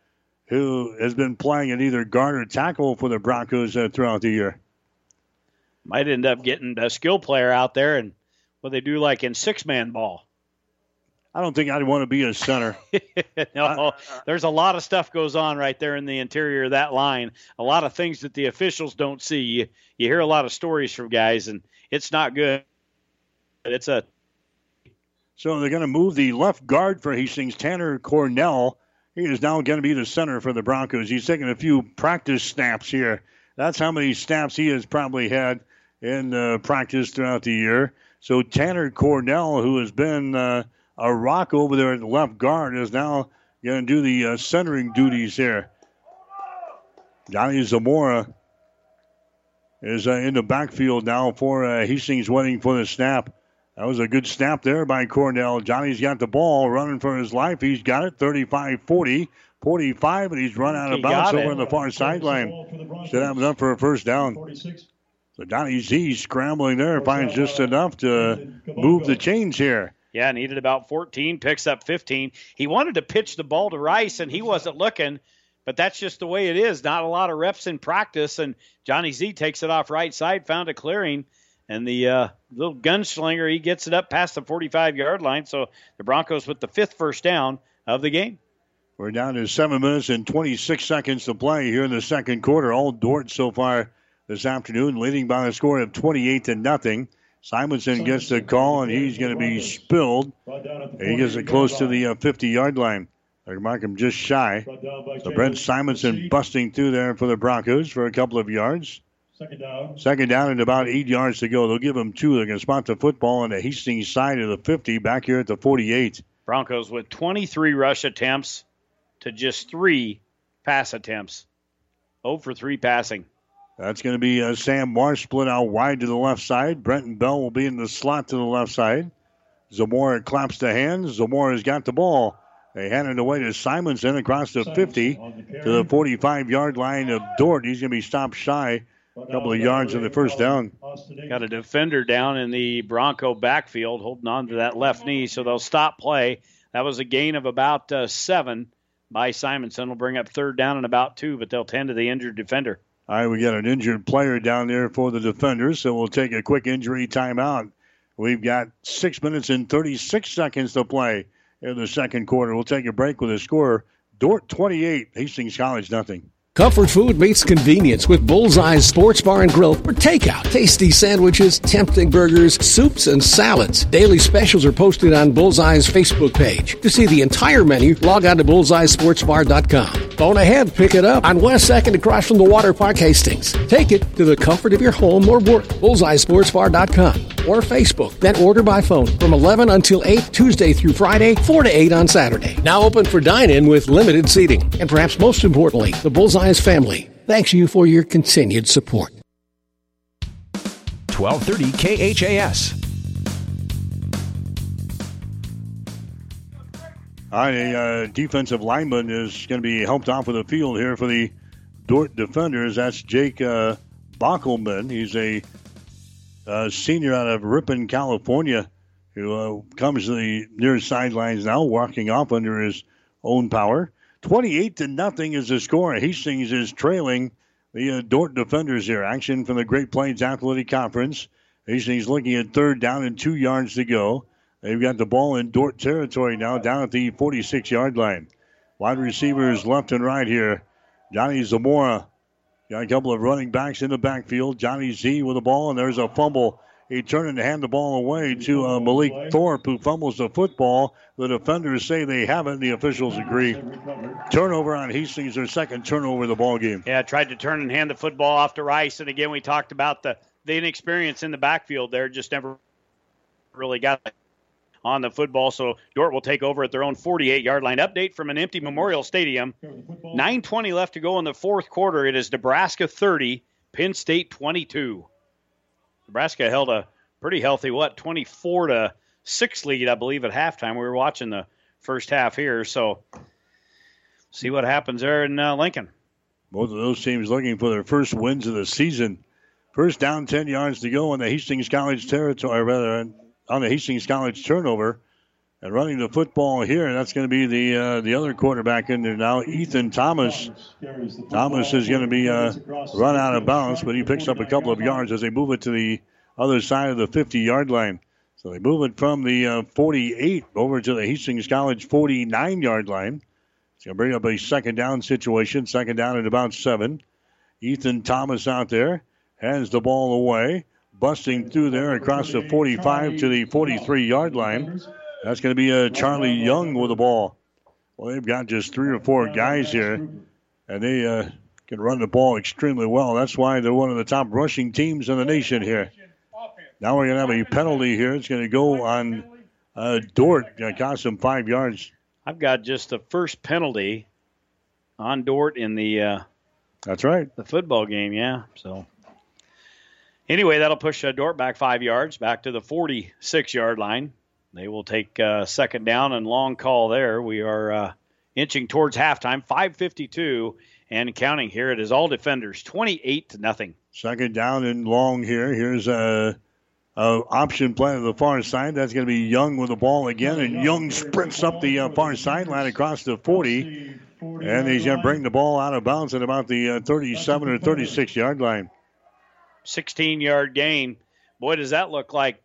B: who has been playing at either guard or tackle for the Broncos uh, throughout the year.
J: Might end up getting a skill player out there and what they do like in six man ball.
B: I don't think I'd want to be a center.
J: no, there's a lot of stuff goes on right there in the interior of that line. A lot of things that the officials don't see. You, you hear a lot of stories from guys, and it's not good. It's a
B: so they're going to move the left guard for Hastings, Tanner Cornell. He is now going to be the center for the Broncos. He's taking a few practice snaps here. That's how many snaps he has probably had in uh, practice throughout the year. So Tanner Cornell, who has been uh, a rock over there at the left guard is now going to do the uh, centering duties here. Johnny Zamora is uh, in the backfield now for uh, Hastings waiting for the snap. That was a good snap there by Cornell. Johnny's got the ball running for his life. He's got it 35 40, 45, and he's run out of bounds over on the far sideline. Should have enough for a first down. So Donnie Z scrambling there finds just enough to move the chains here.
J: Yeah, needed about 14, picks up 15. He wanted to pitch the ball to Rice, and he wasn't looking, but that's just the way it is. Not a lot of reps in practice, and Johnny Z takes it off right side, found a clearing, and the uh, little gunslinger, he gets it up past the 45 yard line. So the Broncos with the fifth first down of the game.
B: We're down to seven minutes and 26 seconds to play here in the second quarter. All Dordt so far this afternoon, leading by a score of 28 to nothing. Simonson gets the call, and he's going to be spilled. He gets it close to the 50 uh, yard line. They mark him just shy. So Brent Simonson busting through there for the Broncos for a couple of yards. Second down. Second down and about eight yards to go. They'll give him two. They're going to spot the football on the Hastings side of the 50 back here at the 48.
J: Broncos with 23 rush attempts to just three pass attempts. 0 for 3 passing.
B: That's going to be uh, Sam Marsh split out wide to the left side. Brenton Bell will be in the slot to the left side. Zamora claps the hands. Zamora's got the ball. They hand it away to Simonson across the 50 to the 45 yard line of Dordt. He's going to be stopped shy a couple of yards in the first down.
J: Got a defender down in the Bronco backfield holding on to that left knee, so they'll stop play. That was a gain of about uh, seven by Simonson. Will bring up third down and about two, but they'll tend to the injured defender.
B: All right, we got an injured player down there for the defenders, so we'll take a quick injury timeout. We've got six minutes and 36 seconds to play in the second quarter. We'll take a break with a score. Dordt 28, Hastings College nothing.
H: Comfort food meets convenience with Bullseye's Sports Bar and Grill for takeout. Tasty sandwiches, tempting burgers, soups, and salads. Daily specials are posted on Bullseye's Facebook page. To see the entire menu, log on to bullseyesportsbar.com. Phone ahead, pick it up on West 2nd across from the Water Park Hastings. Take it to the comfort of your home or work. Bullseyesportsbar.com or Facebook. Then order by phone from 11 until 8 Tuesday through Friday, 4 to 8 on Saturday. Now open for dine-in with limited seating. And perhaps most importantly, the Bullseye family thanks you for your continued support.
O: 1230 KHAS.
B: All right, a uh, defensive lineman is going to be helped off of the field here for the Dordt defenders. That's Jake uh, Bockelman. He's a uh, senior out of Ripon, California, who uh, comes to the near sidelines now, walking off under his own power. 28 to nothing is the score. Hastings is trailing the uh, Dordt defenders here. Action from the Great Plains Athletic Conference. Hastings looking at third down and two yards to go. They've got the ball in Dordt territory now, down at the 46 yard line. Wide receivers left and right here. Johnny Zamora got a couple of running backs in the backfield. Johnny Z with the ball, and there's a fumble he turned and hand the ball away to uh, Malik Thorpe, who fumbles the football. The defenders say they haven't. The officials agree. Turnover on Hastings, their second turnover of the ball game.
J: Yeah, tried to turn and hand the football off to Rice. And again, we talked about the, the inexperience in the backfield there. Just never really got on the football. So Dordt will take over at their own 48 yard line. Update from an empty Memorial Stadium. 9.20 left to go in the fourth quarter. It is Nebraska 30, Penn State 22. Nebraska held a pretty healthy, what, 24 to 6 lead, I believe, at halftime. We were watching the first half here. So see what happens there in uh, Lincoln.
B: Both of those teams looking for their first wins of the season. First down, 10 yards to go on the Hastings College territory, rather, on the Hastings College turnover. And running the football here, that's going to be the uh, the other quarterback in there now, Ethan Thomas. Thomas is going to be uh, run out of bounds, but he picks up a couple of yards as they move it to the other side of the 50 yard line. So they move it from the uh, 48 over to the Hastings College 49 yard line. It's going to bring up a second down situation, second down at about seven. Ethan Thomas out there hands the ball away, busting through there across the 45 to the 43 yard line. That's going to be uh, Charlie Young with the ball. Well, they've got just three or four guys here, and they uh, can run the ball extremely well. That's why they're one of the top rushing teams in the nation here. Now we're going to have a penalty here. It's going to go on uh, Dordt uh, got some five yards.
J: I've got just the first penalty on Dordt in the. Uh,
B: That's right.
J: The football game, yeah. So anyway, that'll push uh, Dordt back five yards, back to the 46 yard line. They will take uh, second down and long call there. We are uh, inching towards halftime, 5:52 and counting here. It is all defenders, 28 to nothing.
B: Second down and long here. Here's a, a option play to the far side. That's going to be Young with the ball again, and Young sprints up the uh, far sideline across the 40, and he's going to bring the ball out of bounds at about the uh, 37 or 36 yard line.
J: 16 yard gain. Boy, does that look like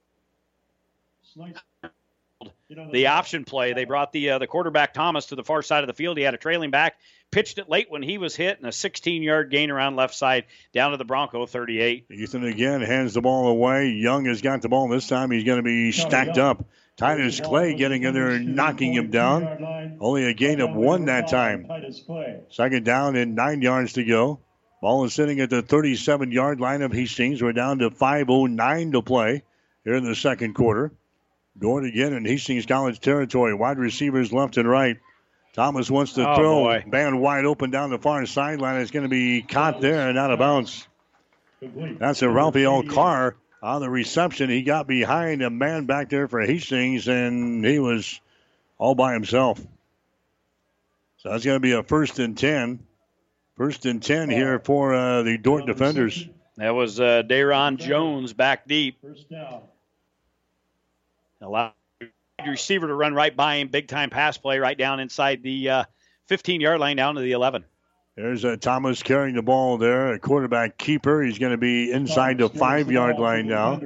J: the option play. They brought the uh, the quarterback Thomas to the far side of the field. He had a trailing back, pitched it late when he was hit, and a 16 yard gain around left side down to the Bronco 38.
B: Ethan again hands the ball away. Young has got the ball this time. He's going to be stacked up. Titus Clay getting in there and knocking him down. Only a gain of one that time. Second down and nine yards to go. Ball is sitting at the 37 yard line of Hastings. We're down to 5.09 to play here in the second quarter. Dordt again in Hastings College territory. Wide receivers left and right. Thomas wants to
J: Oh,
B: throw.
J: boy.
B: Man wide open down the far sideline. It's going to be caught there and out of bounds. That's a Raphael Carr on the reception. He got behind a man back there for Hastings, and he was all by himself. So that's going to be a first and 10. First and 10 here for uh, the Dordt defenders.
J: That was uh, Dayron Jones back deep. Allow the receiver to run right by him. Big time pass play right down inside the uh, 15 yard line down to the 11.
B: There's uh, Thomas carrying the ball there, a quarterback keeper. He's going to be inside the five yard line now.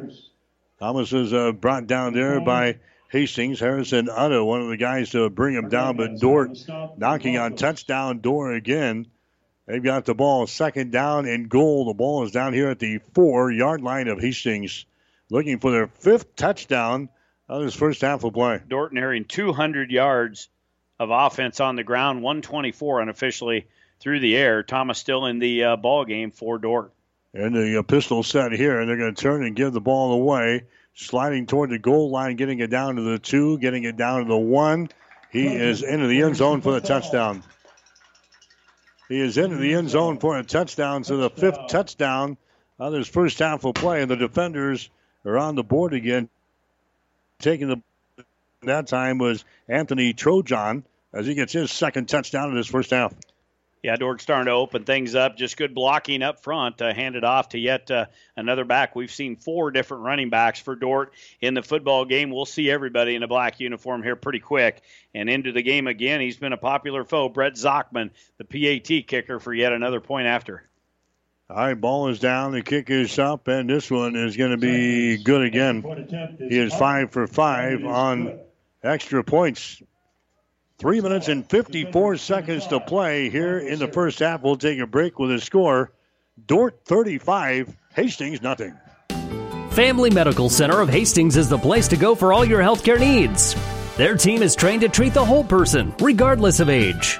B: Thomas is uh, brought down there by Hastings. Harrison Otto, one of the guys to bring him down, but Dordt knocking on touchdown door again. They've got the ball second down and goal. The ball is down here at the four yard line of Hastings, looking for their fifth touchdown of this first half of play.
J: Dordt nearing 200 yards of offense on the ground, 124 unofficially through the air. Thomas still in the uh, ball game for Dordt.
B: And the uh, pistol set here, and they're going to turn and give the ball away. Sliding toward the goal line, getting it down to the two, getting it down to the one. He is into the end zone for the touchdown. He is into the end zone for a touchdown, so the fifth touchdown of his first half of play, and the defenders are on the board again. Taking the that time was Anthony Trojan as he gets his second touchdown in his first half.
J: Yeah, Dordt's starting to open things up. Just good blocking up front. Uh, handed off to yet uh, another back. We've seen four different running backs for Dordt in the football game. We'll see everybody in a black uniform here pretty quick. And into the game again, he's been a popular foe. Brett Zachman, the PAT kicker, for yet another point after.
B: All right, ball is down. The kick is up, and this one is going to be good again. He is five for five on extra points. Three minutes and 54 seconds to play here in the first half. We'll take a break with a score Dordt 35, Hastings nothing.
N: Family Medical Center of Hastings is the place to go for all your healthcare needs. Their team is trained to treat the whole person, regardless of age.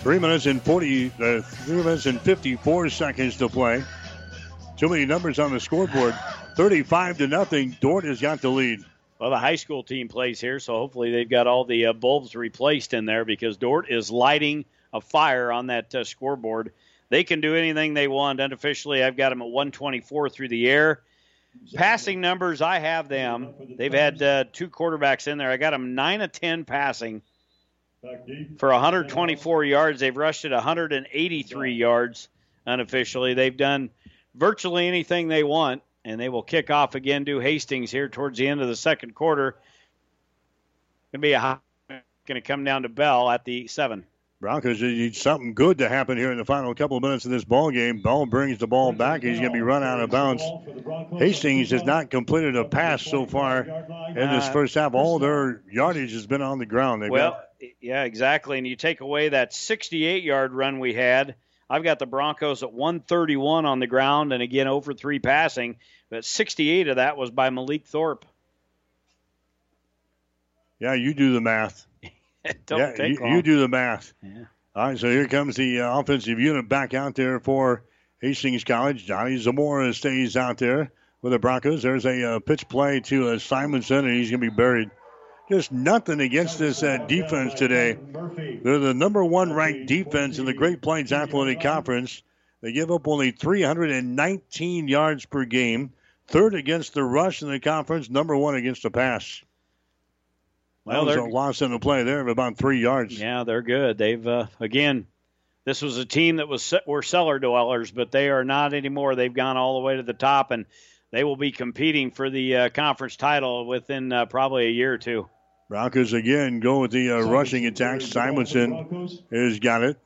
B: Three minutes and 40, uh, three minutes and 54 seconds to play. Too many numbers on the scoreboard. 35 to nothing. Dordt has got the lead.
J: Well, the high school team plays here, so hopefully they've got all the uh, bulbs replaced in there because Dordt is lighting a fire on that uh, scoreboard. They can do anything they want. Unofficially, I've got them at 124 through the air. Passing numbers, I have them. They've had uh, two quarterbacks in there. I got them 9 of 10 passing for 124 yards. They've rushed it 183 yards unofficially. They've done virtually anything they want, and they will kick off again to Hastings here towards the end of the second quarter. Going to be a going to come down to Bell at the seven.
B: Broncos need something good to happen here in the final couple of minutes of this ball game. Bell brings the ball back. He's going to be run out of bounds. Hastings has not completed a pass so far in this
J: Uh,
B: first half. All their yardage has been on the ground. They've
J: well,
B: got
J: yeah, exactly. And you take away that 68 yard run we had. I've got the Broncos at 131 on the ground, and again over three passing. But 68 of that was by Malik Thorpe.
B: yeah, you do the math.
J: Don't
B: yeah,
J: take
B: you, you do the math.
J: Yeah.
B: All right, so here comes the uh, offensive unit back out there for Hastings College. Johnny Zamora stays out there with the Broncos. There's a uh, pitch play to uh, Simonson, and he's going to be buried. Just nothing against this uh, defense today. They're the number one ranked defense in the Great Plains Athletic Conference. They give up only 319 yards per game. Third against the rush in the conference, number one against the pass.
J: Well,
B: that was
J: they're-
B: a loss in the play there of about three yards.
J: Yeah, they're good. They've uh, again, this was a team that was were cellar dwellers, but they are not anymore. They've gone all the way to the top, and they will be competing for the uh, conference title within uh, probably a year or two.
B: Broncos again go with the uh, rushing attack. Simonson has got it.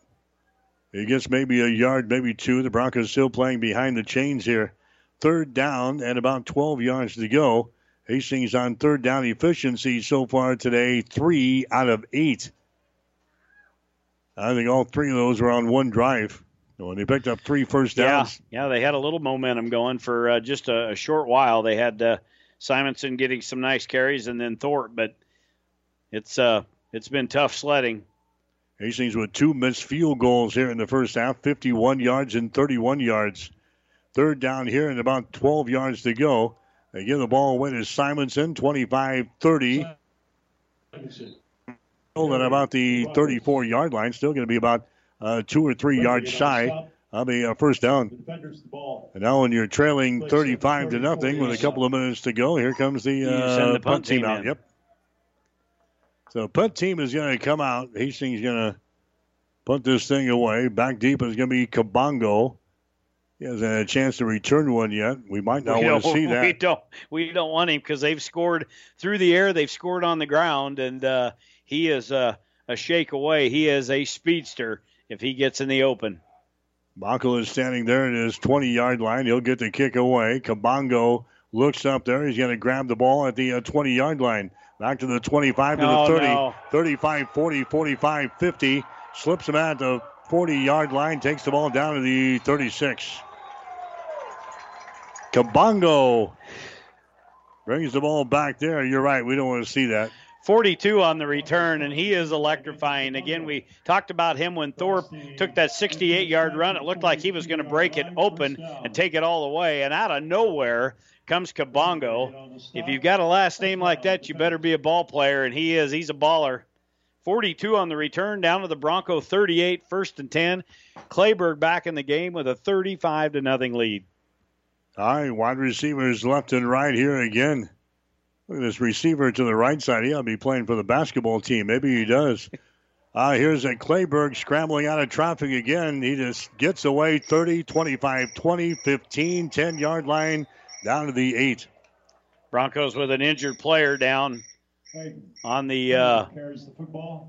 B: He gets maybe a yard, maybe two. The Broncos still playing behind the chains here. Third down and about 12 yards to go. Hastings on third down efficiency so far today, three out of eight. I think all three of those were on one drive. When they picked up three first downs.
J: Yeah, yeah, they had a little momentum going for uh, just a, a short while. They had uh, Simonson getting some nice carries, and then Thorpe, but it's uh, it's been tough sledding.
B: Hastings with two missed field goals here in the first half, 51 yards and 31 yards. Third down here and about 12 yards to go. They give the ball away to Simonson, 25 30. At about the 34 yard line, still going to be about uh, two or three yards shy of a uh, first down. And now, when you're trailing 35 to nothing with a couple of minutes to go, here comes the, uh,
J: the
B: punt
J: punt
B: team
J: team
B: out. Yep. So punt team is going to come out. Hastings is going to punt this thing away. Back deep is going to be Kabongo. He hasn't had a chance to return one yet. We might not
J: we
B: want to see that.
J: We don't. We don't want him because they've scored through the air. They've scored on the ground, and uh, he is uh, a shake away. He is a speedster if he gets in the open.
B: Bonko is standing there at his 20 yard line. He'll get the kick away. Kabongo looks up there. He's going to grab the ball at the 20 yard line. Back to the 25 to
J: Oh,
B: the 30,
J: no.
B: 35, 40, 45, 50. Slips him at the 40 yard line. Takes the ball down to the 36. Kabongo brings the ball back there. You're right. We don't want to see that.
J: 42 on the return, and he is electrifying. Again, we talked about him when Thorpe took that 68 yard run. It looked like he was going to break it open and take it all the way. And out of nowhere comes Kabongo. If you've got a last name like that, you better be a ball player, and he is. He's a baller. 42 on the return, down to the Bronco 38, first and 10. Clayberg back in the game with a 35 to nothing lead.
B: All right, wide receivers left and right here again. Look at this receiver to the right side. He ought to be playing for the basketball team. Maybe he does. Uh, here's a Clayberg scrambling out of traffic again. He just gets away 30, 25, 20, 15, 10 yard line down to the 8.
J: Broncos with an injured player down on the uh,
M: the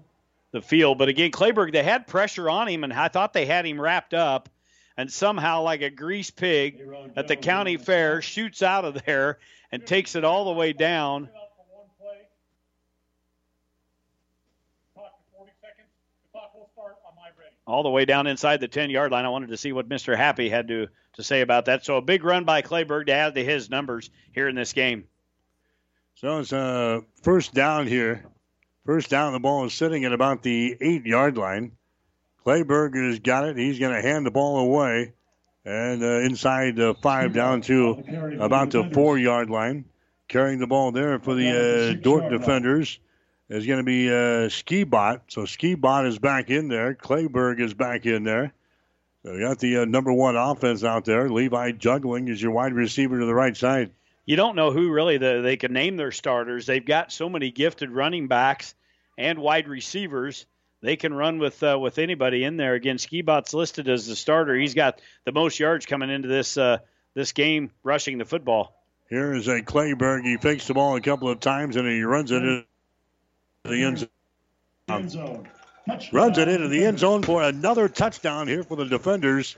J: the field. But again, Clayberg, they had pressure on him, and I thought they had him wrapped up. And somehow, like a grease pig at the county fair, shoots out of there and takes it all the way down. All the way down inside the 10 yard line. I wanted to see what Mr. Happy had to, to say about that. So a big run by Clayberg to add to his numbers here in this game.
B: So it's uh, first down here. First down, the ball is sitting at about the eight yard line. Clayberg has got it. He's going to hand the ball away. And uh, inside uh, five down to about the four yard line. Carrying the ball there for the uh, Dordt defenders is going to be uh, Skibot. So Skibot is back in there. Clayberg is back in there. So we got the uh, number one offense out there. Levi Jungling is your wide receiver to the right side.
J: you don't know who really the, they can name their starters. They've got so many gifted running backs and wide receivers. They can run with uh, with anybody in there. Again, Skibot's listed as the starter. He's got the most yards coming into this uh, this game rushing the football.
B: Here is a Clayberg. He fakes the ball a couple of times and he runs it into the end zone.
M: End zone.
B: Runs it into the end zone for another touchdown here for the defenders.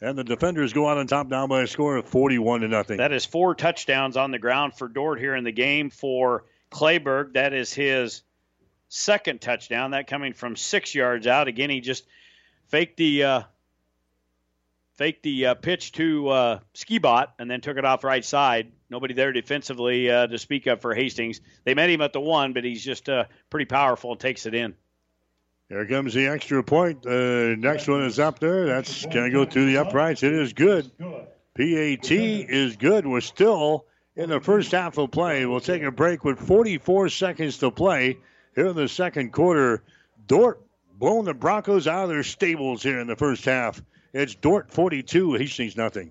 B: And the defenders go out on top now by a score of 41 to nothing.
J: That is four touchdowns on the ground for Dordt here in the game for Clayberg. That is his second touchdown. That coming from six yards out. Again, he just faked the uh, faked the uh, pitch to uh, Skibot and then took it off right side. Nobody there defensively uh, to speak of for Hastings. They met him at the one, but he's just uh, pretty powerful and takes it in.
B: Here comes the extra point. The next one is up there. That's going to go through the uprights. It is good. PAT is good. We're still in the first half of play. We'll take a break with 44 seconds to play here in the second quarter. Dordt blowing the Broncos out of their stables here in the first half. It's Dordt 42, Hastings nothing.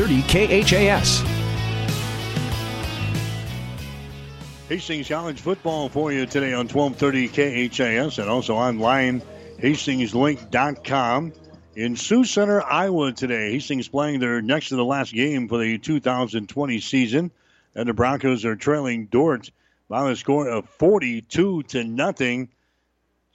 O: 1230 KHAS.
B: Hastings College football for you today on 1230 KHAS and also online, hastingslink.com. In Sioux Center, Iowa today, Hastings playing their next to the last game for the 2020 season. And the Broncos are trailing Dordt by a score of 42 to nothing.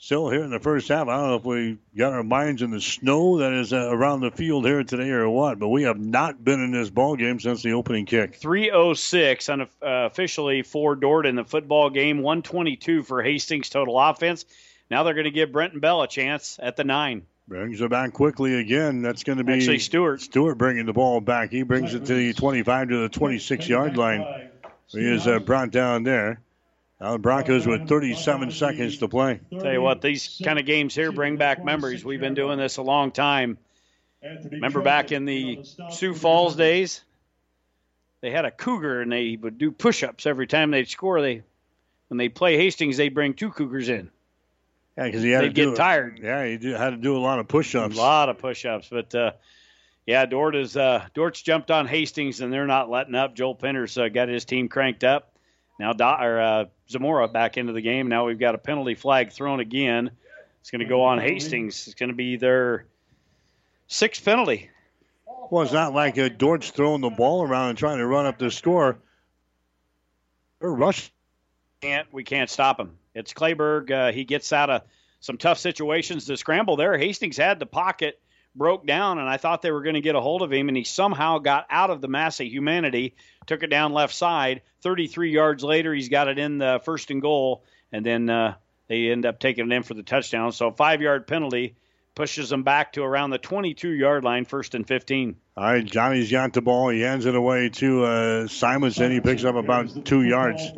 B: Still here in the first half. I don't know if we got our minds in the snow that is uh, around the field here today or what, but we have not been in this ball game since the opening kick.
J: 306 unofficially uh, for Dordt in the football game. 122 for Hastings total offense. Now they're going to give Brenton Bell a chance at the nine.
B: Brings it back quickly again. That's going to be
J: actually Stewart.
B: Stewart bringing the ball back. He brings it to the 25 to the 26 yard line. He is uh, brought down there. Now the Broncos with 37 seconds to play.
J: Tell you what, these kind of games here bring back memories. We've been doing this a long time. Remember back in the Sioux Falls days? They had a cougar and they would do push-ups every time they'd score. They, when they play Hastings, they'd bring two cougars in.
B: Yeah, because he had
J: they'd
B: to do,
J: get tired.
B: Yeah, he had to do a lot of push-ups.
J: A lot of push-ups, but uh, yeah, Dordt is uh, Dordt's jumped on Hastings and they're not letting up. Joel Penner's uh, got his team cranked up. Now, or, uh, Zamora back into the game. Now we've got a penalty flag thrown again. It's going to go on Hastings. It's going to be their sixth penalty.
B: Well, it's not like uh, Dordt's throwing the ball around and trying to run up the score. They're rushing.
J: Can't we can't stop him? It's Clayberg. Uh, he gets out of some tough situations to scramble there. Hastings had the pocket broke down, and I thought they were going to get a hold of him, and he somehow got out of the mass of humanity, took it down left side. 33 yards later, he's got it in the first and goal, and then uh, they end up taking it in for the touchdown. So five yard penalty pushes them back to around the 22 yard line, first and 15.
B: All right, Johnny's got the ball. He hands it away to uh, Simonson. He picks up about two yards.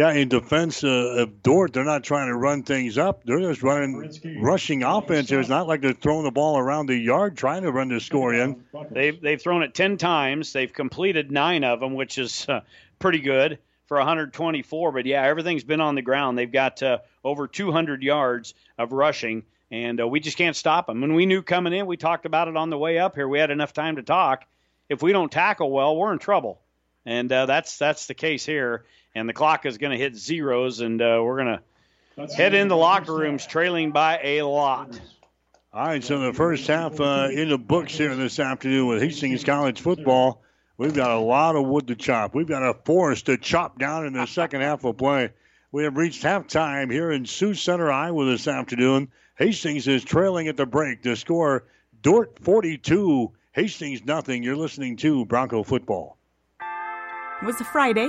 B: Yeah, in defense uh, of Dordt, they're not trying to run things up. They're just running, rushing offense. It's not like they're throwing the ball around the yard trying to run the score in.
J: They've they've thrown it ten times. They've completed nine of them, which is uh, pretty good for 124. But yeah, everything's been on the ground. They've got uh, over 200 yards of rushing, and uh, we just can't stop them. And we knew coming in, we talked about it on the way up here. We had enough time to talk. If we don't tackle well, we're in trouble, and uh, that's that's the case here and the clock is going to hit zeros, and uh, we're going to head into locker rooms trailing by a lot.
B: All right, so the first half uh, in the books here this afternoon with Hastings College football. We've got a lot of wood to chop. We've got a forest to chop down in the second half of play. We have reached halftime here in Sioux Center, Iowa this afternoon. Hastings is trailing at the break. The score, Dordt 42, Hastings nothing. You're listening to Bronco football.
E: It was a Friday,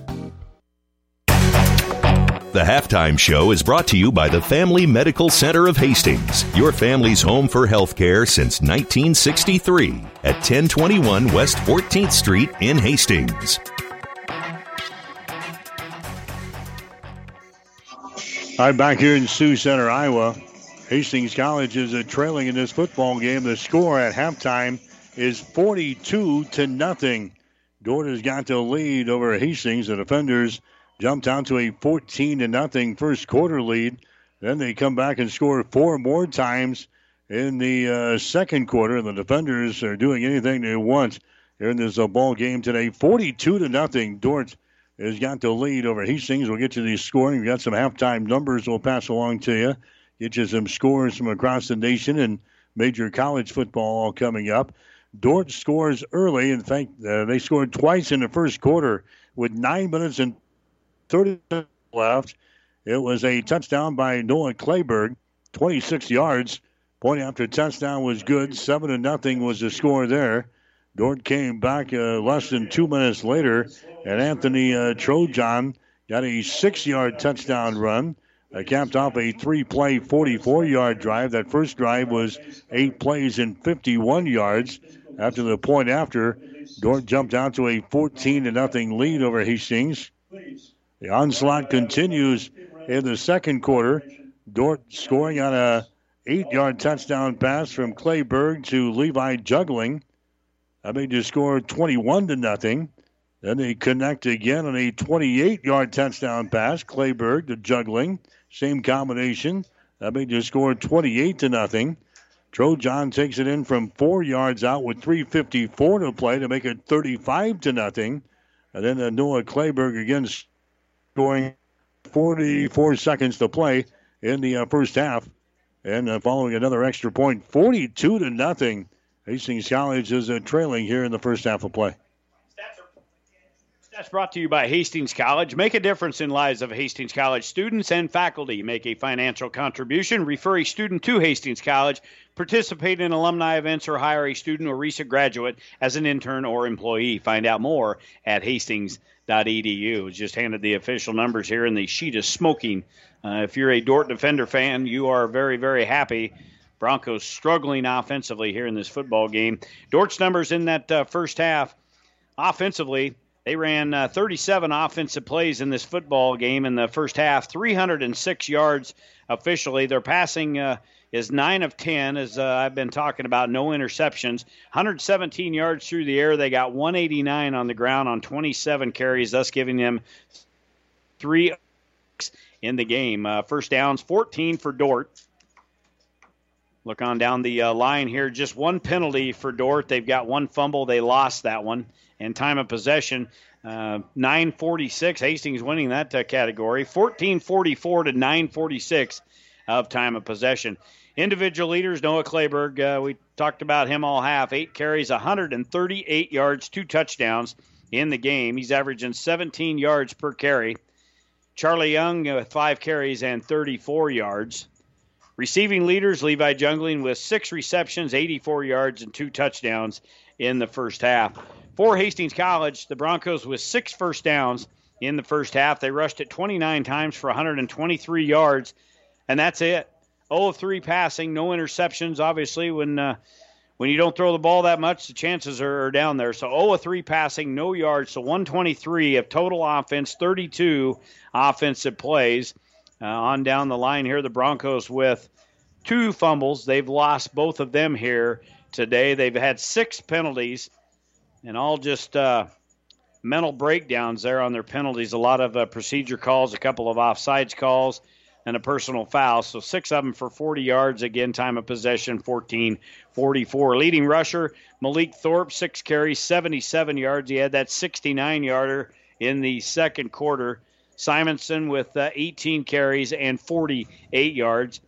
G: The halftime show is brought to you by the Family Medical Center of Hastings, your family's home for healthcare since 1963 at 1021 West 14th Street in Hastings.
B: Right, back here in Sioux Center, Iowa. Hastings College is trailing in this football game. The score at halftime is 42 to nothing. Dordt has got the lead over Hastings. The defenders jumped out to a 14 to nothing first quarter lead. Then they come back and score four more times in the uh, second quarter. And the defenders are doing anything they want here in this uh, ball game today. 42 to nothing. Dordt has got the lead over Hastings. We'll get to the scoring. We've got some halftime numbers we'll pass along to you. Get you some scores from across the nation and major college football all coming up. Dordt scores early. In fact, uh, they scored twice in the first quarter with nine minutes and 30 left. It was a touchdown by Noah Clayberg, 26 yards. Point after touchdown was good. Seven to nothing was the score there. Dordt came back uh, less than two minutes later, and Anthony uh, Trojan got a six-yard touchdown run. Uh, capped off a three-play, 44-yard drive. That first drive was eight plays and 51 yards. After the point after, Dordt jumped out to a 14 to nothing lead over Hastings. The onslaught continues in the second quarter. Dordt scoring on a eight-yard touchdown pass from Clayberg to Levi Jungling. That made you score 21 to nothing. Then they connect again on a 28-yard touchdown pass. Clayberg to Jungling. Same combination. That made you score 28 to nothing. Trojan takes it in from four yards out with 3:54 to play to make it 35 to nothing. And then Noah Clayberg again scoring 44 seconds to play in the uh, first half, and uh, following another extra point, 42 to nothing. Hastings College is uh, trailing here in the first half of play.
J: That's brought to you by Hastings College. Make a difference in lives of Hastings College students and faculty. Make a financial contribution. Refer a student to Hastings College. Participate in alumni events or hire a student or recent graduate as an intern or employee. Find out more at hastings.edu. Just handed the official numbers here, and the sheet is smoking. Uh, if you're a Dordt Defender fan, you are very, very happy. Broncos struggling offensively here in this football game. Dordt's numbers in that uh, first half offensively they ran uh, 37 offensive plays in this football game in the first half, 306 yards officially. They're passing uh, is 9 of 10, as uh, I've been talking about, no interceptions. 117 yards through the air. They got 189 on the ground on 27 carries, thus giving them three in the game. Uh, first downs, 14 for Dordt. Look on down the uh, line here. Just one penalty for Dordt. They've got one fumble. They lost that one and time of possession. Uh, 946. Hastings winning that uh, category. 1444 to 946 of time of possession. Individual leaders, Noah Clayberg, uh, we talked about him all half. Eight carries, 138 yards, two touchdowns in the game. He's averaging 17 yards per carry. Charlie Young with five carries and 34 yards. Receiving leaders, Levi Jungling with six receptions, 84 yards, and two touchdowns in the first half. For Hastings College, the Broncos with six first downs in the first half. They rushed it 29 times for 123 yards, and that's it. 0 of 3 passing, no interceptions. Obviously, when uh, when you don't throw the ball that much, the chances are, are down there. So 0 of 3 passing, no yards, so 123 of total offense, 32 offensive plays. Uh, on down the line here, the Broncos with two fumbles. They've lost both of them here today. They've had six penalties, and all just uh, mental breakdowns there on their penalties. A lot of uh, procedure calls, a couple of offsides calls, and a personal foul. So six of them for 40 yards. Again, time of possession 14 44. Leading rusher, Malik Thorpe, six carries, 77 yards. He had that 69 yarder in the second quarter. Simonson with uh, 18 carries and 48 yards.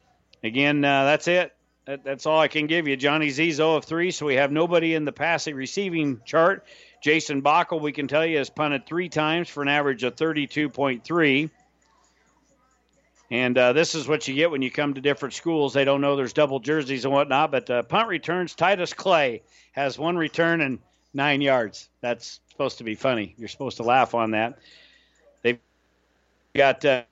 J: Again, uh, that's it. That, that's all I can give you. Johnny Zizo of three, so we have nobody in the passing receiving chart. Jason Bockel, we can tell you, has punted three times for an average of 32.3. And uh, this is what you get when you come to different schools. They don't know there's double jerseys and whatnot. But uh, punt returns, Titus Clay has one return and nine yards. That's supposed to be funny. You're supposed to laugh on that. They've got. Uh,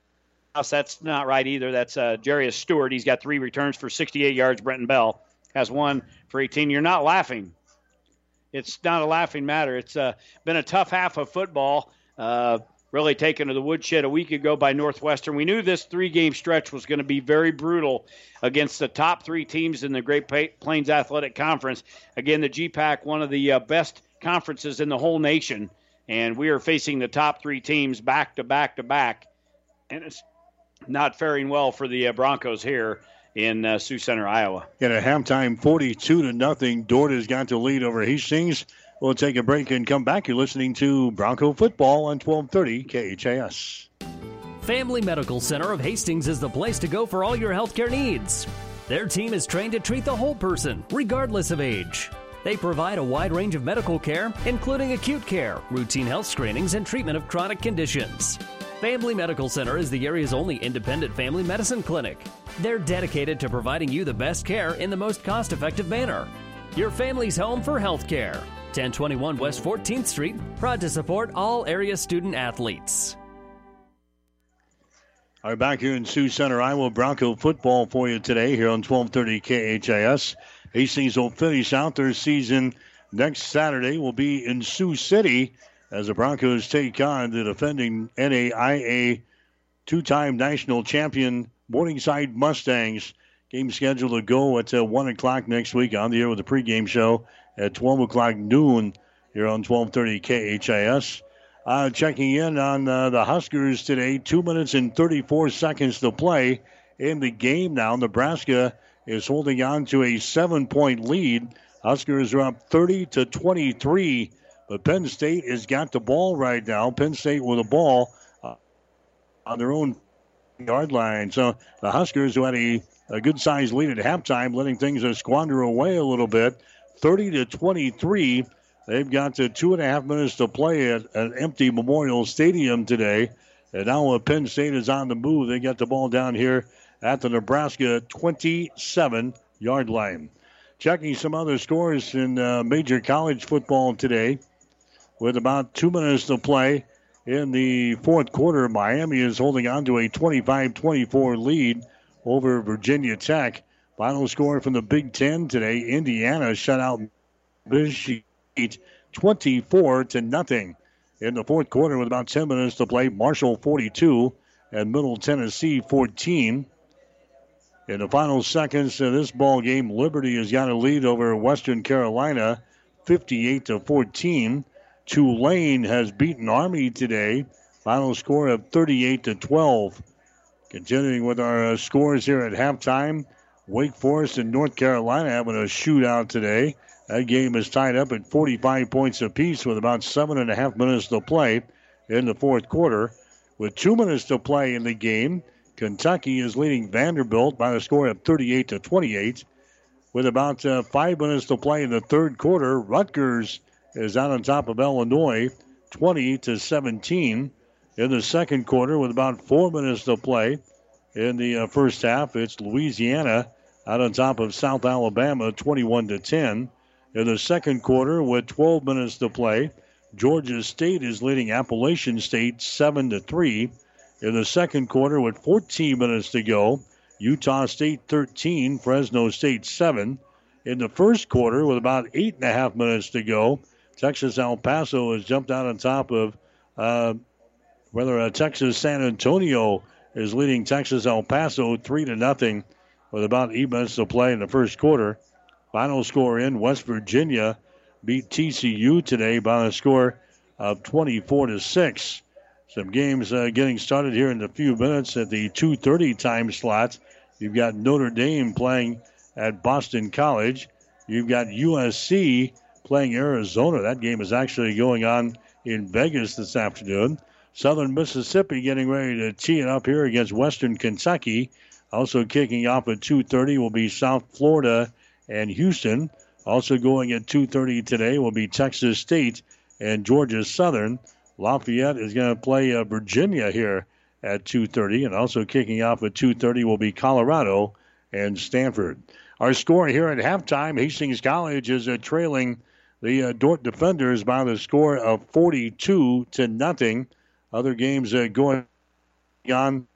J: that's not right either. That's uh, Jarius Stewart. He's got three returns for 68 yards. Brenton Bell has one for 18. You're not laughing. It's not a laughing matter. It's uh, been a tough half of football. Uh, really taken to the woodshed a week ago by Northwestern. We knew this three game stretch was going to be very brutal against the top three teams in the Great Plains Athletic Conference. Again, the GPAC, one of the uh, best conferences in the whole nation. And we are facing the top three teams back to back to back. And it's not faring well for the uh, Broncos here in uh, Sioux Center, Iowa.
B: In a halftime, 42 to nothing. Dordt got the lead over Hastings. We'll take a break and come back. You're listening to Bronco Football on 1230 KHAS.
N: Family Medical Center of Hastings is the place to go for all your healthcare needs. Their team is trained to treat the whole person, regardless of age. They provide a wide range of medical care, including acute care, routine health screenings, and treatment of chronic conditions. Family Medical Center is the area's only independent family medicine clinic. They're dedicated to providing you the best care in the most cost effective manner. Your family's home for health care. 1021 West 14th Street, proud to support all area student athletes.
B: Right, back here in Sioux Center, Iowa Bronco football for you today here on 1230 KHAS. Hastings will finish out their season next Saturday. Will be in Sioux City as the Broncos take on the defending NAIA two-time national champion Morningside Mustangs. Game scheduled to go at uh, 1 o'clock next week on the air with the pregame show at 12 o'clock noon here on 1230 KHAS. Uh, checking in on uh, the Huskers today, 2 minutes and 34 seconds to play in the game now. Nebraska is holding on to a seven point lead. Huskers are up 30 to 23, but Penn State has got the ball right now. Penn State with the ball uh, on their own yard line. So the Huskers, who had a, a good sized lead at halftime, letting things squander away a little bit. 30 to 23. They've got to two and a half minutes to play at an empty Memorial Stadium today. And now Penn State is on the move. They got the ball down here at the Nebraska 27 yard line. Checking some other scores in uh, major college football today. With about two minutes to play in the fourth quarter, Miami is holding on to a 25 24 lead over Virginia Tech. Final score from the Big Ten today: Indiana shut out Michigan 24 to nothing. In the fourth quarter, with about 10 minutes to play, Marshall 42 and Middle Tennessee 14. In the final seconds of this ball game, Liberty has got a lead over Western Carolina, 58 to 14. Tulane has beaten Army today. Final score of 38 to 12. Continuing with our uh, scores here at halftime, Wake Forest and North Carolina having a shootout today. That game is tied up at 45 points apiece with about seven and a half minutes to play in the fourth quarter. With two minutes to play in the game, Kentucky is leading Vanderbilt by a score of 38 to 28. With about uh, five minutes to play in the third quarter, Rutgers is out on top of Illinois, 20 to 17. In the second quarter, with about four minutes to play in the uh, first half, it's Louisiana out on top of South Alabama, 21 to 10. In the second quarter, with 12 minutes to play, Georgia State is leading Appalachian State 7 to 3. In the second quarter, with 14 minutes to go, Utah State 13, Fresno State 7. in the first quarter with about eight and a half minutes to go. Texas El Paso has jumped out on top of uh, whether uh, Texas San Antonio is leading Texas El Paso three to nothing with about eight minutes to play in the first quarter. Final score in West Virginia beat TCU today by a score of 24 to six. Some games uh, getting started here in a few minutes at the 2:30 time slot. You've got Notre Dame playing at Boston College. You've got USC playing Arizona. That game is actually going on in Vegas this afternoon. Southern Mississippi getting ready to tee it up here against Western Kentucky. Also kicking off at 2:30 will be South Florida and Houston. Also going at 2:30 today will be Texas State and Georgia Southern. Lafayette is going to play uh, Virginia here at 2:30, and also kicking off at 2:30 will be Colorado and Stanford. Our score here at halftime: Hastings College is uh, trailing the uh, Dordt Defenders by the score of 42 to nothing. Other games uh, going on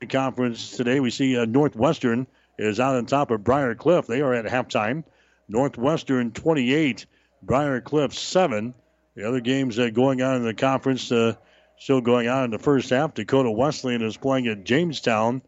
B: the conference today. We see uh, Northwestern is out on top of Briar Cliff. They are at halftime. Northwestern 28, Briar Cliff 7. The other games uh, going on in the conference uh, still going on in the first half. Dakota Wesleyan is playing at Jamestown.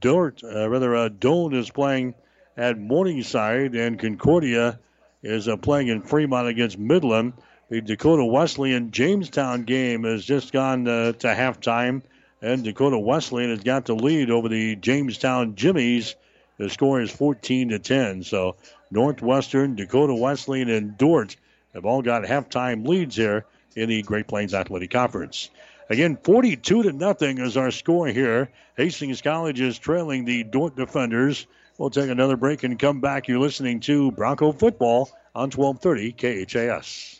B: Dordt, uh, rather, uh, Doane is playing at Morningside, and Concordia is uh, playing in Fremont against Midland. The Dakota Wesleyan Jamestown game has just gone uh, to halftime, and Dakota Wesleyan has got the lead over the Jamestown Jimmies. The score is 14 to 10. So Northwestern, Dakota Wesleyan, and Dordt have all got halftime leads here in the Great Plains Athletic Conference. Again, 42 to nothing is our score here. Hastings College is trailing the Dordt Defenders. We'll take another break and come back. You're listening to Bronco Football on 1230 KHAS.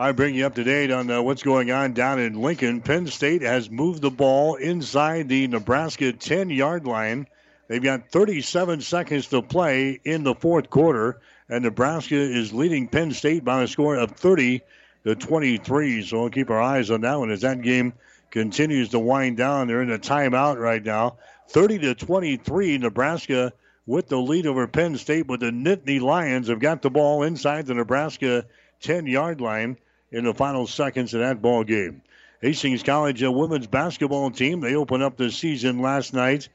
B: I bring you up to date on uh, what's going on down in Lincoln. Penn State has moved the ball inside the Nebraska 10 yard line. They've got 37 seconds to play in the fourth quarter, and Nebraska is leading Penn State by a score of 30 to 23. So we'll keep our eyes on that one as that game continues to wind down. They're in a timeout right now. 30 to 23, Nebraska with the lead over Penn State, but the Nittany Lions have got the ball inside the Nebraska 10 yard line in the final seconds of that ball game. Hastings College women's basketball team, they opened up the season last night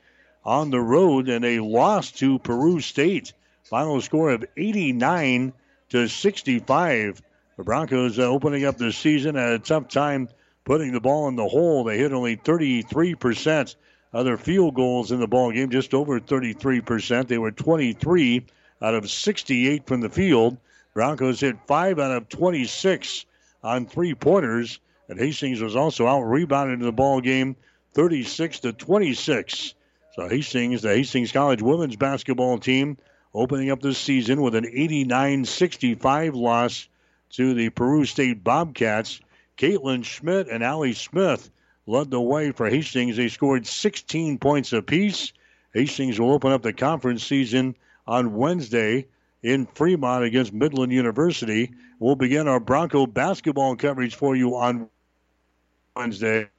B: on the road and they lost to Peru State. Final score of 89 to 65. The Broncos opening up the season at a tough time putting the ball in the hole. They hit only 33% of their field goals in the ball game, just over 33%. They were 23 out of 68 from the field. Broncos hit 5 out of 26 on three pointers. And Hastings was also out rebounded in the ball game 36 to 26. So Hastings, the Hastings College women's basketball team, opening up this season with an 89-65 loss to the Peru State Bobcats. Caitlin Schmidt and Allie Smith led the way for Hastings. They scored 16 points apiece. Hastings will open up the conference season on Wednesday in Fremont against Midland University. We'll begin our Bronco basketball coverage for you on Wednesday.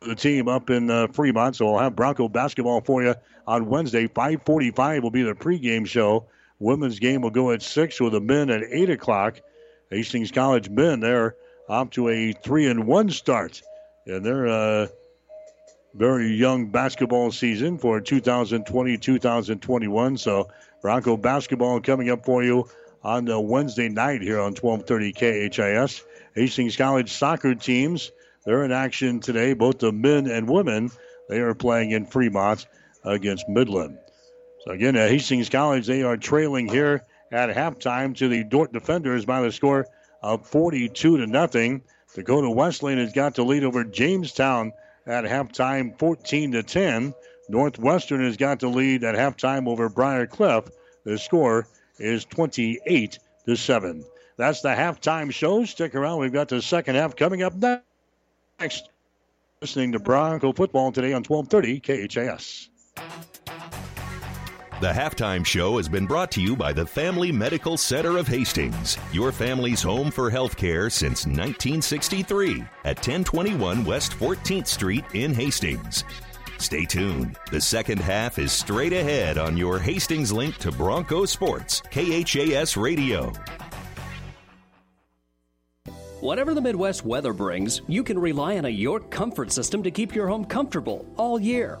B: The team up in uh, Fremont, so we'll have Bronco basketball for you on Wednesday. 5:45 will be the pregame show. Women's game will go at six with the men at eight o'clock. Hastings College men they're off to a three and one start, and they're uh, very young basketball season for 2020-2021. So Bronco basketball coming up for you on the Wednesday night here on 1230 KHAS. Hastings College soccer teams, they're in action today, both the men and women. They are playing in Fremont against Midland. So again, at Hastings College, they are trailing here at halftime to the Dordt defenders by the score of 42 to nothing. Dakota Wesleyan has got the lead over Jamestown at halftime, 14 to 10. Northwestern has got the lead at halftime over Briar Cliff. The score is 28 to 7. That's the halftime show. Stick around. We've got the second half coming up next. Listening to Bronco football today on 1230 KHAS.
G: The halftime show has been brought to you by the Family Medical Center of Hastings, your family's home for healthcare since 1963 at 1021 West 14th Street in Hastings. Stay tuned. The second half is straight ahead on your Hastings link to Bronco Sports, KHAS Radio.
N: Whatever the Midwest weather brings, you can rely on a York comfort system to keep your home comfortable all year.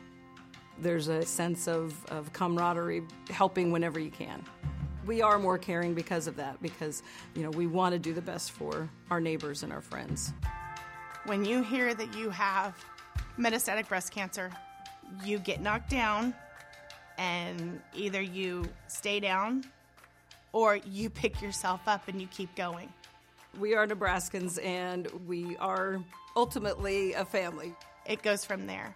C: There's a sense of, of camaraderie, helping whenever you can. We are more caring because of that, because you know we want to do the best for our neighbors and our friends.
D: When you hear that you have metastatic breast cancer, you get knocked down, and either you stay down or you pick yourself up and you keep going.
C: We are Nebraskans and we are ultimately a family.
D: It goes from there.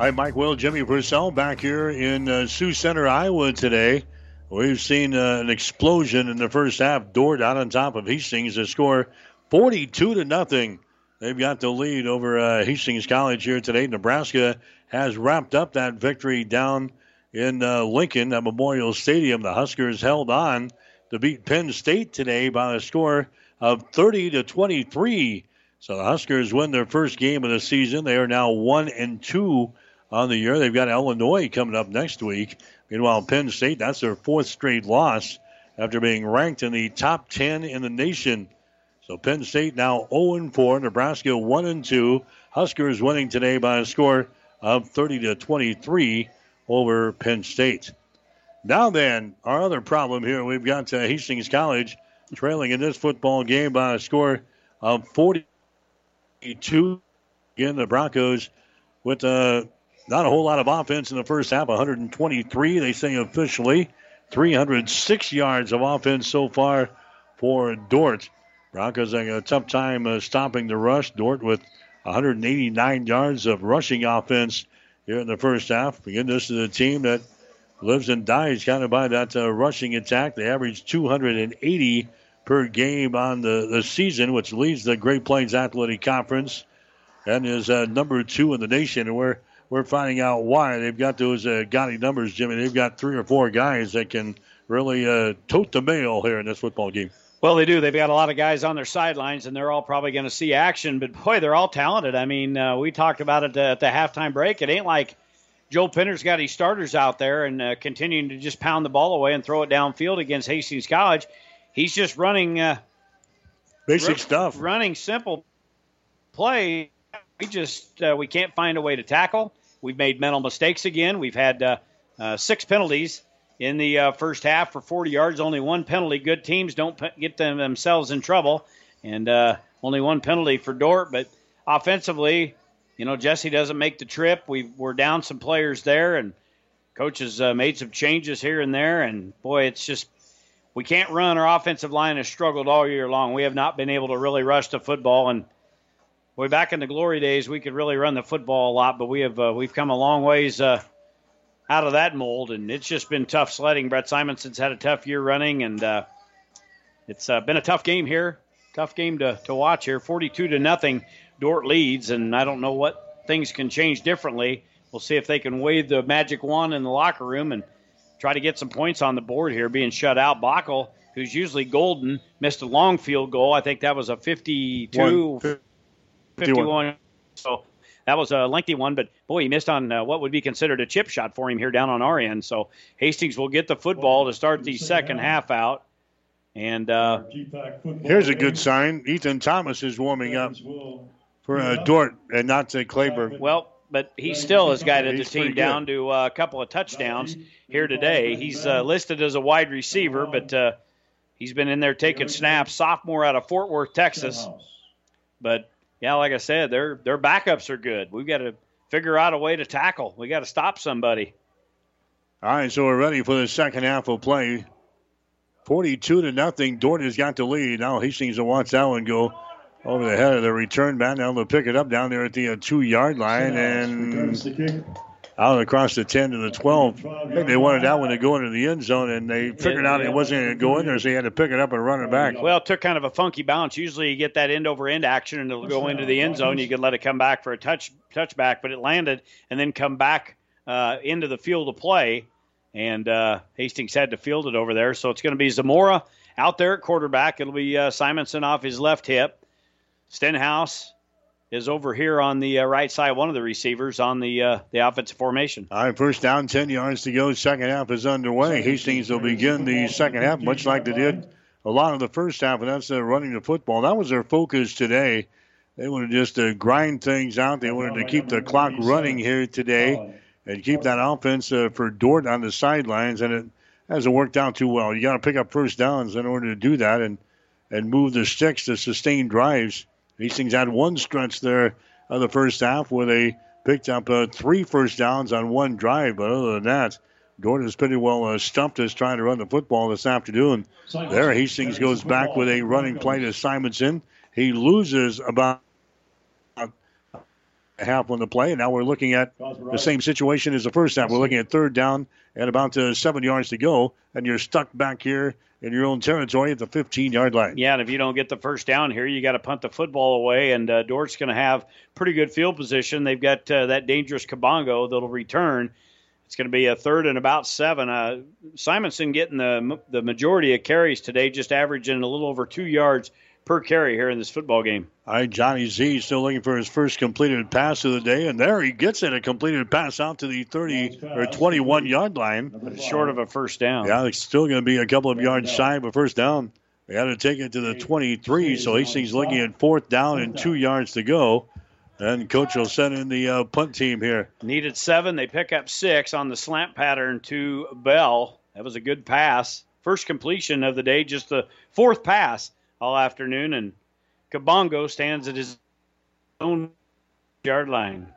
B: Hi, Mike Will, Jimmy Purcell back here in uh, Sioux Center, Iowa today. We've seen uh, an explosion in the first half. Dordt out on top of Hastings to score 42 to nothing. They've got the lead over uh, Hastings College here today. Nebraska has wrapped up that victory down in uh, Lincoln at Memorial Stadium. The Huskers held on to beat Penn State today by a score of 30 to 23. So the Huskers win their first game of the season. They are now one and two on the year. They've got Illinois coming up next week. Meanwhile, Penn State, that's their fourth straight loss after being ranked in the top 10 in the nation. So Penn State now 0 4, Nebraska 1 2. Huskers winning today by a score of 30 to 23 over Penn State. Now then, our other problem here, we've got uh, Hastings College trailing in this football game by a score of 42. Again, the Broncos with uh, not a whole lot of offense in the first half, 123, they say officially. 306 yards of offense so far for Dordt. Broncos having a tough time uh, stopping the rush. Dordt with 189 yards of rushing offense here in the first half. Again, this is a team that lives and dies kind of by that uh, rushing attack. They average 280 per game on the, the season, which leads the Great Plains Athletic Conference and is uh, number two in the nation. And we're we're finding out why they've got those uh, gaudy numbers, Jimmy. They've got three or four guys that can really uh, tote the mail here in this football game.
J: Well, they do. They've got a lot of guys on their sidelines, and they're all probably going to see action. But boy, they're all talented. I mean, uh, we talked about it at the halftime break. It ain't like Joel Penner's got his starters out there and uh, continuing to just pound the ball away and throw it downfield against Hastings College. He's just running uh,
B: basic stuff,
J: running simple play. We just uh, we can't find a way to tackle. We've made mental mistakes again. We've had uh, uh, six penalties in the uh, first half for 40 yards. Only one penalty. Good teams don't get them themselves in trouble, and uh, only one penalty for Dordt. But offensively, you know, Jesse doesn't make the trip. We we're down some players there, and coach has uh, made some changes here and there. And boy, it's just we can't run. Our offensive line has struggled all year long. We have not been able to really rush the football and. Way back in the glory days, we could really run the football a lot, but we have uh, we've come a long ways uh, out of that mold, and it's just been tough sledding. Brett Simonson's had a tough year running, and uh, it's uh, been a tough game here. Tough game to, to watch here. 42 to nothing, Dordt leads, and I don't know what things can change differently. we'll see if they can wave the magic wand in the locker room and try to get some points on the board here, being shut out. Bockel, who's usually golden, missed a long field goal. I think that was a 52,
B: One,
J: 51. So that was a lengthy one, but boy, he missed on uh, what would be considered a chip shot for him here down on our end. So Hastings will get the football to start the second half out. And uh,
B: Here's a good sign. Ethan Thomas is warming up for uh, Dordt and not to Clayberg.
J: Well, but he still has guided the team down to uh, a couple of touchdowns here today. He's uh, listed as a wide receiver, but uh, he's been in there taking snaps. Sophomore out of Fort Worth, Texas. But yeah, like I said, their their backups are good. We've got to figure out a way to tackle. We got to stop somebody.
B: All right, so we're ready for the second half of play. 42 to nothing. Dordt has got the lead. Now Hastings will watch that one go over the head of the return man. Now they'll pick it up down there at the uh, two yard line and out across the 10 to the 12. I think they wanted that one to go into the end zone and they figured out it wasn't going to go in there, so they had to pick it up and run it back.
J: Well, it took kind of a funky bounce. Usually, you get that end over end action, and it'll go into the end zone. You can let it come back for a touch touchback, but it landed and then come back uh, into the field of play. And uh, Hastings had to field it over there, so it's going to be Zamora out there at quarterback. It'll be uh, Simonson off his left hip. Stenhouse is over here on the uh, right side, one of the receivers on the uh, the offensive formation.
B: All right, first down, 10 yards to go. Second half is underway. Hastings will begin the second half much like they did a lot of the first half, and that's uh, running the football. That was their focus today. They wanted just to grind things out. They wanted to keep the clock running here today and keep that offense uh, for Dordt on the sidelines, and it hasn't worked out too well. You got to pick up first downs in order to do that and, and move the sticks to sustain drives. Hastings had one stretch there of the first half where they picked up uh, three first downs on one drive, but other than that, Gordon pretty well uh, stumped us trying to run the football this afternoon. There, Hastings goes back with a running play to Simonson. He loses about half on the play, and now we're looking at the same situation as the first half. We're looking at third down and about uh, seven yards to go, and you're stuck back here in your own territory at the 15 yard line.
J: Yeah, and if you don't get the first down here, you got to punt the football away, and uh, Dordt's going to have pretty good field position. They've got uh, that dangerous Kabongo that'll return. It's going to be a third and about seven. Uh, Simonson getting the the majority of carries today, just averaging a little over two yards per carry here in this football game.
B: All right, Johnny Z still looking for his first completed pass of the day, and there he gets it, a completed pass out to the 30 or 21 yard line.
J: Short of a first down.
B: Yeah, it's still going to be a couple of yards shy of a first down. They got to take it to the 23, so Hastings looking at fourth down and two yards to go. And coach will send in the uh, punt team here.
J: Needed seven. They pick up six on the slant pattern to Bell. That was a good pass. First completion of the day, just the fourth pass all afternoon. And Kabongo stands at his own yard line.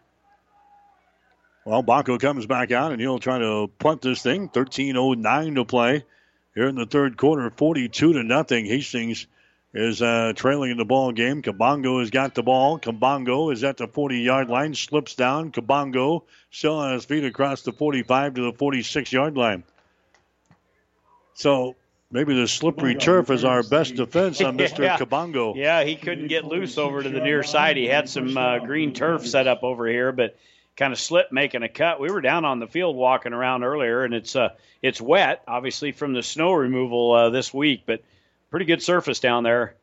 B: Well, Baco comes back out and he'll try to punt this thing. 13.09 to play here in the third quarter. 42 to nothing. Hastings is uh, trailing in the ball game. Kabongo has got the ball. Kabongo is at the 40 yard line, slips down. Kabongo still on his feet across the 45 to the 46 yard line. So maybe the slippery turf is our best defense on Mr.
J: Yeah.
B: Kabongo.
J: Yeah, he couldn't get loose over to the near side. He had some uh, green turf set up over here, but kind of slipped making a cut. We were down on the field walking around earlier, and it's uh, it's wet, obviously from the snow removal uh, this week, but pretty good surface down there.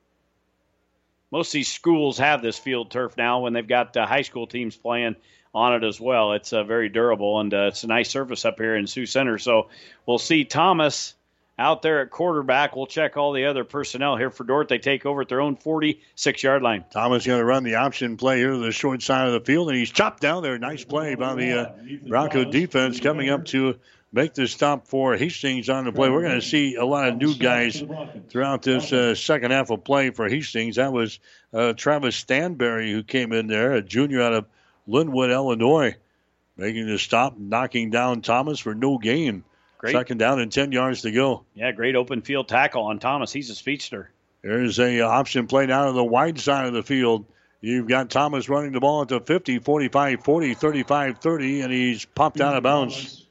J: Most of these schools have this field turf now when they've got uh, high school teams playing on it as well. It's uh, very durable, and uh, it's a nice surface up here in Sioux Center. So we'll see Thomas out there at quarterback. We'll check all the other personnel here for Dordt. They take over at their own 46 yard line.
B: Thomas going to run the option play here to the short side of the field, and he's chopped down there. Nice play by the uh, Bronco defense coming up to make the stop for Hastings on the play. We're going to see a lot of new guys throughout this uh, second half of play for Hastings. That was uh, Travis Stanberry who came in there, a junior out of Lynwood, Illinois, making the stop, knocking down Thomas for no gain.
J: Great.
B: Second down and 10 yards to go.
J: Yeah, great open field tackle on Thomas. He's a speedster.
B: There's a option play down on the wide side of the field. You've got Thomas running the ball at the 50, 45, 40, 35, 30, and he's popped out of bounds.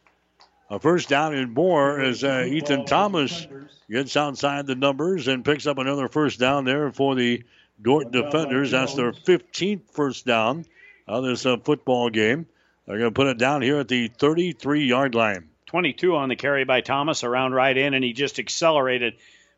B: A first down and more as uh, Ethan Thomas gets outside the numbers and picks up another first down there for the Dordt defenders. That's their 15th first down of this uh, football game. They're going to put it down here at the 33 yard line.
J: 22 on the carry by Thomas around right in, and he just accelerated,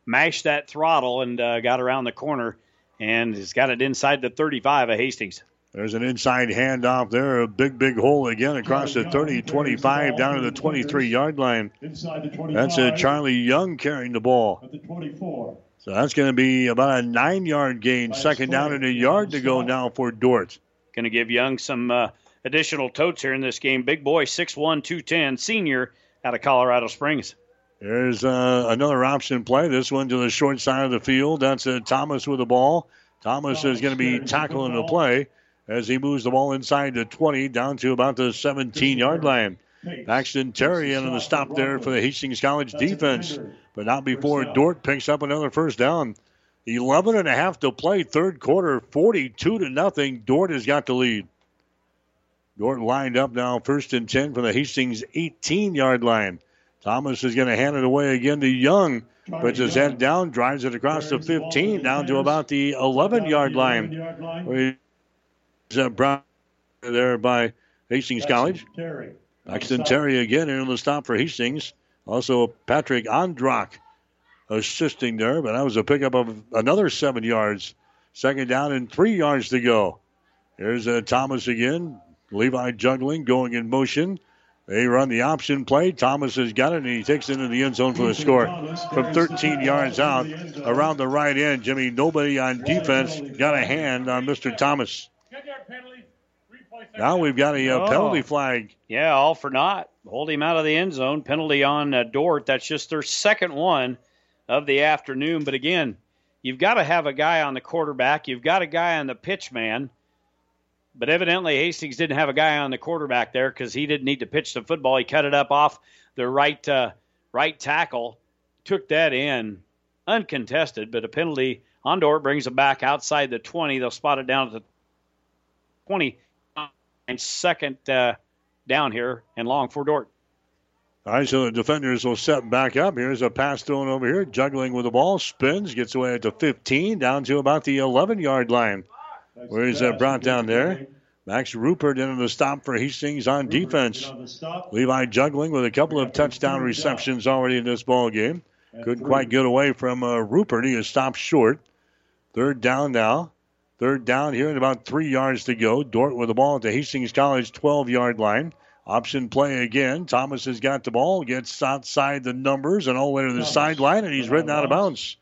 J: mashed that throttle, and uh, got around the corner, and he's got it inside the 35 of Hastings.
B: There's an inside handoff there, a big, big hole again across the 30 25 down to the 23 yard line. That's a Charlie Young carrying the ball.
M: At the 24.
B: So that's going to be about a nine yard gain. Second down and a yard to go now for Dordt.
J: Going to give Young some uh, additional totes here in this game. Big boy, 6'1, 210, senior out of Colorado Springs.
B: There's uh, another option play. This one to the short side of the field. That's uh, Thomas with the ball. Thomas is going to be tackling the play as he moves the ball inside the 20 down to about the 17 yard line. Paxton Terry in on the stop there for the Hastings College defense, but not before Dordt picks up another first down. 11 and a half to play, third quarter, 42 to nothing. Dordt has got the lead. Dordt lined up now, first and 10 from the Hastings 18 yard line. Thomas is going to hand it away again to Young. Puts his head down, drives it across the 15 down to about the 11 yard line. Uh, brought there by Hastings College. Paxton Terry again in the stop for Hastings. Also Patrick Androck assisting there, but that was a pickup of another seven yards. Second down and three yards to go. Here's uh, Thomas again. Levi Jungling, going in motion. They run the option play. Thomas has got it, and he takes it into the end zone for the score. From 13 yards out, around the right end, Jimmy, nobody on defense got a hand on Mr. Thomas. Now we've got a uh, penalty flag.
J: Yeah, all for naught. Hold him out of the end zone. Penalty on uh, Dordt. That's just their second one of the afternoon. But again, you've got to have a guy on the quarterback. You've got a guy on the pitch man. But evidently, Hastings didn't have a guy on the quarterback there because he didn't need to pitch the football. He cut it up off the right uh, right tackle, took that in uncontested. But a penalty on Dordt brings him back outside the 20. They'll spot it down at the 20 and second uh, down here and long for Dordt.
B: All right, so the defenders will set back up. Here's a pass thrown over here, Jungling with the ball, spins, gets away at the 15, down to about the 11 yard line. Where is that brought down there? Max Rupert in the stop for Hastings on defense. Levi Jungling with a couple of touchdown receptions already in this ball game. Couldn't quite get away from uh, Rupert. He is stopped short. Third down now. Third down here and about three yards to go. Dordt with the ball at the Hastings College 12 yard line. Option play again. Thomas has got the ball, gets outside the numbers and all the way to the sideline, and he's ridden out of bounds.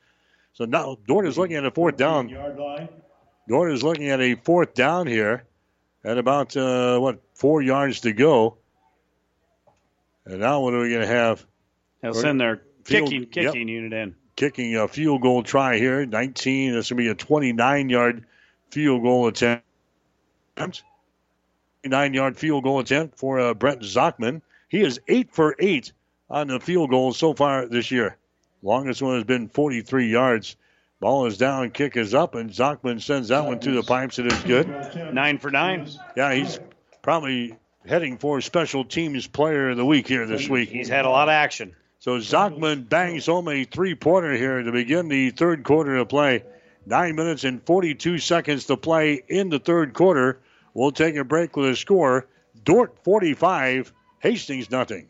B: So now Dordt is looking at a fourth down. Dordt is looking at a fourth down here at about, uh, what, four yards to go. And now what are we going to have?
J: They'll send their kicking, kicking yep. unit in.
B: Kicking a field goal try here. 19. That's going to be a 29 yard field goal attempt. Nine yard field goal attempt for uh, Brent Zachman. He is eight for eight on the field goals so far this year. Longest one has been 43 yards. Ball is down, kick is up, and Zachman sends that one to the pipes. It is good.
J: Nine for nine.
B: Yeah, he's probably heading for special teams player of the week here this week.
J: He's had a lot of action.
B: So Zachman bangs home a three pointer here to begin the third quarter of play. Nine minutes and 42 seconds to play in the third quarter. We'll take a break with a score. Dordt 45, Hastings nothing.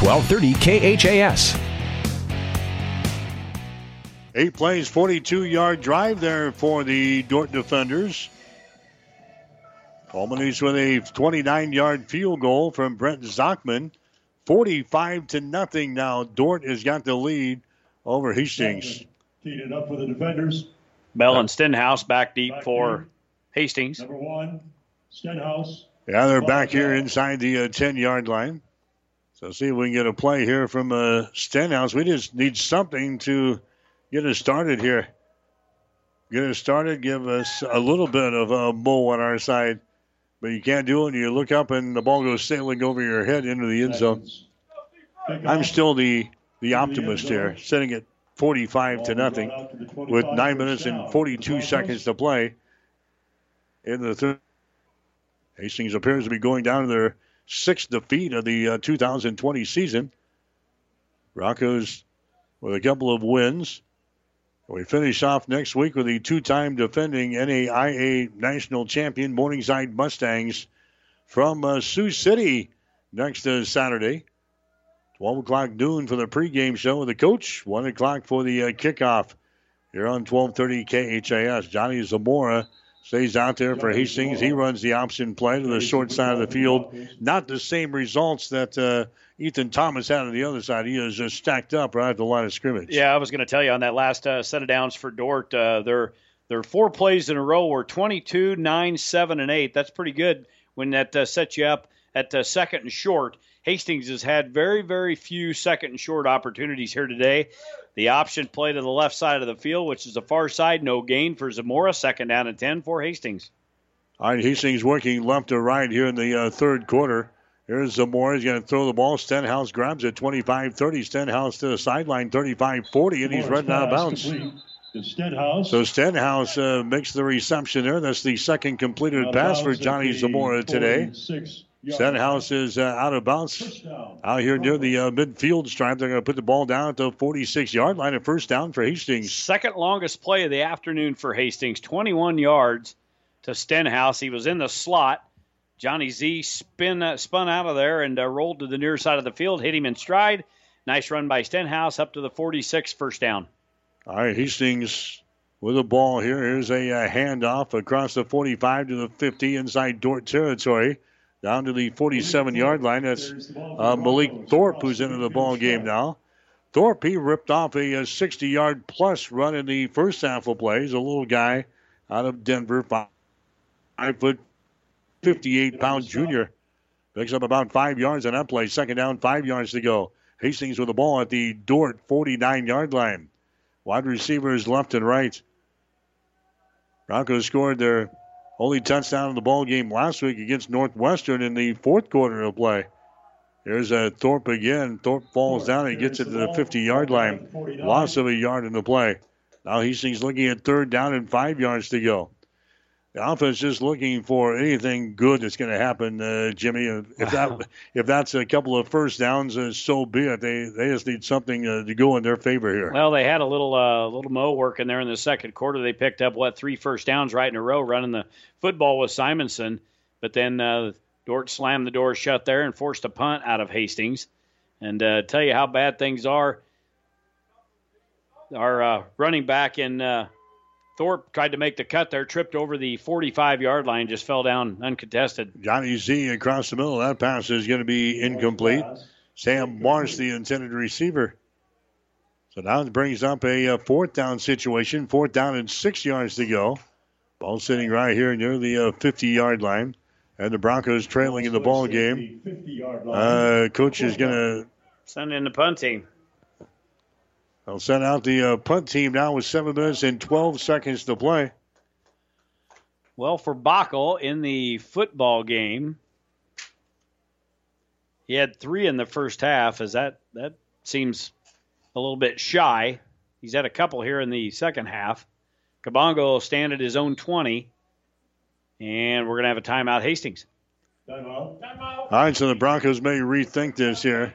O: 1230 KHAS.
B: Eight plays, 42 yard drive there for the Dordt defenders. Culminates with a 29 yard field goal from Brent Zachman. 45 to nothing now. Dordt has got the lead over Hastings.
M: Teed it up for the defenders.
J: Bell and Stenhouse back deep back for here. Hastings.
M: Number one, Stenhouse.
B: Yeah, they're back here inside the 10 uh, yard line. So see if we can get a play here from uh, Stenhouse. We just need something to get us started here. Get us started. Give us a little bit of a bow on our side. but you can't do it. You look up, and the ball goes sailing over your head into the end zone. I'm still the the optimist here, setting it 45 to nothing with nine minutes and 42 seconds to play in the third. Hastings appears to be going down to their sixth defeat of the uh, 2020 season. Broncos with a couple of wins. We finish off next week with the two time defending NAIA national champion Morningside Mustangs from uh, Sioux City next uh, Saturday. 12 o'clock noon for the pregame show with the coach, 1 o'clock for the uh, kickoff here on 1230 KHAS. Johnny Zamora stays out there for Hastings. He runs the option play to the short side of the field. Not the same results that uh, Ethan Thomas had on the other side. He is just stacked up right at the line of scrimmage.
J: Yeah, I was going to tell you on that last uh, set of downs for Dordt, uh, their their four plays in a row were 22, 9, 7, and 8. That's pretty good when that uh, sets you up at uh, second and short. Hastings has had very, very few second and short opportunities here today. The option play to the left side of the field, which is the far side, no gain for Zamora. Second down and 10 for Hastings.
B: All right, Hastings working left to right here in the uh, third quarter. Here's Zamora. He's going to throw the ball. Stenhouse grabs it 25 30. Stenhouse to the sideline 35 40, and he's running out of bounds.
M: Stenhouse.
B: So Stenhouse uh, makes the reception there. That's the second completed pass for Johnny Zamora today.
M: 46 yard
B: Stenhouse is uh, out of bounds out here near the uh, midfield stripe. They're going to put the ball down at the 46 yard line. A first down for Hastings.
J: Second longest play of the afternoon for Hastings, 21 yards to Stenhouse. He was in the slot. Johnny Z spin, uh, spun out of there and uh, rolled to the near side of the field, hit him in stride. Nice run by Stenhouse up to the 46, first down.
B: All right, Hastings with the ball here. Here's a uh, handoff across the 45 to the 50 inside Dordt territory. Down to the 47 yard line. That's uh, Malik Thorpe who's into the ball game now. Thorpe, he ripped off a 60 yard plus run in the first half of play. He's a little guy out of Denver, five, five foot, 58 pound junior. Picks up about five yards on that play. Second down, five yards to go. Hastings with the ball at the Dordt 49 yard line. Wide receivers left and right. Broncos scored their only touchdown in the ball game last week against Northwestern in the fourth quarter of play. There's a Thorpe again. Thorpe falls down and gets it to the 50 yard line. Loss of a yard in the play. Now Hastings looking at third down and five yards to go. The offense just looking for anything good that's going to happen, uh, Jimmy. If that if that's a couple of first downs, uh, so be it. They they just need something uh, to go in their favor here.
J: Well, they had a little uh, little mo work in there in the second quarter. They picked up what three first downs right in a row, running the football with Simonson. But then uh, Dordt slammed the door shut there and forced a punt out of Hastings. And uh, tell you how bad things are. Our uh, running back in uh, Thorpe tried to make the cut there, tripped over the 45 yard line, just fell down uncontested.
B: Johnny Z across the middle. That pass is going to be incomplete. Sam Marsh, the intended receiver. So now it brings up a, uh fourth down situation. Fourth down and six yards to go. Ball sitting right here near the uh, 50 yard line. And the Broncos trailing in the ball game. Uh, coach is going to
J: Send in the punt team.
B: They'll send out the uh, punt team now with seven minutes and 12 seconds to play.
J: Well, for Backel in the football game, he had three in the first half. Is that that seems a little bit shy. He's had a couple here in the second half. Kabongo will stand at his own 20, and we're going to have a timeout. Hastings.
B: All right, so the Broncos may rethink this here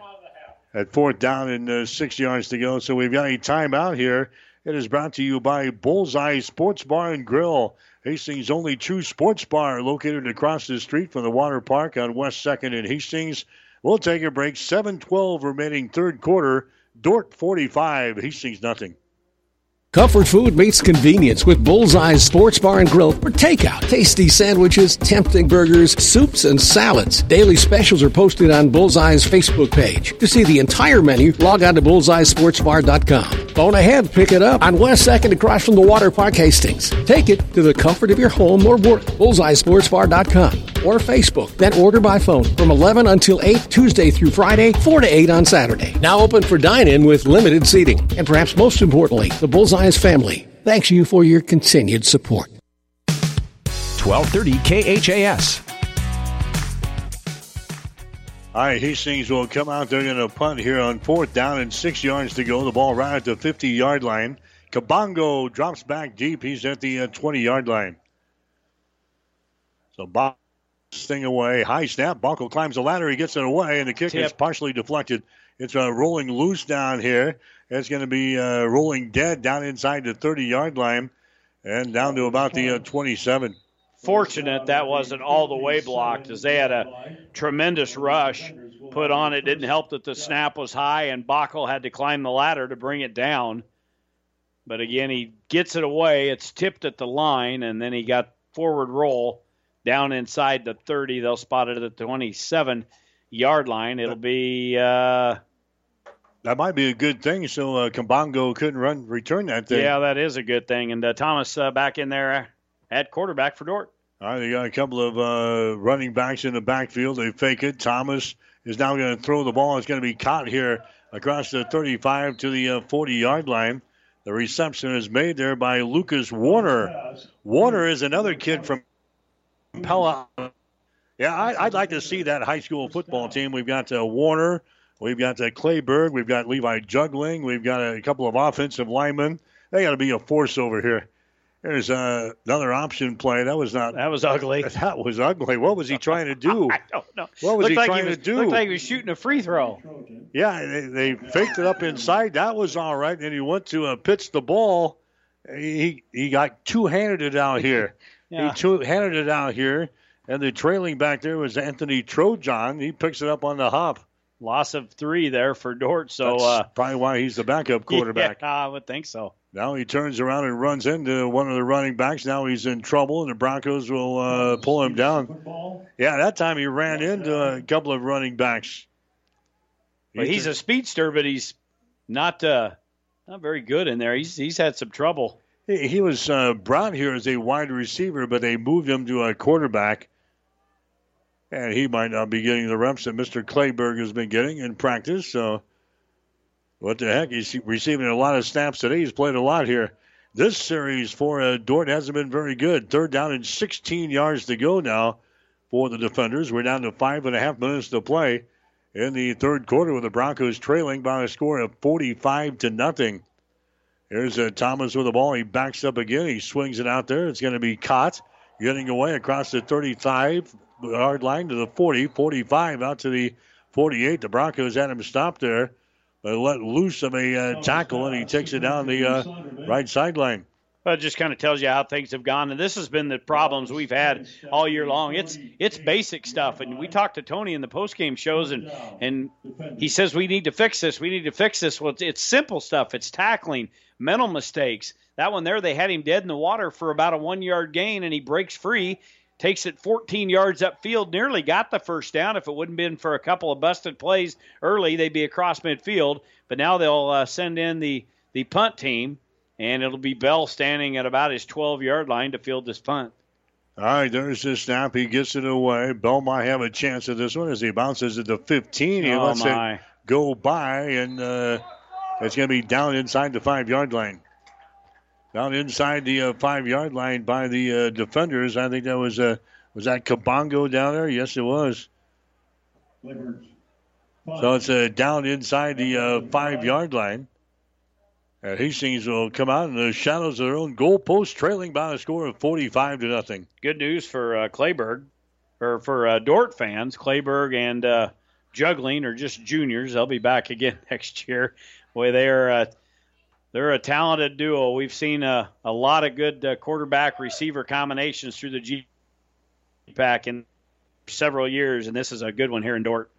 B: at fourth down and uh, six yards to go. So we've got a timeout here. It is brought to you by Bullseye Sports Bar and Grill, Hastings' only true sports bar located across the street from the water park on West 2nd in Hastings. We'll take a break. 7-12 remaining third quarter. Dordt 45, Hastings nothing.
H: Comfort food meets convenience with Bullseye's Sports Bar and Grill for takeout. Tasty sandwiches, tempting burgers, soups, and salads. Daily specials are posted on Bullseye's Facebook page. To see the entire menu, log on to bullseyesportsbar.com. Phone ahead, pick it up on West 2nd across from the Water Park Hastings. Take it to the comfort of your home or work. Bullseyesportsbar.com or Facebook. Then order by phone from 11 until 8 Tuesday through Friday, 4 to 8 on Saturday. Now open for dine-in with limited seating. And perhaps most importantly, the Enterprise family. Thanks you for your continued support.
O: 1230 KHAS.
B: All right, Hastings will come out. They're going to punt here on fourth down and six yards to go. The ball right at the 50 yard line. Kabongo drops back deep. He's at the 20 uh, yard line. So Bob thing away. High snap. Buckle climbs the ladder. He gets it away, and the kick
J: Tip.
B: is partially deflected. It's uh, rolling loose down here. It's going to be uh, rolling dead down inside the 30 yard line and down to about the uh, 27.
J: Fortunate that wasn't all the way blocked, as they had a tremendous rush put on. It didn't help that the snap was high, and Bockel had to climb the ladder to bring it down. But again, he gets it away. It's tipped at the line, and then he got forward roll down inside the 30. They'll spot it at the 27 yard line. It'll be uh,
B: That might be a good thing, so uh, Kabongo couldn't run return that thing.
J: yeah, that is a good thing. And uh, Thomas uh, back in there at quarterback for Dordt.
B: All right, they got a couple of uh, running backs in the backfield. They fake it. Thomas is now going to throw the ball. It's going to be caught here across the 35 to the 40 yard line. The reception is made there by Lucas Warner. Warner is another kid from Pella. Yeah, I, I'd like to see that high school football team. We've got uh, Warner, we've got uh, Clayberg, we've got Levi Jungling, we've got a couple of offensive linemen. They got to be a force over here. There's uh, another option play. That was not.
J: That was ugly.
B: That was ugly. What was he trying to do?
J: I don't know.
B: What was
J: looked
B: he
J: like
B: trying
J: he was,
B: to do?
J: Looked like he was shooting a free throw.
B: Yeah, they, they faked it up inside. That was all right. And he went to uh, pitch the ball. He he got two handed it out here.
J: Yeah.
B: He two handed it out here, and the trailing back there was Anthony Trojan. He picks it up on the hop.
J: Loss of three there for Dordt. So
B: That's
J: uh,
B: probably why he's the backup quarterback.
J: Yeah, I would think so.
B: Now he turns around and runs into one of the running backs. Now he's in trouble, and the Broncos will uh, pull him down. Yeah, that time he ran into a couple of running backs.
J: But he's a speedster, but he's not uh, not very good in there. He's he's had some trouble.
B: He, was uh, brought here as a wide receiver, but they moved him to a quarterback. And he might not be getting the reps that Mr. Clayberg has been getting in practice. So, what the heck? He's receiving a lot of snaps today. He's played a lot here. This series for uh, Dordt hasn't been very good. Third down and 16 yards to go now for the defenders. We're down to five and a half minutes to play in the third quarter with the Broncos trailing by a score of 45 to nothing. Here's uh, Thomas with the ball. He backs up again. He swings it out there. It's going to be caught. Getting away across the 35 yard line to the 40, 45 out to the 48. The Broncos had him stopped there, but let loose of a uh, tackle, and he takes it down the uh, right sideline.
J: Well, it just kind of tells you how things have gone, and this has been the problems we've had all year long. It's it's basic stuff, and we talked to Tony in the post game shows, and and he says we need to fix this. We need to fix this. Well, it's, it's simple stuff. It's tackling, mental mistakes. That one there, they had him dead in the water for about a one yard gain, and he breaks free, takes it 14 yards upfield, nearly got the first down. If it wouldn't been for a couple of busted plays early, they'd be across midfield. But now they'll uh, send in the the punt team and it'll be Bell standing at about his 12 yard line to field this punt.
B: All right, there's the snap. He gets it away. Bell might have a chance at this one as he bounces at the 15. He
J: Oh,
B: lets
J: my.
B: it go by, and uh, it's going to be down inside the five yard line. Down inside the uh, five yard line by the uh, defenders. I think that was uh, was that Kabongo down there. Yes, it was. So it's uh, down inside the uh, five yard line. And Hastings will come out in the shadows of their own goalpost, trailing by a score of 45 to nothing.
J: Good news for uh, Clayberg, or for uh, Dordt fans. Clayberg and uh, Jungling are just juniors. They'll be back again next year. Boy, they are uh, they're a talented duo. We've seen a, a lot of good uh, quarterback receiver combinations through the G pack in several years, and this is a good one here in Dordt.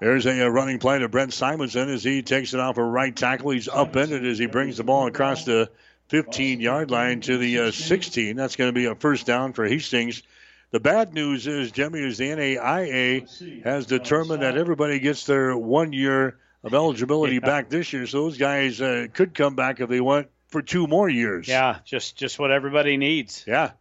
B: There's a, uh running play to Brent Simonson as he takes it off a right tackle. He's upended as he brings the ball across the 15 yard line to the uh, 16. That's going to be a first down for Hastings. The bad news is, Jimmy, is the NAIA has determined that everybody gets their one year of eligibility back this year. So those guys uh, could come back if they want for two more years.
J: Yeah, just just what everybody needs.
B: Yeah.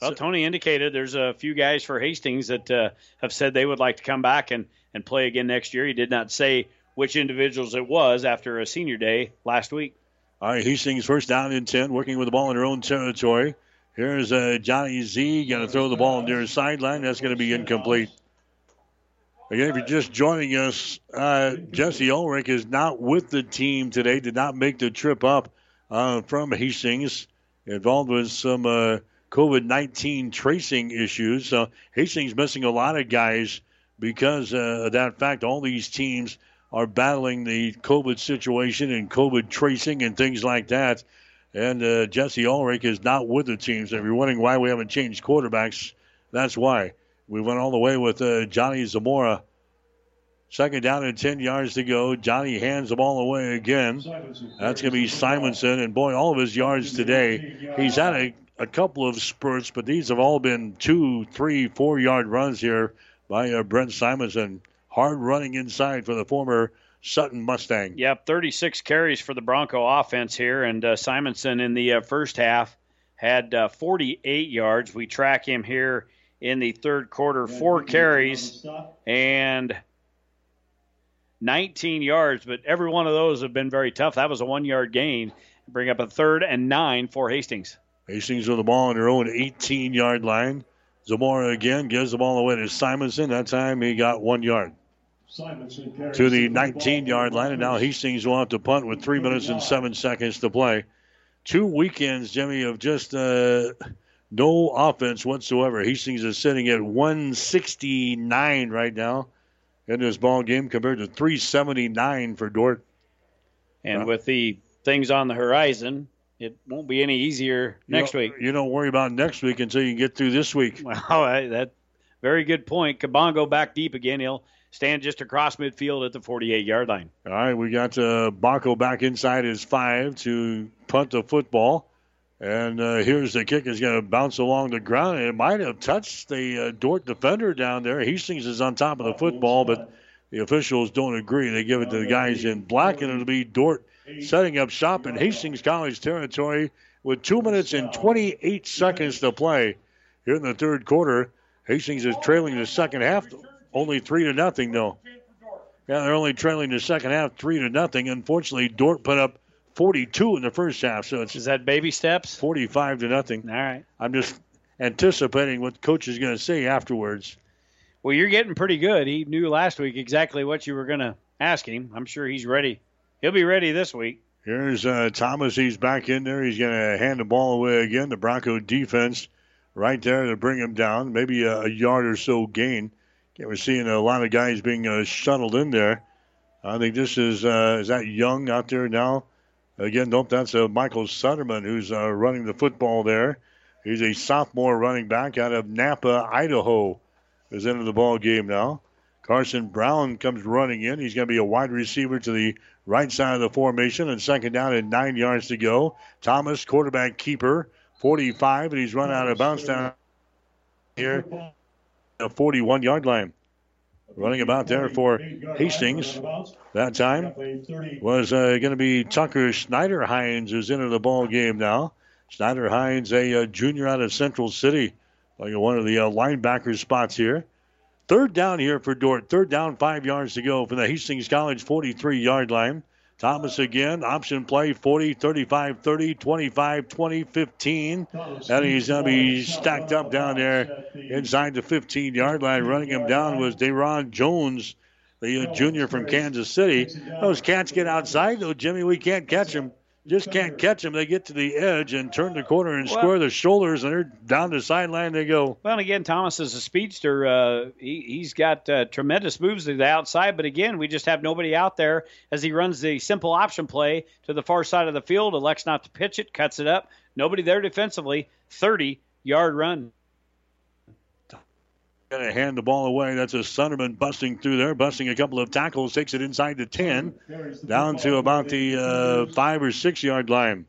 J: Well, Tony indicated there's a few guys for Hastings that uh, have said they would like to come back and, and play again next year. He did not say which individuals it was after a senior day last week.
B: All right, Hastings first down and 10, working with the ball in their own territory. Here's uh, Johnny Z going to throw the ball near his sideline. That's going to be incomplete. Again, if you're just joining us, uh, Jesse Ulrich is not with the team today, did not make the trip up uh, from Hastings, involved with some uh, COVID 19 tracing issues. So Hastings missing a lot of guys because uh, of that fact. All these teams are battling the COVID situation and COVID tracing and things like that. And uh, Jesse Ulrich is not with the team. So if you're wondering why we haven't changed quarterbacks, that's why. We went all the way with uh, Johnny Zamora. Second down and 10 yards to go. Johnny hands the ball away again. That's going to be Simonson. And boy, all of his yards today, he's had a, a couple of spurts, but these have all been two, three, four yard runs here by uh, Brent Simonson. Hard running inside for the former Sutton Mustang.
J: Yep, 36 carries for the Bronco offense here. And uh, Simonson in the uh, first half had uh, 48 yards. We track him here in the third quarter, four carries and 19 yards, but every one of those have been very tough. That was a one yard gain. Bring up a third and nine for Hastings.
B: Hastings with the ball on their own 18 yard line. Zamora again gives the ball away to Simonson. That time he got one yard. Simonson To the 19 yard line, and now Hastings will have to punt with three minutes and seven seconds to play. Two weekends, Jimmy, of just uh, no offense whatsoever. Hastings is sitting at 169 right now in this ball game compared to 379 for Dordt.
J: And uh, with the things on the horizon, it won't be any easier next week.
B: You don't worry about next week until you get through this week.
J: Well, that very good point. Kabongo back deep again. He'll stand just across midfield at the 48 yard line.
B: All right, we got uh, Baco back inside his five to punt the football. And uh, here's the kick. is going to bounce along the ground. It might have touched the uh, Dordt defender down there. Hastings is on top of the football, but the officials don't agree. They give it to the guys in black, and it'll be Dordt setting up shop in Hastings College territory with two minutes and 28 seconds to play here in the third quarter. Hastings is trailing the second half, only three to nothing though. Yeah, they're only trailing the second half, three to nothing. Unfortunately, Dordt put up 42 in the first half. So it's
J: is that baby steps?
B: 45 to nothing.
J: All right.
B: I'm just anticipating what coach is going to say afterwards.
J: Well, you're getting pretty good. He knew last week exactly what you were going to ask him. I'm sure he's ready. He'll be ready this week.
B: Here's uh, Thomas. He's back in there. He's going to hand the ball away again. The Bronco defense right there to bring him down. Maybe a, a yard or so gain. Yeah, we're seeing a lot of guys being uh, shuttled in there. I think this is uh, is that Young out there now Again, nope, that's uh, Michael Sutterman who's uh, running the football there. He's a sophomore running back out of Nampa, Idaho, is into the ball game now. Carson Brown comes running in. He's going to be a wide receiver to the right side of the formation, and second down and nine yards to go. Thomas, quarterback keeper, 45, and he's run out of bounds down here, a 41 yard line. Running about there for Hastings that time was uh, going to be Tucker Schneider Hines, who's into the ball game now. Schneider Hines, a uh, junior out of Central City, one of the uh, linebacker spots here. Third down here for Dordt. Third down, five yards to go from the Hastings College 43 yard line. Thomas again, option play 40, 35, 30, 25, 20, 15. And he's going to be stacked up down there inside the 15 yard line. Running him down was Deron Jones, the junior from Kansas City. Those cats get outside, though, Jimmy. We can't catch them just can't catch them. They get to the edge and turn the corner and well, square their shoulders, and they're down the sideline. They go.
J: Well, again, Thomas is a speedster. Uh, he, has got uh, tremendous moves to the outside, but again, we just have nobody out there as he runs the simple option play to the far side of the field. Elects not to pitch it, cuts it up. Nobody there defensively. 30 yard run.
B: Going to hand the ball away. That's a Sunderman busting through there, busting a couple of tackles, takes it inside the 10, down to about the uh, five or six yard line.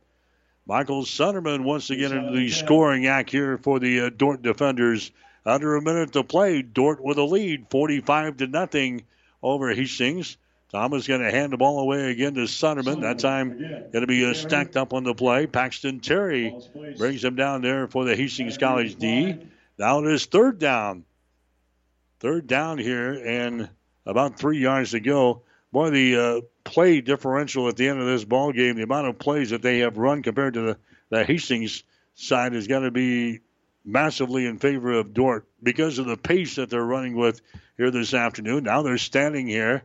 B: Michael Sunderman to get into the scoring act here for the uh, Dordt defenders. Under a minute to play, Dordt with a lead, 45 to nothing over Hastings. Thomas going to hand the ball away again to Sunderman. That time going to be uh, stacked up on the play. Paxton Terry brings him down there for the Hastings College D. Now it is third down. Third down here and about three yards to go. Boy, the uh, play differential at the end of this ball game, the amount of plays that they have run compared to the, the Hastings side is going to be massively in favor of Dordt because of the pace that they're running with here this afternoon. Now they're standing here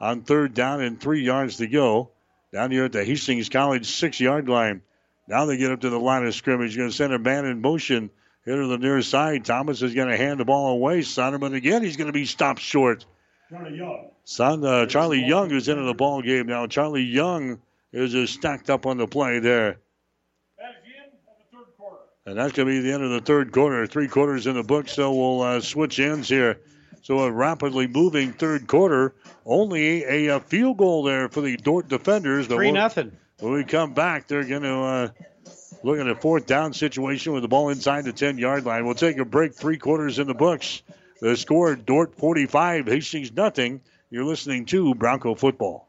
B: on third down and three yards to go down here at the Hastings College six yard line. Now they get up to the line of scrimmage. Going to send a man in motion here to the near side. Thomas is going to hand the ball away. Sunderman again. He's going to be stopped short.
M: Charlie Young.
B: Son, uh, Charlie Young is into the ball game now. Charlie Young is just stacked up on the play there. And that's going to be the end of the third quarter. Three quarters in the book, so we'll uh, switch ends here. So a rapidly moving third quarter. Only a, a field goal there for the Dordt defenders.
J: Three
B: when,
J: nothing.
B: When we come back, they're going to uh, look at a fourth down situation with the ball inside the 10 yard line. We'll take a break. Three quarters in the books. The score: Dordt 45, Hastings nothing. You're listening to Bronco football.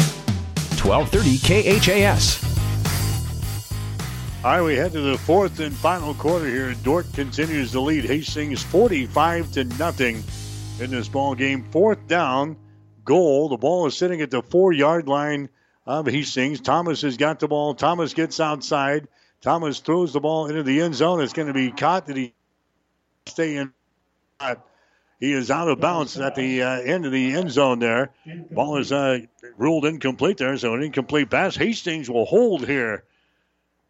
O: 1230 KHAS.
B: All right, we head to the fourth and final quarter here. Dordt continues to lead Hastings 45 to nothing in this ball game. Fourth down, goal. The ball is sitting at the four yard line of Hastings. Thomas has got the ball. Thomas gets outside. Thomas throws the ball into the end zone. It's going to be caught. Did he stay in? He is out of bounds at the uh, end of the end zone there. Ball is uh, ruled incomplete there, so an incomplete pass. Hastings will hold here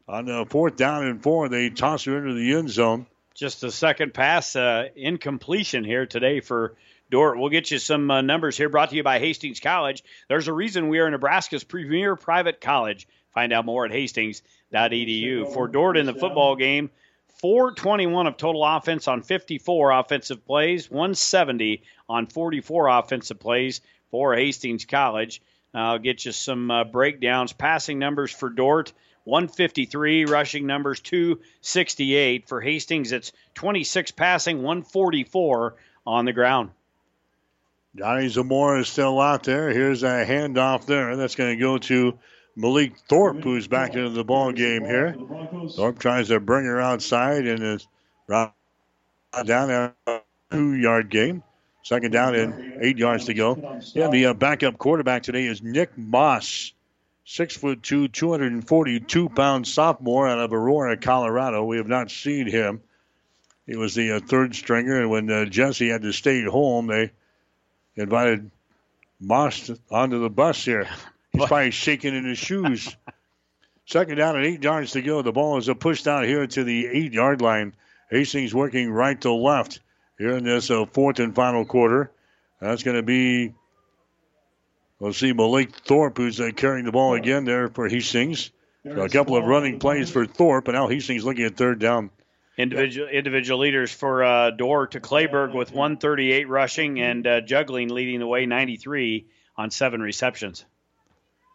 B: on the fourth down and four. They toss her into the end zone.
J: Just a second pass uh, incompletion here today for Dordt. We'll get you some uh, numbers here brought to you by Hastings College. There's a reason we are Nebraska's premier private college. Find out more at hastings.edu. For Dordt in the football game, 421 of total offense on 54 offensive plays, 170 on 44 offensive plays for Hastings College. I'll get you some uh, breakdowns. Passing numbers for Dordt 153. Rushing numbers, 268. For Hastings, it's 26 passing, 144 on the ground.
B: Johnny Zamora is still out there. Here's a handoff there. That's going to go to Malik Thorpe, who's back into the ball game here. Thorpe tries to bring her outside and is down a two yard game. Second down and eight yards to go. Yeah, the uh, backup quarterback today is Nick Moss. Six foot two, 242 pound sophomore out of Aurora, Colorado. We have not seen him. He was the uh, third stringer, and when uh, Jesse had to stay at home, they invited Moss onto the bus here. He's probably shaking in his shoes. Second down and eight yards to go. The ball is a push down here to the eight yard line. Hastings working right to left here in this uh, fourth and final quarter. That's going to be, we'll see Malik Thorpe, who's uh, carrying the ball again there for Hastings. So a couple of running plays for Thorpe, and now Hastings looking at third down.
J: Individual individual leaders for uh, to Clayberg with 138 rushing and uh, Jungling leading the way 93 on seven receptions.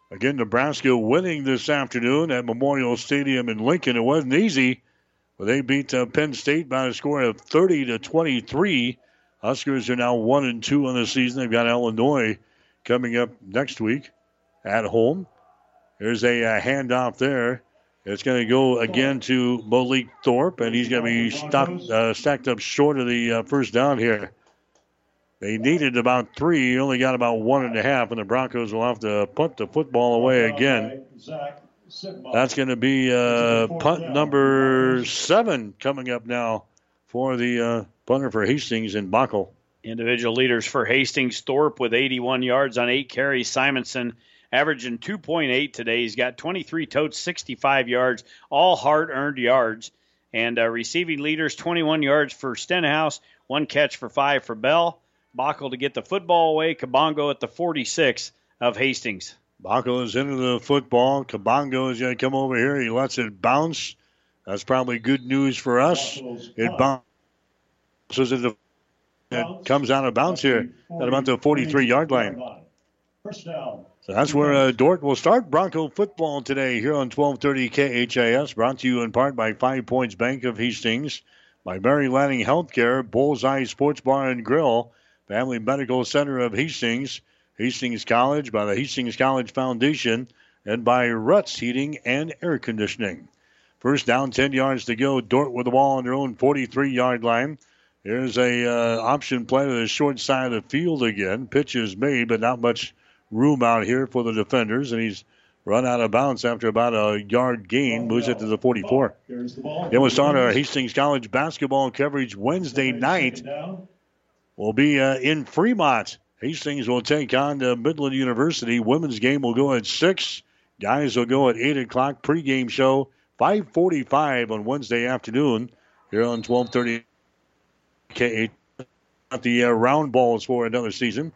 B: Again, Nebraska winning this afternoon at Memorial Stadium in Lincoln. It wasn't easy, but they beat uh, Penn State by a score of 30 to 23. Huskers are now one and two on the season. They've got Illinois coming up next week at home. There's a, a handoff there. It's going to go again to Malik Thorpe, and he's going to be uh, stacked up short of the uh, first down here. They needed about three, only got about one and a half, and the Broncos will have to punt the football away again. That's going to be uh, punt number seven coming up now for the uh, punter for Hastings and Bockel.
J: Individual leaders for Hastings Thorpe with 81 yards on eight carries. Simonson averaging 2.8 today. He's got 23 totes, 65 yards, all hard earned yards. And uh, receiving leaders 21 yards for Stenhouse, one catch for five for Bell. Bockel to get the football away. Kabongo at the 46 of Hastings.
B: Bockel is into the football. Kabongo is going to come over here. He lets it bounce. That's probably good news for us. It bounces into it comes out of bounds here at about the 43 yard line. So that's where uh, Dordt will start Bronco football today here on 1230 KHAS. Brought to you in part by Five Points Bank of Hastings, by Mary Lanning Healthcare, Bullseye Sports Bar and Grill, Family Medical Center of Hastings, Hastings College, by the Hastings College Foundation, and by Ruts Heating and Air Conditioning. First down, 10 yards to go. Dordt with the ball on their own 43 yard line. Here's a uh, option play to the short side of the field again. Pitch is made, but not much room out here for the defenders, and he's run out of bounds after about a yard gain. Moves it to the 44. It was on our Hastings College basketball coverage Wednesday night. Will be uh, in Fremont. Hastings will take on uh, Midland University. Women's game will go at six. Guys will go at eight o'clock. Pregame show 5:45 on Wednesday afternoon here on 12:30 K8. The uh, round balls for another season.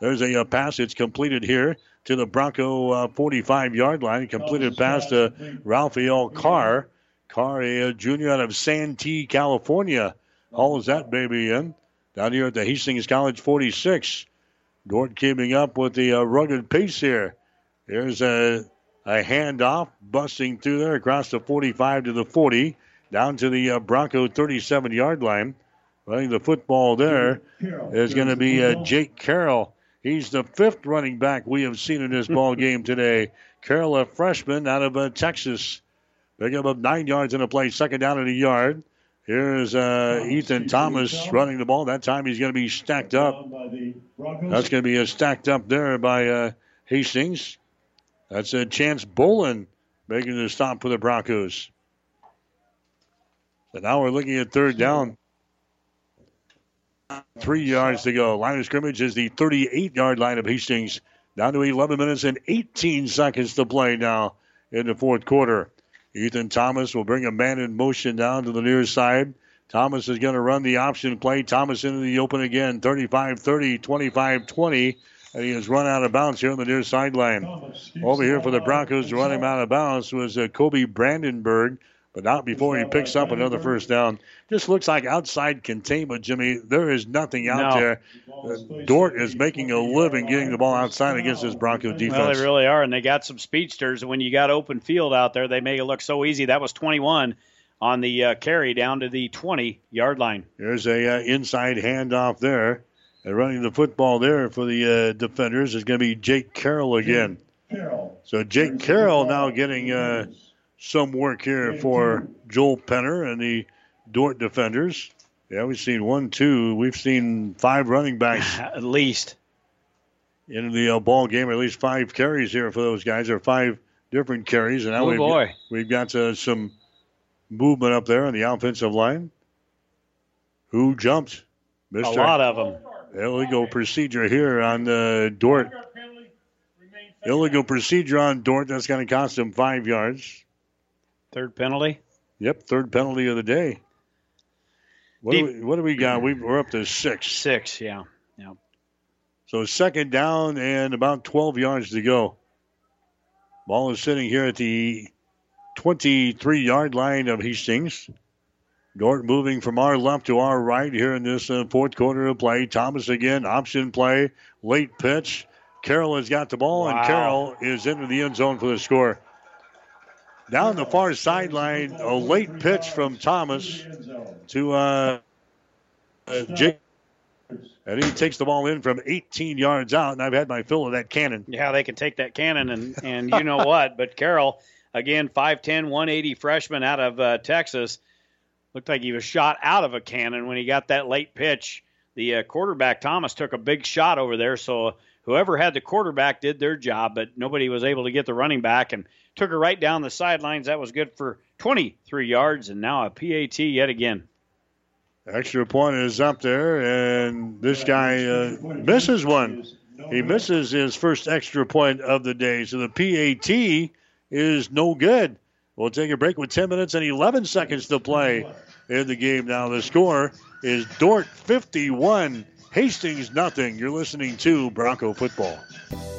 B: There's a uh, pass. It's completed here to the Bronco uh, 45 yard line. Completed pass to Raphael Carr. Carr, a uh, junior out of Santee, California, hauls that baby in. Down here at the Hastings College 46. Dordt keeping up with the uh, rugged pace here. There's a, a handoff busting through there across the 45 to the 40, down to the uh, Bronco 37 yard line. Running the football there is going to be uh, Jake Carroll. He's the fifth running back we have seen in this ball game today. Carroll, a freshman out of uh, Texas. Pick up nine yards in a play, second down in a yard. Here's uh, Ethan Thomas running the ball. That time he's going to be stacked up. That's going to be a stacked up there by uh, Hastings. That's a Chance Bolin making the stop for the Broncos. So now we're looking at third down. Three yards to go. Line of scrimmage is the 38 yard line of Hastings. Down to 11 minutes and 18 seconds to play now in the fourth quarter. Ethan Thomas will bring a man in motion down to the near side. Thomas is going to run the option play. Thomas into the open again. 35 30, 25 20. And he has run out of bounds here on the near sideline. Over here for the Broncos to run him out of bounds was uh, Kobe Brandenburg but not before he picks up another first down. Just looks like outside containment, Jimmy. There is nothing out
J: No.
B: there. Uh, Dordt is making a living getting the ball outside against this Bronco defense.
J: Well, they really are, and they got some speedsters. When you got open field out there, they make it look so easy. That was 21 on the uh, carry down to the 20 yard line.
B: There's a uh, inside handoff there. And running the football there for the uh, defenders is going to be Jake Carroll again. Carroll. So Jake Carroll now getting uh, some work here for Joel Penner and the Dordt defenders. Yeah, we've seen one, two. We've seen five running backs
J: at least
B: in the uh, ball game. At least five carries here for those guys, or five different carries. And now
J: Oh,
B: we've
J: boy.
B: got, we've got uh, some movement up there on the offensive line. Who jumped? Mr.
J: A lot of them.
B: Illegal procedure here on uh, Dordt. Illegal procedure on Dordt. That's going to cost him five yards.
J: Third penalty.
B: Yep, third penalty of the day. What, do, we, what do we got? We, we're up to six.
J: Six, yeah. yeah.
B: So second down and about 12 yards to go. Ball is sitting here at the 23 yard line of Hastings. Dordt moving from our left to our right here in this uh, fourth quarter of play. Thomas again, option play, late pitch. Carroll has got the ball, and
J: Wow.
B: Carroll is into the end zone for the score. Down the far sideline, a late pitch from Thomas to uh, uh, Jake. And he takes the ball in from 18 yards out, and I've had my fill of that cannon.
J: Yeah, they can take that cannon, and, and you know what? But Carroll, again, 5'10, 180 freshman out of uh, Texas, looked like he was shot out of a cannon when he got that late pitch. The uh, quarterback, Thomas, took a big shot over there, so whoever had the quarterback did their job, but nobody was able to get the running back and took her right down the sidelines. That was good for 23 yards, and now a PAT yet again.
B: Extra point is up there, and this guy uh, misses one. He misses his first extra point of the day, so the PAT is no good. We'll take a break with 10 minutes and 11 seconds to play in the game. Now, the score is Dordt 51, Hastings nothing. You're listening to Bronco Football.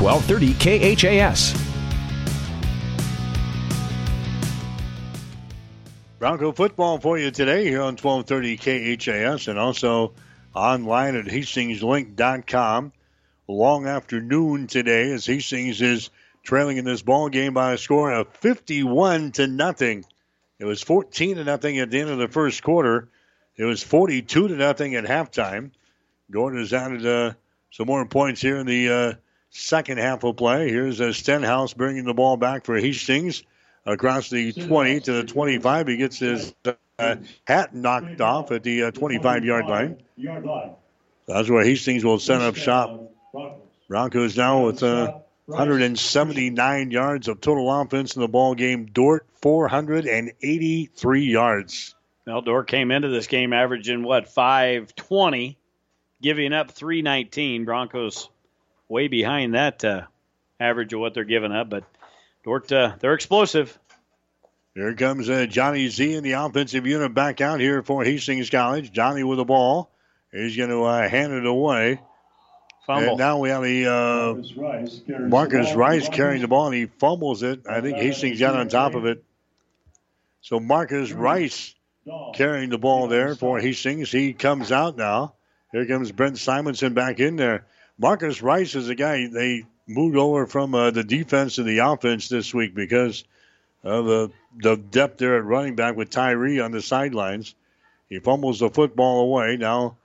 O: 1230 KHAS.
B: Bronco football for you today here on 1230 KHAS and also online at hastingslink.com. Long afternoon today as Hastings is trailing in this ball game by a score of 51 to nothing. It was 14 to nothing at the end of the first quarter. It was 42 to nothing at halftime. Gordon has added uh, some more points here in the uh, second half of play. Here's uh, Stenhouse bringing the ball back for Hastings across the 20 to the 25. He gets his uh, hat knocked off at the 25 uh, yard line. That's where Hastings will set up shop. Broncos now with uh, 179 yards of total offense in the ball game. Dordt 483 yards.
J: Well, Dordt came into this game averaging what 520, giving up 319. Broncos way behind that uh, average of what they're giving up, but Dordt uh, they're explosive.
B: Here comes uh, Johnny Z in the offensive unit back out here for Hastings College. Johnny with the ball. He's going to uh, hand it away. Fumble. And now we have a uh, Marcus Rice carrying the ball, and he fumbles it. I think Hastings got on top of it. So Marcus Rice carrying the ball there for Hastings. He comes out now. Here comes Brent Simonson back in there. Marcus Rice is a guy they moved over from uh, the defense to the offense this week because of the, the depth there at running back with Tyree on the sidelines. He fumbles the football away. Now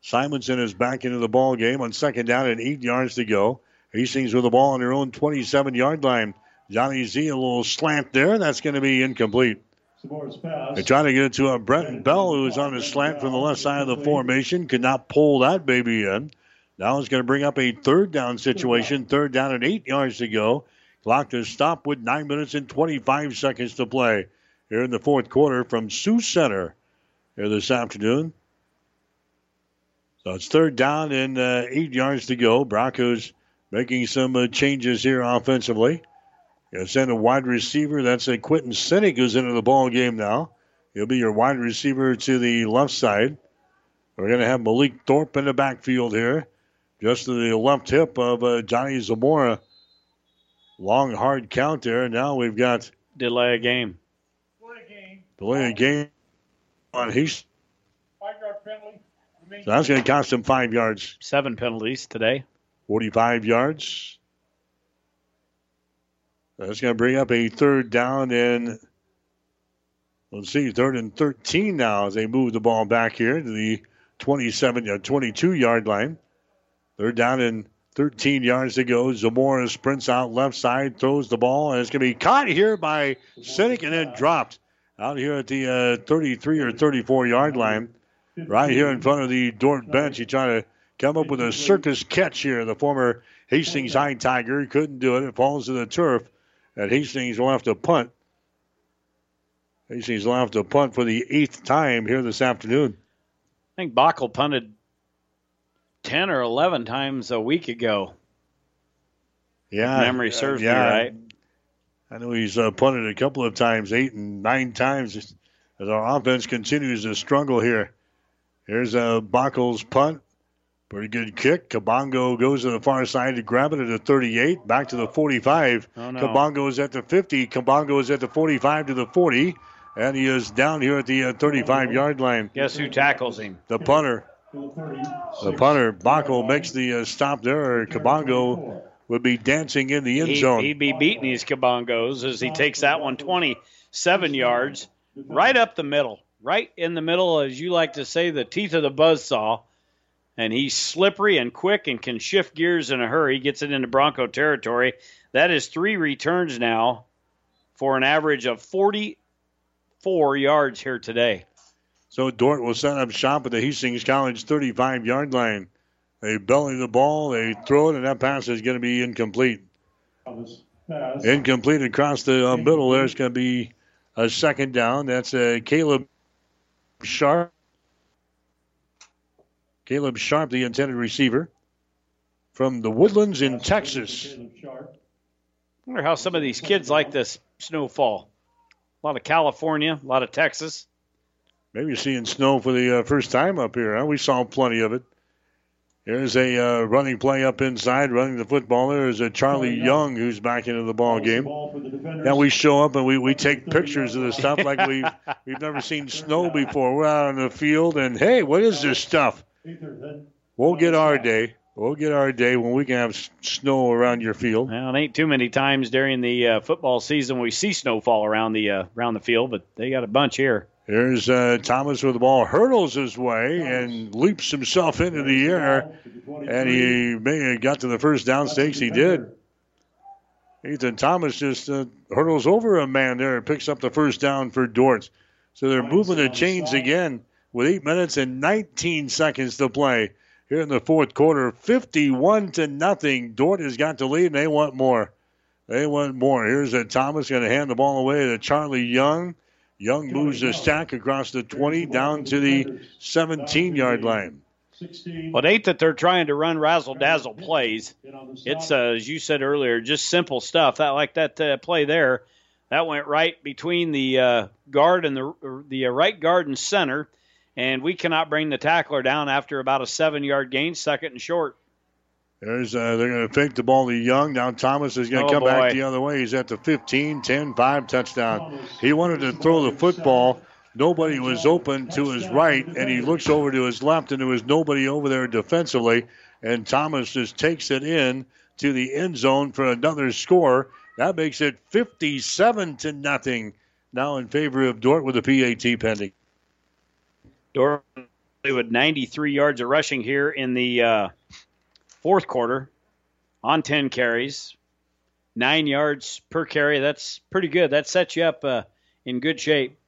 B: Simonson is back into the ball game on second down and eight yards to go. Hastings with the ball on their own 27 yard line. Johnny Z a little slant there. That's going to be incomplete. They're trying to get it to a Brenton Bell, who's on a slant from the left side of the formation. Could not pull that baby in. Now it's going to bring up a third down situation. Third down and eight yards to go. Clock to stop with nine minutes and 25 seconds to play here in the fourth quarter from Sioux Center here this afternoon. So it's third down and uh, eight yards to go. Broncos making some uh, changes here offensively. Send a wide receiver. That's a Quentin Sinek who's into the ball game now. He'll be your wide receiver to the left side. We're going to have Malik Thorpe in the backfield here, just to the left hip of uh, Johnny Zamora. Long, hard count there. Now we've got
J: delay a game.
M: Delay a game.
B: Delay a game on Heath.
M: Five yard penalty.
B: So that's going to cost him five yards.
J: Seven penalties today.
B: 45 yards. That's going to bring up a third down and let's see, third and 13 now as they move the ball back here to the 27, uh, 22 yard line. Third down in 13 yards to go. Zamora sprints out left side, throws the ball, and it's going to be caught here by Sinek and then dropped out here at the uh, 33 or 34 yard line right here in front of the Dordt bench. He tried to come up with a circus catch here. The former Hastings High Tiger couldn't do it. It falls to the turf, and Hastings will have to punt. Hastings will have to punt for the eighth time here this afternoon.
J: I think Bockel punted 10 or 11 times a week ago.
B: Yeah.
J: Memory serves
B: uh, yeah,
J: me right.
B: I know he's uh, punted a couple of times, eight and nine times, as our offense continues to struggle here. Here's a uh, Bockel's punt. Pretty good kick. Kabongo goes to the far side to grab it at the 38. Back to the 45.
J: Oh, no.
B: Kabongo is at the 50. Kabongo is at the 45 to the 40. And he is down here at the uh, 35 yard line.
J: Guess who tackles him?
B: The punter. The punter. Bockel makes the uh, stop there. Kabongo would be dancing in the end zone.
J: he'd be beating these Kabongos as he takes that one 27 yards right up the middle. Right in the middle, as you like to say, the teeth of the buzzsaw. and he's slippery and quick and can shift gears in a hurry. Gets it into Bronco territory. That is three returns now for an average of 44 yards here today.
B: So Dordt will set up shop at the Hastings College 35 yard line. They belly the ball, they throw it, and that pass is going to be incomplete. Incomplete across the uh, middle. There's going to be a second down. That's uh, Caleb Sharp. Caleb Sharp, the intended receiver from the Woodlands in Texas.
J: I wonder how some of these kids like this snowfall. A lot of California, a lot of Texas.
B: Maybe seeing snow for the uh, first time up here. Huh? We saw plenty of it. There's a uh, running play up inside, running the football. There's a Charlie Young who's back into the ball game. Now we show up and we, we take pictures of the stuff like we've we've never seen snow before. We're out on the field and hey, what is this stuff? We'll get our day. We'll get our day when we can have snow around your field.
J: Well, it ain't too many times during the uh, football season we see snowfall around the uh, around the field, but they got a bunch here.
B: Here's uh, Thomas with the ball, hurdles his way and leaps himself into the air, and he may have got to the first down stakes. He did. Ethan Thomas just uh, hurdles over a man there and picks up the first down for Dordt. So they're moving the chains again with eight minutes and 19 seconds to play here in the fourth quarter. 51 to nothing. Dordt has got the lead, and they want more. They want more. Here's a Thomas going to hand the ball away to Charlie Young. Young moves the stack across the 20 down to the 17 yard line.
J: Well, it ain't that they're trying to run razzle dazzle plays. It's, uh, as you said earlier, just simple stuff. That like that uh, play there, that went right between the uh, guard and the the uh, right guard and center, and we cannot bring the tackler down after about a seven yard gain, second and short.
B: There's uh, they're going to fake the ball to Young. Now Thomas is going to
J: Oh,
B: come back the other way. He's at the 15, 10, 5 touchdown. He wanted to throw the football. Nobody was open to his right, and he looks over to his left, and there was nobody over there defensively. And Thomas just takes it in to the end zone for another score. That makes it 57 to nothing. Now in favor of Dordt with a PAT pending.
J: Dordt with 93 yards of rushing here in the uh, fourth quarter on 10 carries, nine yards per carry. That's pretty good. That sets you up uh, in good shape.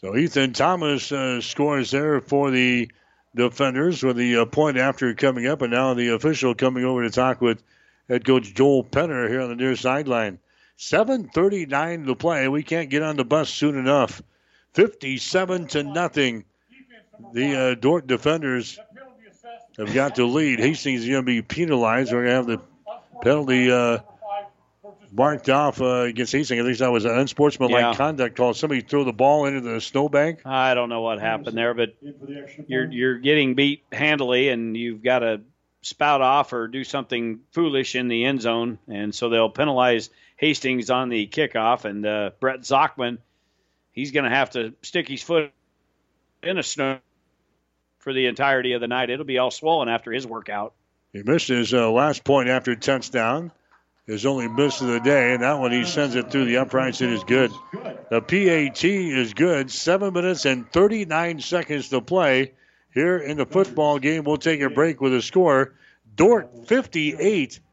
B: So Ethan Thomas uh, scores there for the defenders with the uh, point after coming up, and now the official coming over to talk with head coach Joel Penner here on the near sideline. 7:39 to play. We can't get on the bus soon enough. 57 to nothing. The uh, Dordt defenders have got the lead. Hastings is going to be penalized. We're going to have the penalty uh, marked off uh, against Hastings. At least that was an unsportsmanlike
J: Yeah.
B: conduct call. Somebody threw the ball into the snowbank.
J: I don't know what happened there, but you're you're getting beat handily, and you've got to spout off or do something foolish in the end zone, and so they'll penalize Hastings on the kickoff. And uh, Brett Zachman, he's going to have to stick his foot in a snow for the entirety of the night. It'll be all swollen after his workout.
B: He missed his uh, last point after touchdown. His only miss of the day, and that one he sends it through the uprights. It is good. The PAT is good. Seven minutes and 39 seconds to play here in the football game. We'll take a break with a score. Dordt 58,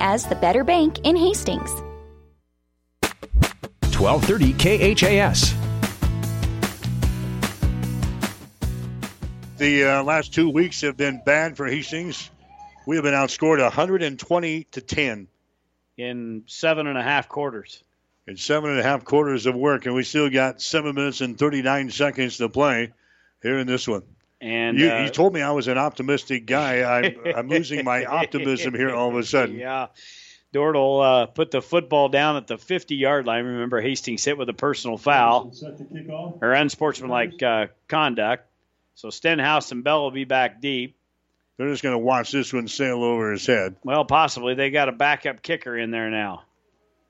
K: as the better bank in Hastings.
O: 1230 KHAS.
B: The uh, last two weeks have been bad for Hastings. We have been outscored 120 to 10
J: in seven and a half quarters.
B: in seven and a half quarters of work, and we still got seven minutes and 39 seconds to play here in this one.
J: And
B: you,
J: uh,
B: you told me I was an optimistic guy. I'm, I'm losing my optimism here all of a sudden.
J: Yeah. Dordt will uh, put the football down at the 50 yard line. Remember, Hastings hit with a personal foul or unsportsmanlike uh, conduct. So Stenhouse and Bell will be back deep.
B: they're just going to watch this one sail over his head.
J: Well, possibly. They got a backup kicker in there now.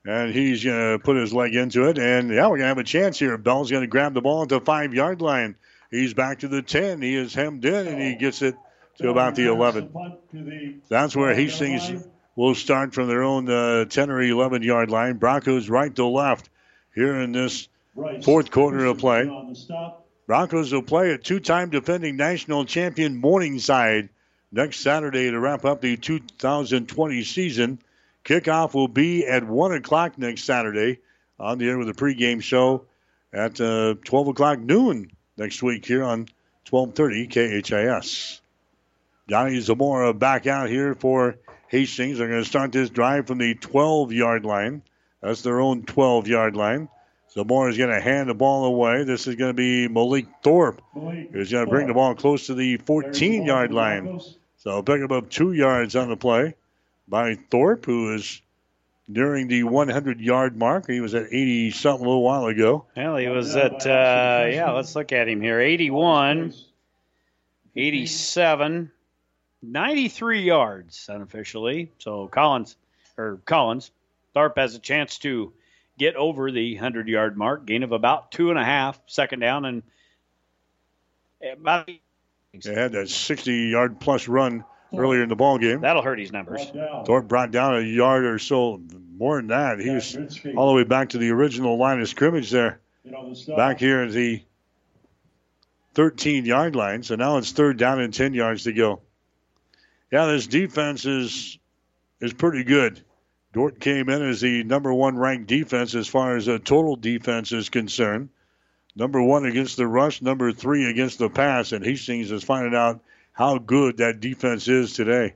B: And he's going to put his leg into it. And yeah, we're going to have a chance here. Bell's going to grab the ball at the five yard line. He's back to the 10. He is hemmed in and he gets it to about the 11. That's where Hastings will start from their own uh, 10 or 11 yard line. Broncos right to left here in this fourth quarter of play. Broncos will play a two time defending national champion Morningside next Saturday to wrap up the 2020 season. Kickoff will be at 1 o'clock next Saturday on the air with a pregame show at uh, 12 o'clock noon next week here on 1230 KHAS. Johnny Zamora back out here for Hastings. They're going to start this drive from the 12 yard line. That's their own 12 yard line. Zamora is going to hand the ball away. This is going to be Malik Thorpe, Malik who's going to bring the ball close to the 14 yard line. So pick up two yards on the play by Thorpe, who is nearing the 100 yard mark. He was at 80 something a little while ago.
J: Well, he was at, uh, yeah, let's look at him here 81, 87, 93 yards unofficially. So Collins, or Collins, Tharp has a chance to get over the 100 yard mark, gain of about two and a half, second down, and about.
B: They had that 60 yard plus run earlier in the ball game.
J: That'll hurt his numbers.
B: Thorpe brought down a yard or so more than that. He was all the way back to the original line of scrimmage there. Back here at the 13 yard line. So now it's third down and 10 yards to go. Yeah, this defense is is pretty good. Dordt came in as the number one ranked defense as far as a total defense is concerned. Number one against the rush, number three against the pass, and Hastings is finding out how good that defense is today.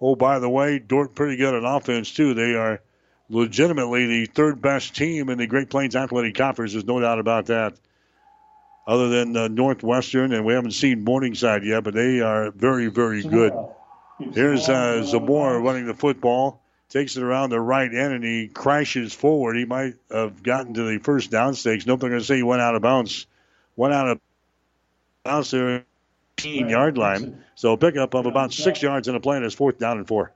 B: Oh, by the way, Dordt pretty good on offense too. They are legitimately the third best team in the Great Plains Athletic Conference. There's no doubt about that. Other than uh, Northwestern, and we haven't seen Morningside yet, but they are very, very good. Here's uh, Zamora running the football, takes it around the right end, and he crashes forward. He might have gotten to the first down stakes. Nope, they're going to say he went out of bounds. Went out of bounds there, 15 yard line. So a pickup of about six yards in a play, and it's fourth down and four.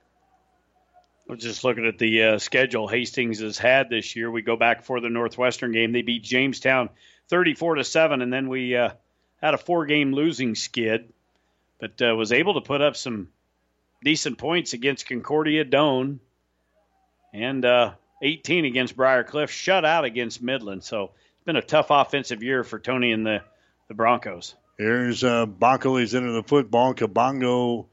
J: I'm just looking at the uh, schedule Hastings has had this year. We go back for the Northwestern game. They beat Jamestown 34 to seven, and then we uh, had a four-game losing skid, but uh, was able to put up some decent points against Concordia Doane and uh, 18 against Briar Cliff, Shut out against Midland. So it's been a tough offensive year for Tony and the the Broncos.
B: Here's uh, He's into the football. Kabongo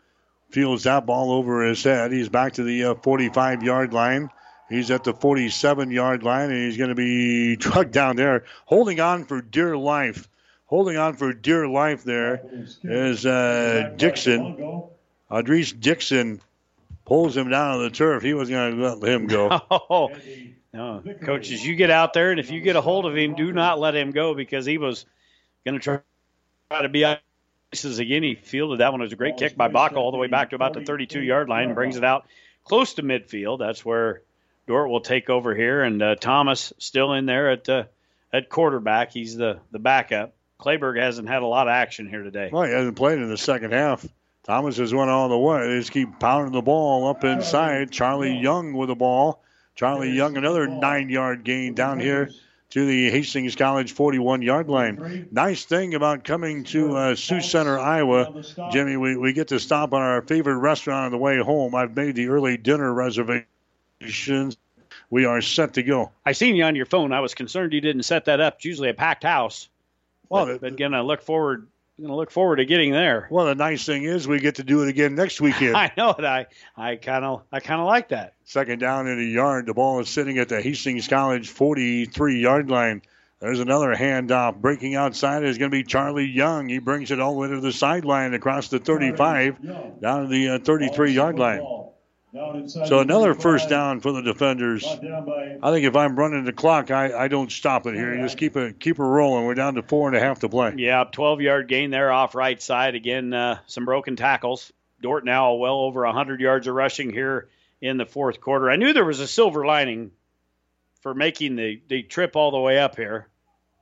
B: fields that ball over his head. He's back to the 45 uh, yard line. He's at the 47 yard line, and he's going to be drugged down there, holding on for dear life. Holding on for dear life there is uh, Dixon. Adrice Dixon pulls him down on the turf. He was going to let him go.
J: Oh, no. Coaches, you get out there, and if you get a hold of him, do not let him go because he was going to try to be out again. He fielded that one. It was a great kick by Baca all the way back to about the 32 yard line brings it out close to midfield. That's where Dordt will take over here. And uh, Thomas still in there at uh, at quarterback. He's the, the backup. Clayberg hasn't had a lot of action here today.
B: Well, he hasn't played in the second half. Thomas has went all the way. They just keep pounding the ball up inside. Charlie Young with the ball. Charlie Young, another nine yard gain down here to the Hastings College 41 yard line. Nice thing about coming to uh, Sioux Center, Iowa, Jimmy, we, we get to stop on our favorite restaurant on the way home. I've made the early dinner reservations. We are set to go.
J: I seen you on your phone. I was concerned you didn't set that up. It's usually a packed house. Well, but, but again, I look forward going to look forward to getting there.
B: Well, the nice thing is we get to do it again next weekend.
J: I know it. I I kind of I kind of like that.
B: Second down in the yard. The ball is sitting at the Hastings College 43 yard line. There's another handoff. Breaking outside is going to be Charlie Young. He brings it all the way to the sideline across the 35 down to the uh, 33 yard line. So another first down for the defenders. I think if I'm running the clock, I, I don't stop it here. You just keep it keep it rolling. We're down to four and a half to play.
J: Yeah, 12 yard gain there off right side. Again, uh, some broken tackles. Dordt now well over 100 yards of rushing here in the fourth quarter. I knew there was a silver lining for making the, the trip all the way up here.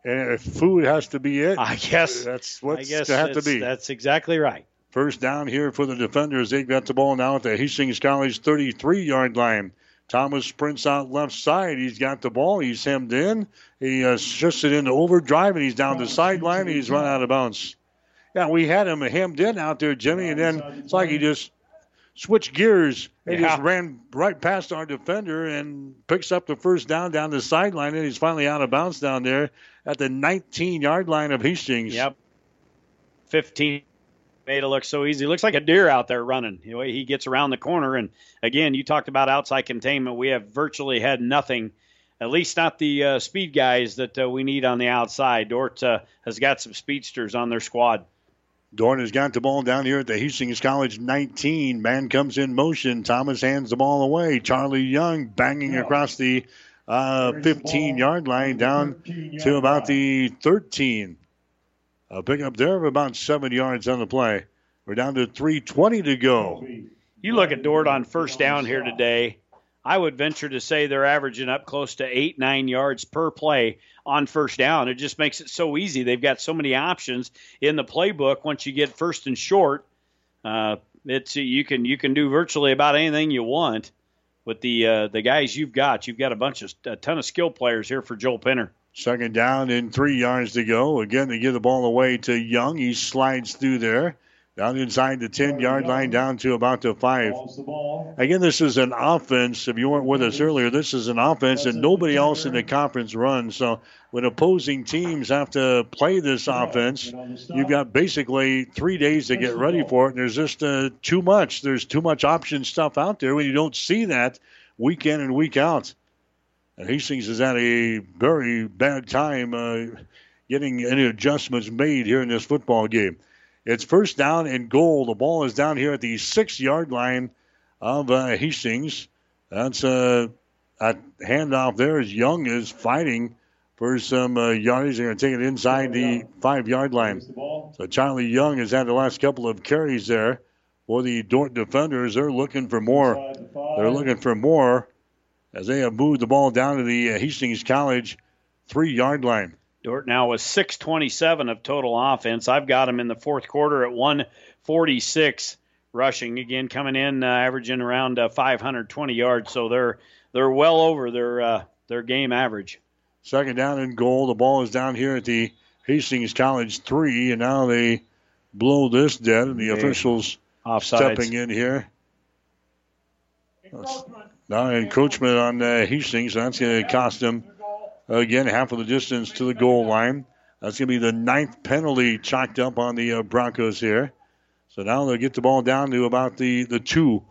B: And if food has to be it,
J: I guess
B: that's what's
J: I guess
B: to have to be.
J: That's exactly right.
B: First down here for the defenders. They've got the ball now at the Hastings College 33 yard line. Thomas sprints out left side. He's got the ball. He's hemmed in. He uh, shifts it into overdrive, and he's down the sideline. And he's run out of bounds. Yeah, we had him hemmed in out there, Jimmy, and then it's like he just switched gears and
J: Yeah.
B: just ran right past our defender and picks up the first down down the sideline, and he's finally out of bounds down there at the 19 yard line of Hastings.
J: Yep. 15 made it look so easy. Looks like a deer out there running. The way he gets around the corner. And again, you talked about outside containment. We have virtually had nothing, at least not the uh, speed guys that uh, we need on the outside. Dordt uh, has got some speedsters on their squad.
B: Dordt has got the ball down here at the Hastings College 19. Man comes in motion. Thomas hands the ball away. Charlie Young banging across the uh, 15 yard line down to about the 13. A pickup there of about seven yards on the play. We're down to 3.20 to go.
J: You look at Dordt on first down here today. I would venture to say they're averaging up close to eight, nine yards per play on first down. It just makes it so easy. They've got so many options in the playbook. Once you get first and short, uh, it's you can you can do virtually about anything you want with the uh, the guys you've got. You've got a bunch of a ton of skill players here for Joel Penner.
B: Second down and three yards to go. Again, they give the ball away to Young. He slides through there. Down inside the 10 yard line, down to about the five. Again, this is an offense. If you weren't with us earlier, this is an offense that nobody else in the conference runs. So when opposing teams have to play this offense, you've got basically three days to get ready for it. And there's just uh, too much. There's too much option stuff out there when you don't see that week in and week out. And Hastings has had a very bad time uh, getting any adjustments made here in this football game. It's first down and goal. The ball is down here at the six yard line of uh, Hastings. That's uh, a handoff there as Young is fighting for some uh, yardage. They're going to take it inside the five yard line. So Charlie Young has had the last couple of carries there for the Dordt defenders. They're looking for more. They're looking for more as they have moved the ball down to the uh, Hastings College three yard line.
J: Dordt now with 627 of total offense. I've got him in the fourth quarter at 146 rushing. Again, coming in uh, averaging around uh, 520 yards. So they're they're well over their uh, their game average.
B: Second down and goal. The ball is down here at the Hastings College three, and now they blow this dead, and the
J: Okay.
B: officials
J: Offsides.
B: stepping in here. Now encroachment on uh, Hastings. That's going to cost them again half of the distance to the goal line. That's going to be the ninth penalty chalked up on the uh, Broncos here. So now they'll get the ball down to about the, the two.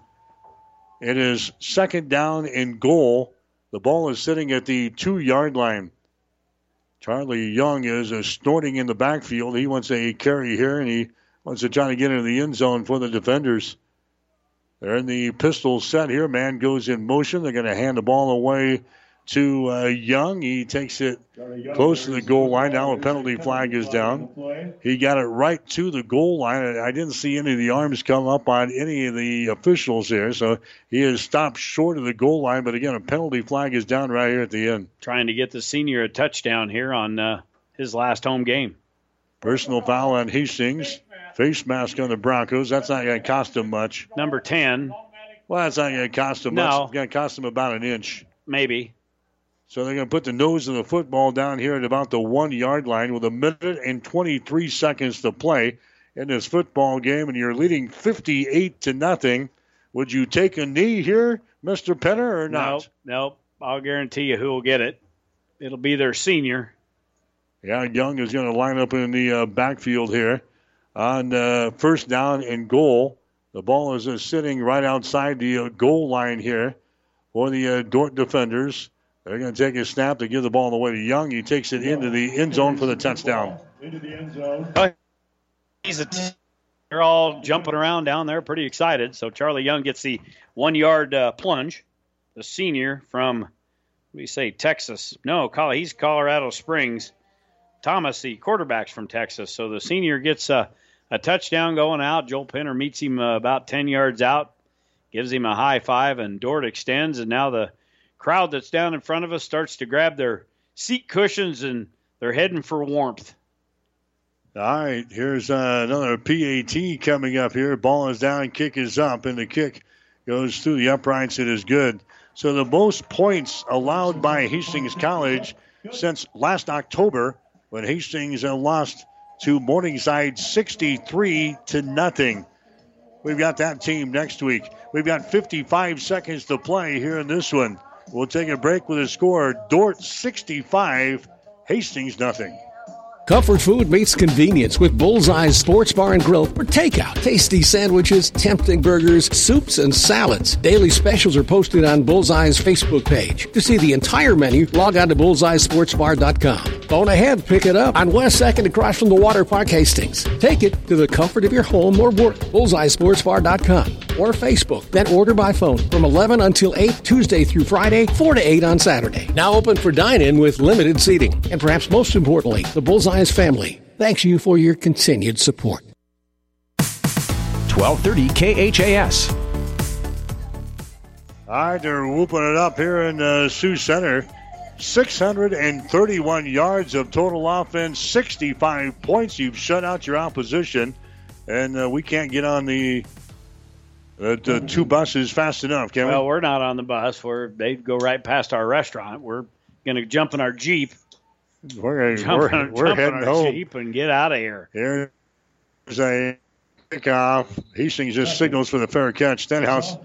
B: It is second down and goal. The ball is sitting at the two yard line. Charlie Young is uh, snorting in the backfield. He wants a carry here, and he wants to try to get into the end zone for the defenders. They're in the pistol set here. Man goes in motion. They're going to hand the ball away to uh, Young. He takes it close to the goal line. Now a penalty flag is down. He got it right to the goal line. I I didn't see any of the arms come up on any of the officials here, so he has stopped short of the goal line. But again, a penalty flag is down right here at the end.
J: Trying to get the senior a touchdown here on uh, his last home game.
B: Personal foul on Hastings. Face mask on the Broncos. That's not going to cost them much.
J: Number 10,
B: Well, that's not going to cost them much.
J: No.
B: It's going to cost them about an inch.
J: maybe.
B: So they're going to put the nose of the football down here at about the one yard line with a minute and 23 seconds to play in this football game, and you're leading 58 to nothing. Would you take a knee here, Mr. Penner, or not?
J: Nope, nope. I'll guarantee you who will get it. It'll be their senior.
B: Yeah, Young is going to line up in the uh, backfield here on uh, first down and goal. The ball is uh, sitting right outside the uh, goal line here for the uh, Dordt defenders. They're going to take a snap to give the ball away to Young. He takes it into the end zone for the touchdown.
M: Into the end zone.
J: He's a t- they're all jumping around down there, pretty excited. So Charlie Young gets the one yard uh, plunge. The senior from, what do you say, Texas? No, he's Colorado Springs. Thomas, the quarterback's from Texas. So the senior gets a, a touchdown going out. Joel Penner meets him uh, about 10 yards out, gives him a high five, and Dordt extends. And now the crowd that's down in front of us starts to grab their seat cushions and they're heading for warmth.
B: All right, here's uh, another PAT coming up here. Ball is down, kick is up, and the kick goes through the uprights. It is good. So the most points allowed by Hastings College since last October when Hastings lost to Morningside 63 to nothing. We've got that team next week. We've got 55 seconds to play here in this one. We'll take a break with a score Dordt 65, Hastings nothing.
H: Comfort food meets convenience with Bullseye's Sports Bar and Grill for takeout. Tasty sandwiches, tempting burgers, soups, and salads. Daily specials are posted on Bullseye's Facebook page. To see the entire menu, log on to bullseyesportsbar.com. Phone ahead, pick it up on West 2nd across from the Water Park Hastings. Take it to the comfort of your home or work. Bullseyesportsbar.com or Facebook. Then order by phone from 11 until 8 Tuesday through Friday, 4 to 8 on Saturday. Now open for dine-in with limited seating. And perhaps most importantly, the Bullseye's family thanks you for your continued support.
O: 1230 KHAS.
B: All right, they're whooping it up here in uh, Sioux Center. 631 yards of total offense, 65 points. You've shut out your opposition, and uh, we can't get on the uh, the two buses fast enough, can
J: well,
B: we?
J: Well, we're not on the bus. We're they go right past our restaurant. We're going to jump in our jeep
B: we're,
J: jump
B: we're,
J: on,
B: we're
J: jump
B: heading home.
J: Jeep and get out of here.
B: Here's a kickoff. Hastings just signals for the fair catch. Stenhouse,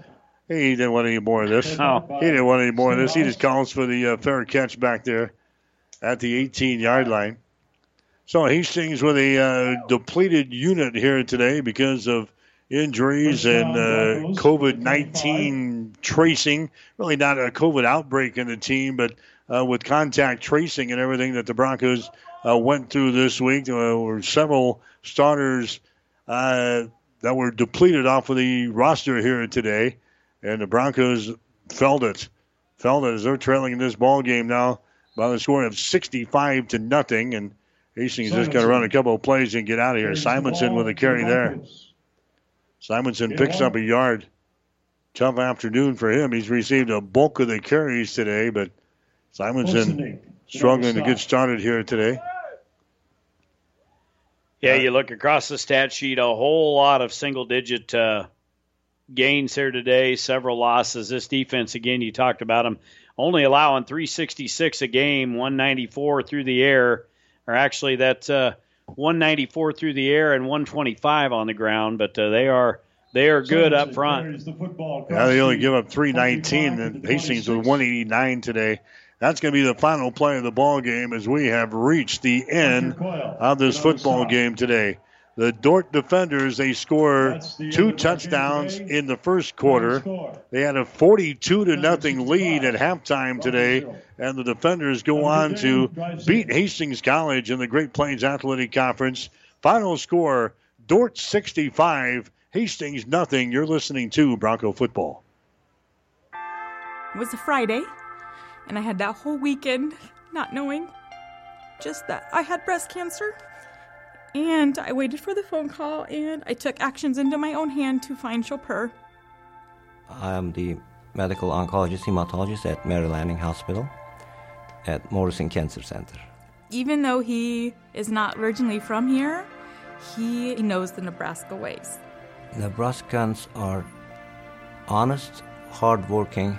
B: he didn't want any more of this.
J: No.
B: He didn't want any more of this. He just calls for the uh, fair catch back there at the 18 yard line. So Hastings with a uh, depleted unit here today because of injuries and uh, COVID 19 tracing. Really not a COVID outbreak in the team, but uh, with contact tracing and everything that the Broncos uh, went through this week. There were several starters uh, that were depleted off of the roster here today, and the Broncos felt it. Felt it as they're trailing in this ball game now by the score of 65 to nothing, and Hastings just got to run a couple of plays and get out of here. Simonson with a carry there. Simonson picks up a yard. Tough afternoon for him. He's received a bulk of the carries today, but Simonson struggling to get started here today.
J: Yeah, you look across the stat sheet, a whole lot of single digit uh, gains here today, several losses. This defense, again, you talked about them, only allowing 366 a game, 194 through the air, or actually that's uh, 194 through the air and 125 on the ground, but uh, they are. They are good up front.
B: Yeah, they only give up 319, and Hastings with 189 today. That's going to be the final play of the ball game as we have reached the end of this football game today. The Dordt defenders they score two touchdowns in the first quarter. They had a 42 to nothing lead at halftime today, and the defenders go on to beat Hastings College in the Great Plains Athletic Conference. Final score: Dordt 65, Hastings nothing. You're listening to Bronco football.
E: It was a Friday, and I had that whole weekend not knowing just that I had breast cancer. And I waited for the phone call and I took actions into my own hand to find Chopin.
F: I am the medical oncologist hematologist at Mary Lanning Hospital at Morrison Cancer Center.
E: Even though he is not originally from here, he knows the Nebraska ways.
F: Nebraskans are honest, hardworking,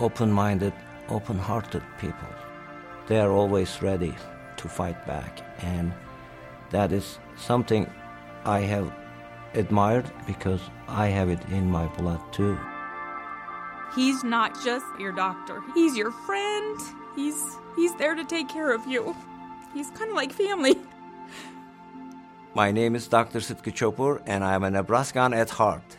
F: open minded, open hearted people. They are always ready to fight back, and that is something I have admired because I have it in my blood too.
E: He's not just your doctor. He's your friend. He's he's there to take care of you. He's kind of like family.
F: My name is Dr. Sitka Chopur, and I am a Nebraskan at heart.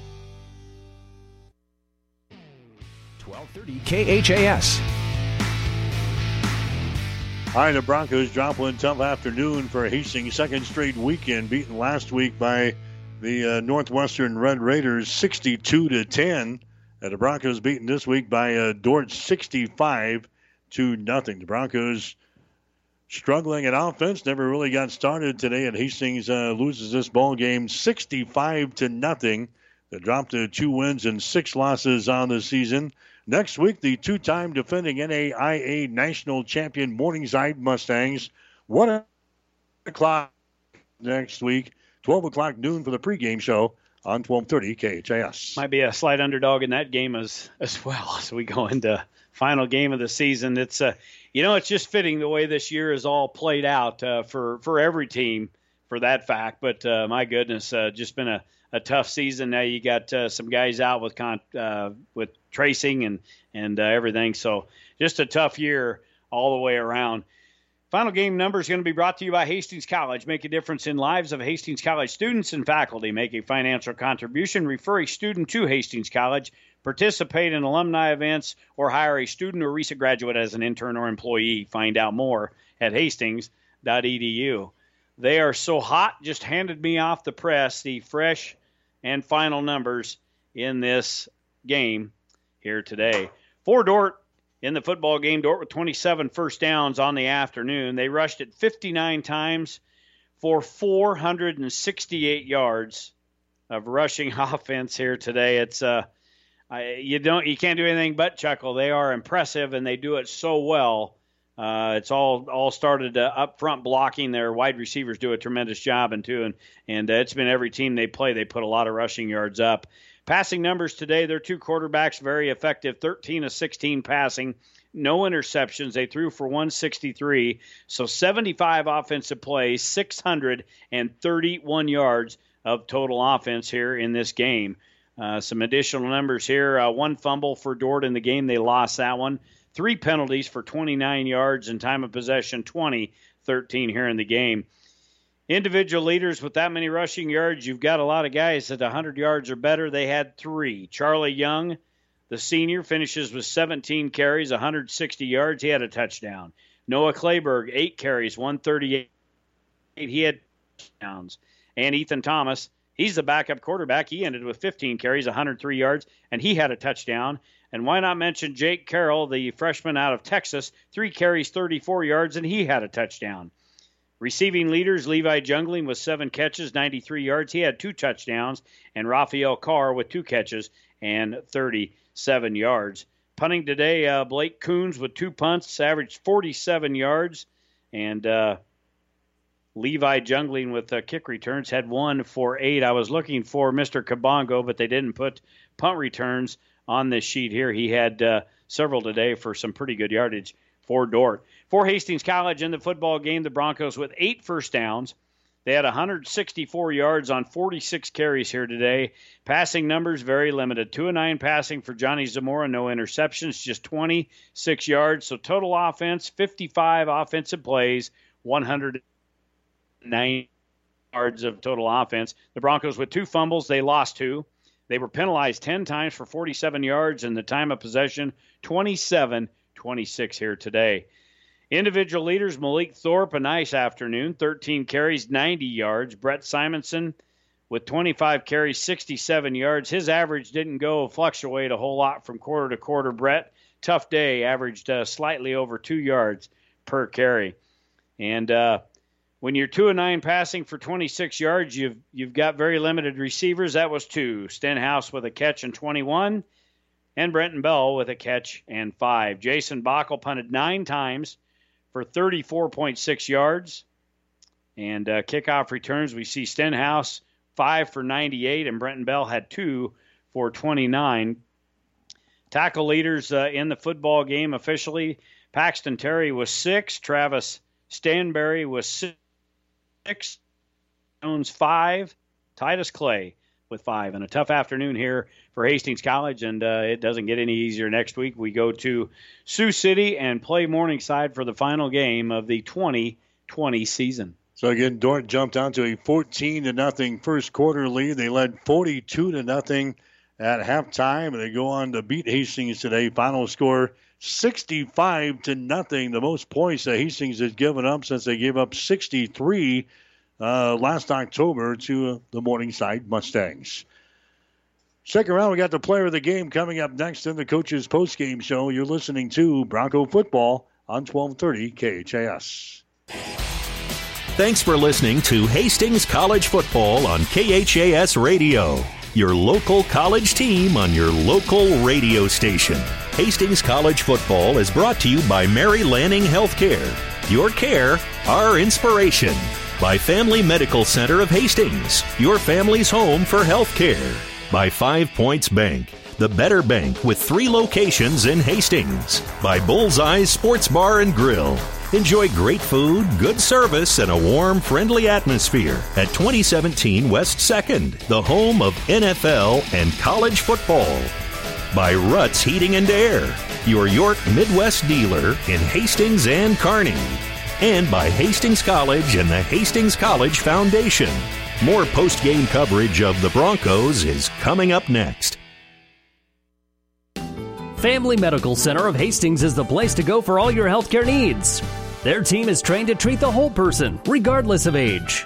O: 1230 KHAS.
B: All right, the Broncos drop one tough afternoon for Hastings' second straight weekend, beaten last week by the uh, Northwestern Red Raiders 62 to 10. And the Broncos beaten this week by uh, Dordt 65 to nothing. The Broncos struggling at offense, never really got started today, and Hastings uh, loses this ball game 65 to nothing. They dropped to two wins and six losses on the season. Next week, the two time defending NAIA national champion Morningside Mustangs. 1 o'clock next week, 12 o'clock noon for the pregame show on 1230 KHAS.
J: Might be a slight underdog in that game as, as well as we go into final game of the season. It's uh, you know, it's just fitting the way this year is all played out uh, for for every team for that fact. But uh, my goodness, uh, just been a, a tough season. Now you got uh, some guys out with con- uh, with tracing and and uh, everything. So just a tough year all the way around. Final game number is going to be brought to you by Hastings College. Make a difference in lives of Hastings College students and faculty. Make a financial contribution. Refer a student to Hastings College. Participate in alumni events or hire a student or recent graduate as an intern or employee. Find out more at hastings.edu. They are so hot, just handed me off the press the fresh and final numbers in this game here today. For Dordt in the football game, Dordt with 27 first downs on the afternoon. They rushed it 59 times for 468 yards of rushing offense here today. It's uh, you don't you can't do anything but chuckle. They are impressive and they do it so well. Uh, it's all all started uh, up front blocking. Their wide receivers do a tremendous job, and too, and and uh, it's been every team they play. They put a lot of rushing yards up. Passing numbers today, their two quarterbacks very effective, 13 of 16 passing, no interceptions. They threw for 163, so 75 offensive plays, 631 yards of total offense here in this game. Uh, some additional numbers here: uh, one fumble for Dordt in the game, they lost that one three penalties for 29 yards and time of possession 20 13 here in the game. Individual leaders with that many rushing yards, you've got a lot of guys at 100 yards or better. They had three. Charlie Young, the senior, finishes with 17 carries, 160 yards. He had a touchdown. Noah Clayberg, eight carries, 138. He had touchdowns. And Ethan Thomas, he's the backup quarterback. He ended with 15 carries, 103 yards, and he had a touchdown. And why not mention Jake Carroll, the freshman out of Texas, three carries, 34 yards, and he had a touchdown. Receiving leaders, Levi Jungling with seven catches, 93 yards. He had two touchdowns. And Raphael Carr with two catches and 37 yards. Punting today, uh, Blake Coons with two punts, averaged 47 yards. And uh, Levi Jungling with uh, kick returns had one for eight. I was looking for Mr. Kabongo, but they didn't put punt returns on this sheet here. He had uh, several today for some pretty good yardage for Dordt. For Hastings College in the football game, the Broncos with eight first downs. They had 164 yards on 46 carries here today. Passing numbers very limited. 2 and 9 passing for Johnny Zamora, no interceptions, just 26 yards. So total offense, 55 offensive plays, 109 yards of total offense. The Broncos with two fumbles, they lost two. They were penalized 10 times for 47 yards and the time of possession 27 26 here today. Individual leaders Malik Thorpe, a nice afternoon, 13 carries, 90 yards. Brett Simonson with 25 carries, 67 yards. His average didn't go fluctuate a whole lot from quarter to quarter. Brett, tough day, averaged uh, slightly over two yards per carry. And uh, when you're two and nine passing for 26 yards, you've you've got very limited receivers. That was two. Stenhouse with a catch and 21, and Brenton Bell with a catch and five. Jason Bockel punted nine times for 34.6 yards, and uh, kickoff returns we see Stenhouse five for 98, and Brenton Bell had two for 29. Tackle leaders uh, in the football game officially: Paxton Terry was six, Travis Stanberry was six six, Jones five, Titus Clay with five. And a tough afternoon here for Hastings College, and uh, it doesn't get any easier next week. We go to Sioux City and play Morningside for the final game of the 2020 season.
B: So again, Dordt jumped out to a 14 to nothing first quarter lead. They led 42 to nothing at halftime, and they go on to beat Hastings today. Final score 65 to nothing. The most points that Hastings has given up since they gave up 63 uh, last October to the Morningside Mustangs. Second round, we got the player of the game coming up next in the coach's post-game show. You're listening to Bronco Football on 1230 KHAS.
G: Thanks for listening to Hastings College Football on KHAS Radio, your local college team on your local radio station. Hastings College Football is brought to you by Mary Lanning Healthcare. Your care, our inspiration. By Family Medical Center of Hastings, your family's home for healthcare. By Five Points Bank, the better bank with three locations in Hastings. By Bullseye Sports Bar and Grill. Enjoy great food, good service, and a warm, friendly atmosphere at 2017 West 2nd, the home of NFL and college football. By Ruts Heating and Air, your York Midwest dealer in Hastings and Kearney. And by Hastings College and the Hastings College Foundation. More post game coverage of the Broncos is coming up next.
N: Family Medical Center of Hastings is the place to go for all your healthcare needs. Their team is trained to treat the whole person, regardless of age.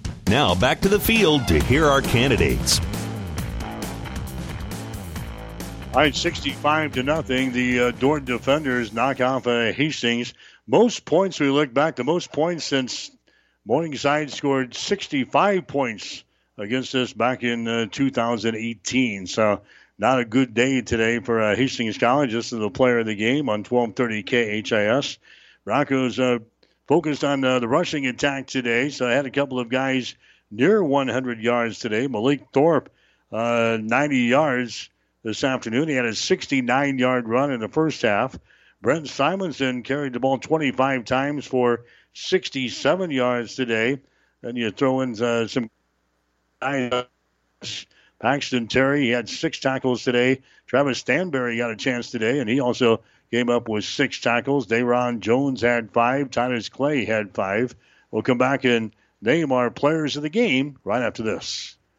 G: Now back to the field to hear our candidates.
B: All right, 65 to nothing. The uh, Dordt defenders knock off uh, Hastings. Most points, we look back, the most points since Morningside scored 65 points against us back in uh, 2018. So, not a good day today for uh, Hastings College. This is the player of the game on 1230 KHAS. Broncos uh, focused on uh, the rushing attack today, so I had a couple of guys near 100 yards today. Malik Thorpe, uh, 90 yards this afternoon. He had a 69 yard run in the first half. Brett Simonson carried the ball 25 times for 67 yards today. Then you throw in uh, some Paxton Terry, he had six tackles today. Travis Stanberry got a chance today, and he also came up with six tackles. Dayron Jones had five. Titus Clay had five. We'll come back and name our players of the game right after this.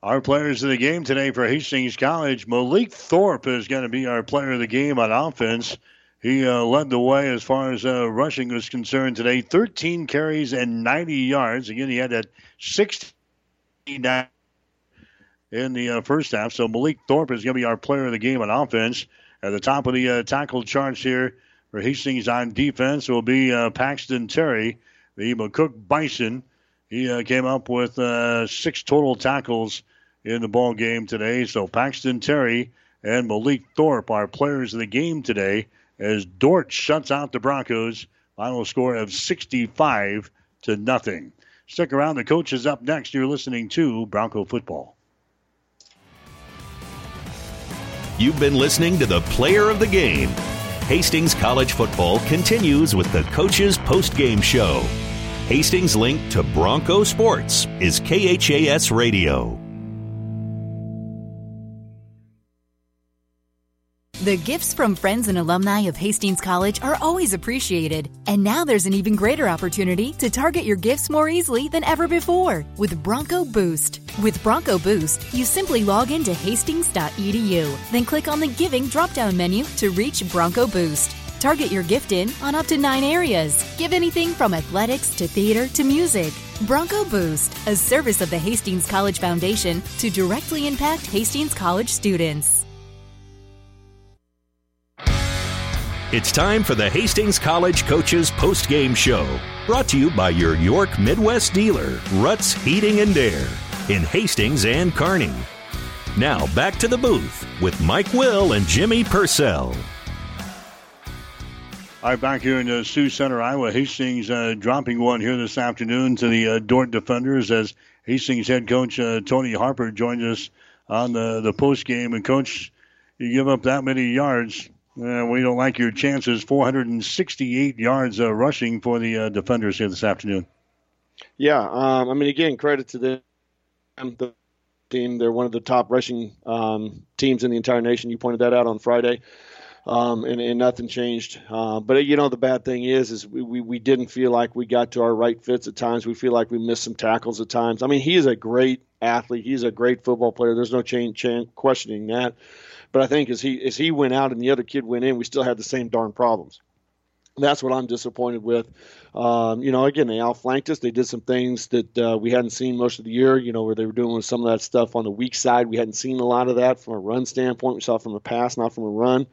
B: Our players of the game today for Hastings College, Malik Thorpe is going to be our player of the game on offense. He uh, led the way as far as uh, rushing was concerned today. 13 carries and 90 yards. Again, he had that 69 in the uh, first half. So Malik Thorpe is going to be our player of the game on offense. At the top of the uh, tackle charts here for Hastings on defense will be uh, Paxton Terry, the McCook Bison. He uh, came up with six total tackles in the ball game today. So Paxton Terry and Malik Thorpe are players of the game today as Dordt shuts out the Broncos. Final score of 65 to nothing. Stick around. The coach is up next. You're listening to Bronco Football.
G: You've been listening to the player of the game. Hastings College Football continues with the coach's post-game show. Hastings' link to Bronco Sports is KHAS Radio.
P: The gifts from friends and alumni of Hastings College are always appreciated. And now there's an even greater opportunity to target your gifts more easily than ever before with Bronco Boost. With Bronco Boost, you simply log into hastings.edu, then click on the Giving drop down menu to reach Bronco Boost. Target your gift in on up to nine areas. Give anything from athletics to theater to music. Bronco Boost, a service of the Hastings College Foundation to directly impact Hastings College students.
G: It's time for the Hastings College Coaches Post Game Show, brought to you by your York Midwest dealer, Ruts Heating and Air, in Hastings and Kearney. Now back to the booth with Mike Will and Jimmy Purcell.
B: All right, back here in uh, Sioux Center, Iowa. Hastings uh, dropping one here this afternoon to the uh, Dordt defenders as Hastings head coach uh, Tony Harper joins us on the, the post game. And, coach, you give up that many yards. Uh, we don't like your chances. 468 yards uh, rushing for the uh, defenders here this afternoon.
A: Yeah, um, I mean, again, credit to them. The team, they're one of the top rushing um, teams in the entire nation. You pointed that out on Friday. Um, and, and, nothing changed. Uh, but you know the bad thing is, is we, we, we, didn't feel like we got to our right fits at times. We feel like we missed some tackles at times. I mean, he is a great athlete. He's a great football player. There's no change, questioning that. But I think as he as he went out and the other kid went in, we still had the same darn problems. That's what I'm disappointed with. Um, you know, again, they outflanked us. They did some things that uh, we hadn't seen most of the year. You know, where they were doing some of that stuff on the weak side. We hadn't seen a lot of that from a run standpoint. We saw from a pass, not from a run.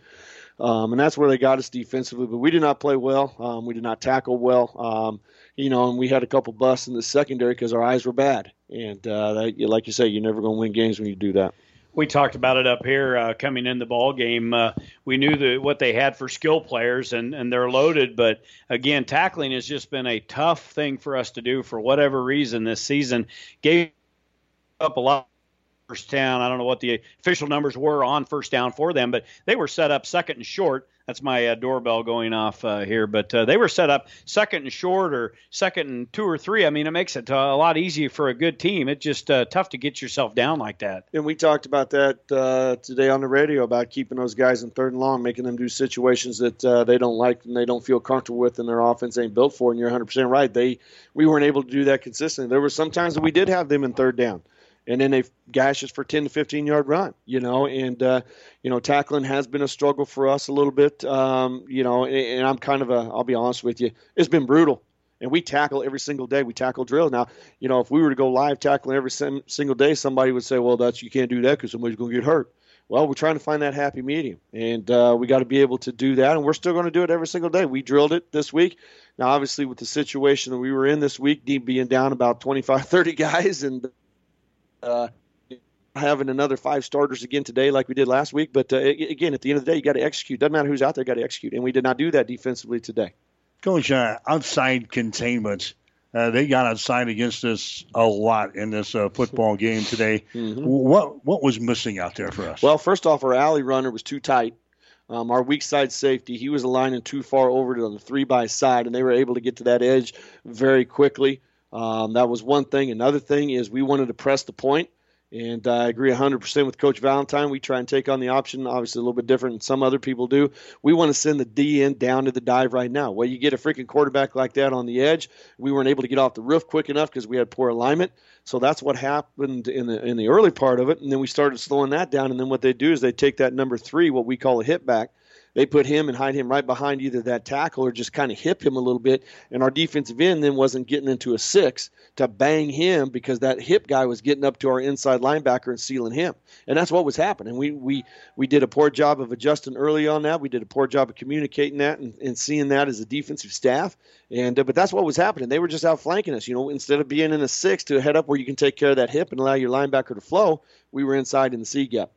A: Um, and that's where they got us defensively. But we did not play well. Um, we did not tackle well. Um, you know, and we had a couple busts in the secondary because our eyes were bad. And uh, that, like you say, you're never going to win games when you do that
J: we talked about it up here uh, coming in the ball game. Uh, we knew the, what they had for skill players, and, and they're loaded. But again, tackling has just been a tough thing for us to do for whatever reason this season. Gave up a lot first down. I don't know what the official numbers were on first down for them, but they were set up second and short that's my uh, doorbell going off uh, here. But uh, they were set up second and short or second and two or three. I mean, it makes it uh, a lot easier for a good team. It's just uh, tough to get yourself down like that.
A: And we talked about that uh, today on the radio about keeping those guys in third and long, making them do situations that they don't like and they don't feel comfortable with, and their offense ain't built for. And you're 100% right. They we weren't able to do that consistently. There were some times that we did have them in third down and then they gash us for 10 to 15 yard run, you know, and, uh, you know, tackling has been a struggle for us a little bit, um, you know, and, and, I'm kind of a, I'll be honest with you, it's been brutal. And we tackle every single day. We tackle drill. Now, you know, if we were to go live tackling every single day, somebody would say, well, that's, you can't do that because somebody's going to get hurt. Well, we're trying to find that happy medium, and uh, we got to be able to do that, and we're still going to do it every single day. We drilled it this week. Now, obviously, with the situation that we were in this week, being down about 25, 30 guys, and uh, having another five starters again today, like we did last week. But uh, again, at the end of the day, you got to execute. Doesn't matter who's out there, got to execute, and we did not do that defensively today.
B: Coach, uh, outside containment. Uh, they got outside against us a lot in this uh, football game today. Mm-hmm. What what was missing out there for us?
A: Well, first off, our alley runner was too tight. Um, our weak side safety, he was aligning too far over to the three by side, and they were able to get to that edge very quickly. Um, that was one thing. Another thing is we wanted to press the. And I agree 100% with Coach Valentine. We try and take on the option, obviously a little bit different than some other people do. We want to send the D in down to the dive right now. Well, you get a freaking quarterback like that on the edge. We weren't able to get off the roof quick enough because we had poor alignment. So that's what happened in the in the early part of it. And then we started slowing that down. And then what they do is they take that number three, what we call a H-back, they put him and hide him right behind either that tackle or just kind of hip him a little bit. And our defensive end then wasn't getting into a six to bang him because that hip guy was getting up to our inside linebacker and sealing him. And that's what was happening. We we we did a poor job of adjusting early on that. We did a poor job of communicating that and, and seeing that as a defensive staff. And uh, but that's what was happening. They were just outflanking us. You know, instead of being in a six to head up where you can take care of that hip and allow your linebacker to flow, we were inside in the C gap.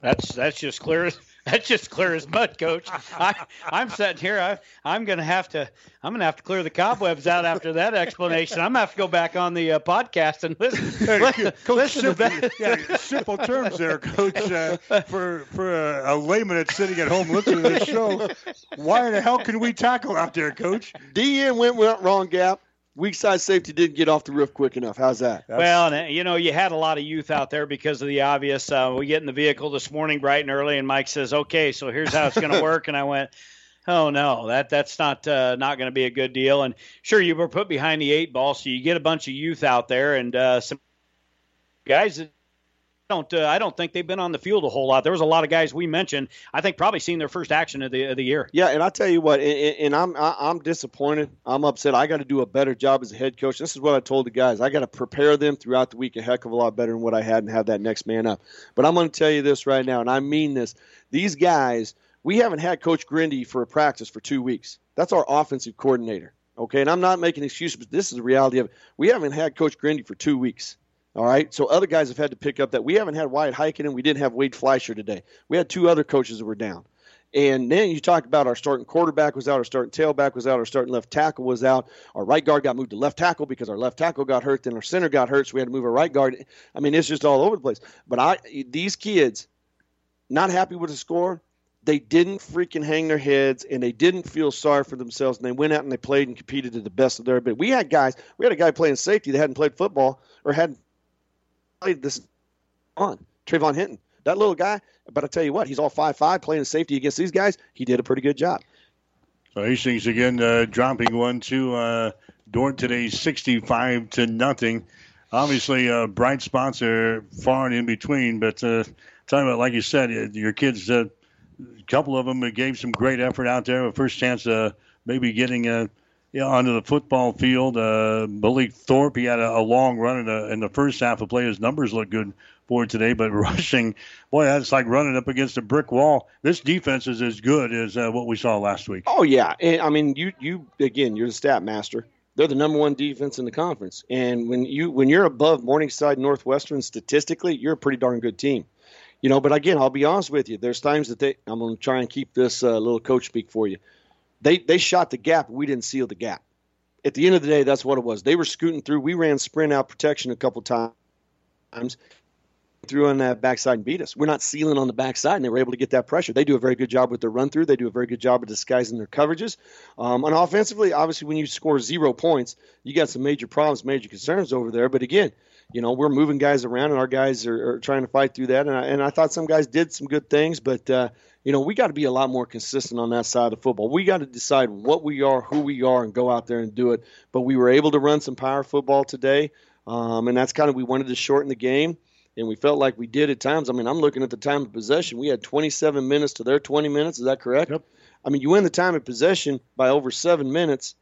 J: That's that's just clear that's just clear as mud, Coach. I, I'm sitting here. I, I'm going to have to. I'm going to have to clear the cobwebs out after that explanation. I'm going to have to go back on the uh, podcast and listen. listen,
B: Coach, listen simple, to that. Yeah, simple terms there, Coach. Uh, for for a, a, layman that's sitting at home listening to this show, why the hell can we tackle out there, Coach?
A: DN went, went wrong gap weak side safety didn't get off the roof quick enough. How's that?
J: That's... Well, and, you know, you had a lot of youth out there because of the obvious. Uh, we get in the vehicle this morning bright and early, and Mike says, "Okay, so here's how it's going to work," and I went. Oh no, that that's not uh, not going to be a good deal. And sure, you were put behind the eight ball, so you get a bunch of youth out there and uh, some guys that don't uh, I don't think they've been on the field a whole lot. There was a lot of guys we mentioned. I think probably seen their first action of the of the year.
A: Yeah, and I tell you what, and, and I'm I'm disappointed. I'm upset. I got to do a better job as a head coach. This is what I told the guys. I got to prepare them throughout the week a heck of a lot better than what I had and have that next man up. But I'm going to tell you this right now, and I mean this. These guys We haven't had Coach Grindy for a practice for two weeks. That's our offensive coordinator. Okay, and I'm not making excuses, but this is the reality of it. We haven't had Coach Grindy for two weeks. All right, so other guys have had to pick up that. We haven't had Wyatt and We didn't have Wade Fleischer today. We had two other coaches that were down. And then you talk about our starting quarterback was out, our starting tailback was out, our starting left tackle was out. Our right guard got moved to left tackle because our left tackle got hurt, then our center got hurt, so we had to move our right guard. I mean, it's just all over the place. But I these kids not happy with the score, they didn't freaking hang their heads and they didn't feel sorry for themselves and they went out and they played and competed to the best of their ability. We had guys, we had a guy playing safety that hadn't played football or hadn't this on, Trayvon Hinton. That little guy, but I tell you what, he's all five five playing safety against these guys. He did a pretty good job.
B: So Hastings again uh, dropping one to uh, Dordt today, sixty-five to nothing. Obviously, uh, bright spots are far and in between, but uh, talking about like you said, your kids, uh, a couple of them gave some great effort out there. A first chance, uh, maybe getting uh, you know, onto the football field. Uh, Malik Thorpe, he had a, a long run in the, in the first half of play. His numbers look good for today, but rushing, boy, that's like running up against a brick wall. This defense is as good as uh, what we saw last week.
A: Oh yeah, and I mean, you you again, you're the stat master. They're the number one defense in the conference, and when you when you're above Morningside Northwestern statistically, you're a pretty darn good team. You know, but again, I'll be honest with you. There's times that they. I'm going to try and keep this uh, little coach speak for you. They they shot the gap. We didn't seal the gap. At the end of the day, that's what it was. They were scooting through. We ran sprint out protection a couple times, through on that backside and beat us. We're not sealing on the backside, and they were able to get that pressure. They do a very good job with their run through. They do a very good job of disguising their coverages. Um, and offensively, obviously, when you score zero points, you got some major problems, major concerns over there. But again, you know, we're moving guys around, and our guys are, are trying to fight through that. And I, and I thought some guys did some good things, but uh, you know, we got to be a lot more consistent on that side of football. We got to decide what we are, who we are, and go out there and do it. But we were able to run some power football today, um, and that's kind of we wanted to shorten the game and we felt like we did at times. I mean, I'm looking at the time of possession. We had 27 minutes to their 20 minutes. Is that correct?
B: Yep.
A: I mean, you win the time of possession by over seven minutes.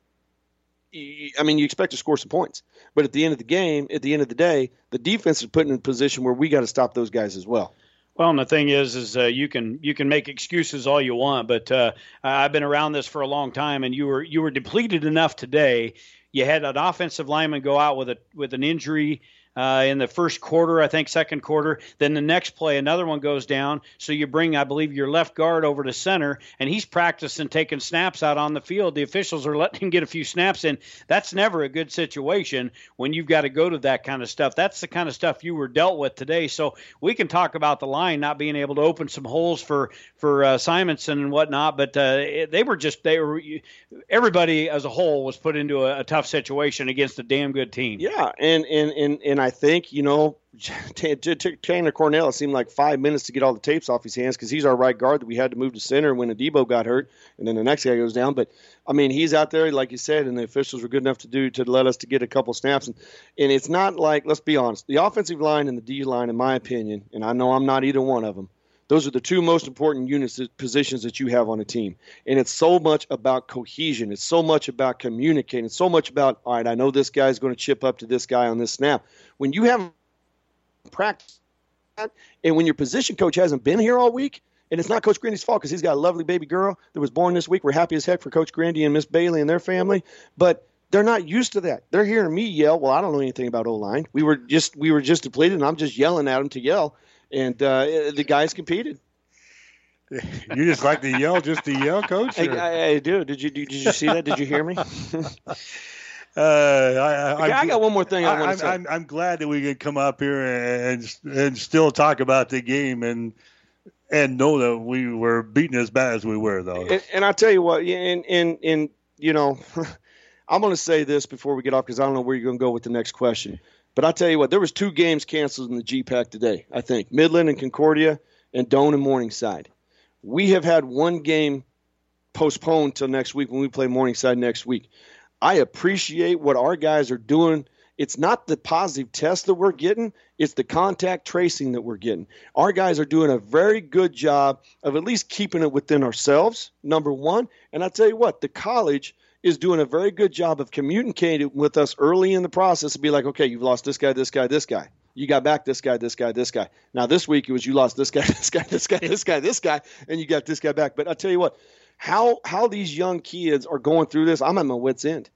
A: I mean, you expect to score some points, but at the end of the game, at the end of the day, the defense is put in a position where we got to stop those guys as well.
J: Well, and the thing is, is uh, you can you can make excuses all you want, but uh, I've been around this for a long time, and you were you were depleted enough today. You had an offensive lineman go out with a with an injury uh, in the first quarter, I think second quarter. Then the next play, another one goes down. So you bring, I believe, your left guard over to center, and he's practicing taking snaps out on the field. The officials are letting him get a few snaps in. That's never a good situation when you've got to go to that kind of stuff. That's the kind of stuff you were dealt with today. So we can talk about the line not being able to open some holes for for uh, Simonson and whatnot, but uh, they were just they were everybody as a whole was put into a, a tough situation against a damn good team.
A: Yeah, and and and and I think you know Tanner Cornell. It seemed like five minutes to get all the tapes off his hands because he's our right guard that we had to move to center when Adebo got hurt, and then the next guy goes down. But I mean, he's out there like you said, and the officials were good enough to do to let us to get a couple snaps. And and it's not like let's be honest, the offensive line and the D line, in my opinion, and I know I'm not either one of them those are the two most important units positions that you have on a team. And it's so much about cohesion. It's so much about communicating. It's so much about, all right, I know this guy's going to chip up to this guy on this snap. When you have practice that and when your position coach hasn't been here all week, and it's not Coach Grandy's fault because he's got a lovely baby girl that was born this week. We're happy as heck for Coach Grandy and Miss Bailey and their family. But they're not used to that. They're hearing me yell. Well, I don't know anything about O line. We were just we were just depleted, and I'm just yelling at them to yell and uh, the guys competed.
B: You just like to yell, just to yell, coach.
A: I, I, I, do. Did you did you see that? Did you hear me?
B: Uh, I,
A: I, I, got one more thing I, want to say.
B: I'm, I'm, glad that we could come up here and and still talk about the game and and know that we were beaten as bad as we were, though.
A: And, and I tell you what, and and and you know, I'm going to say this before we get off because I don't know where you're going to go with the next question. But I tell you what, there was two games canceled in the GPAC today. I think Midland and Concordia, and Doane and Morningside. We have had one game postponed till next week when we play Morningside next week. I appreciate what our guys are doing. It's not the positive test that we're getting, it's the contact tracing that we're getting. Our guys are doing a very good job of at least keeping it within ourselves, number one. And I tell you what, the college is doing a very good job of communicating with us early in the process to be like, okay, you've lost this guy, this guy, this guy. you got back this guy, this guy, this guy. Now this week it was you lost this guy, this guy, this guy, this guy, this guy, and you got this guy back. But I tell you what, how how these young kids are going through this, I'm at my wits end,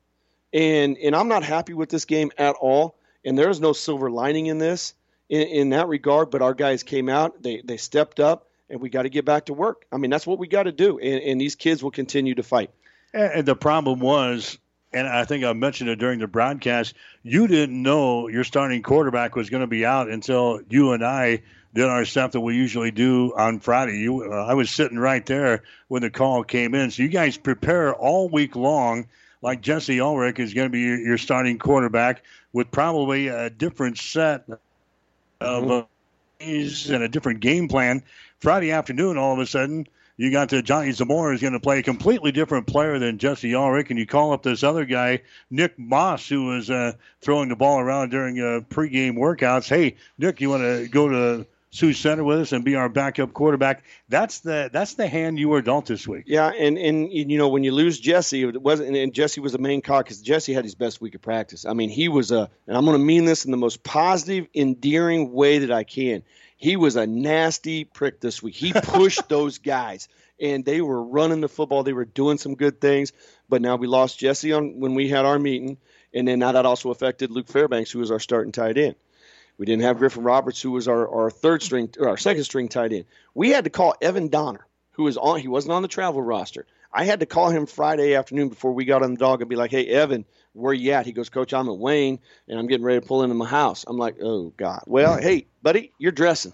A: and and I'm not happy with this game at all. And there is no silver lining in this in, in that regard. But our guys came out, they they stepped up, and we got to get back to work. I mean that's what we got to do, and, and these kids will continue to fight.
B: And the problem was and I think I mentioned it during the broadcast, you didn't know your starting quarterback was going to be out until you and I did our stuff that we usually do on Friday. You, uh, I was sitting right there when the call came in. So you guys prepare all week long, like Jesse Ulrich is going to be your, your starting quarterback with probably a different set of uh, and a different game plan. Friday afternoon, all of a sudden, you got to Johnny Zamora is going to play a completely different player than Jesse Ulrich, and you call up this other guy, Nick Moss, who was uh, throwing the ball around during uh, pregame workouts. Hey, Nick, you want to go to Sioux Center with us and be our backup quarterback? That's the that's the hand you were dealt this week.
A: Yeah, and and you know when you lose Jesse, it wasn't and Jesse was the main cog because Jesse had his best week of practice. I mean, he was a, and I'm going to mean this in the most positive, endearing way that I can he was a nasty prick this week. He pushed those guys, and they were running the football. They were doing some good things. But now we lost Jesse on when we had our meeting, and then now that also affected Luke Fairbanks, who was our starting tight end. We didn't have Griffin Roberts, who was our, our third string or our second string tight end. We had to call Evan Donner, who was on. He wasn't on the travel roster. I had to call him Friday afternoon before we got on the dog and be like, "Hey, Evan, where you at? He goes, Coach, I'm at Wayne and I'm getting ready to pull into my house. I'm like, oh God. Well, hey, buddy, you're dressing.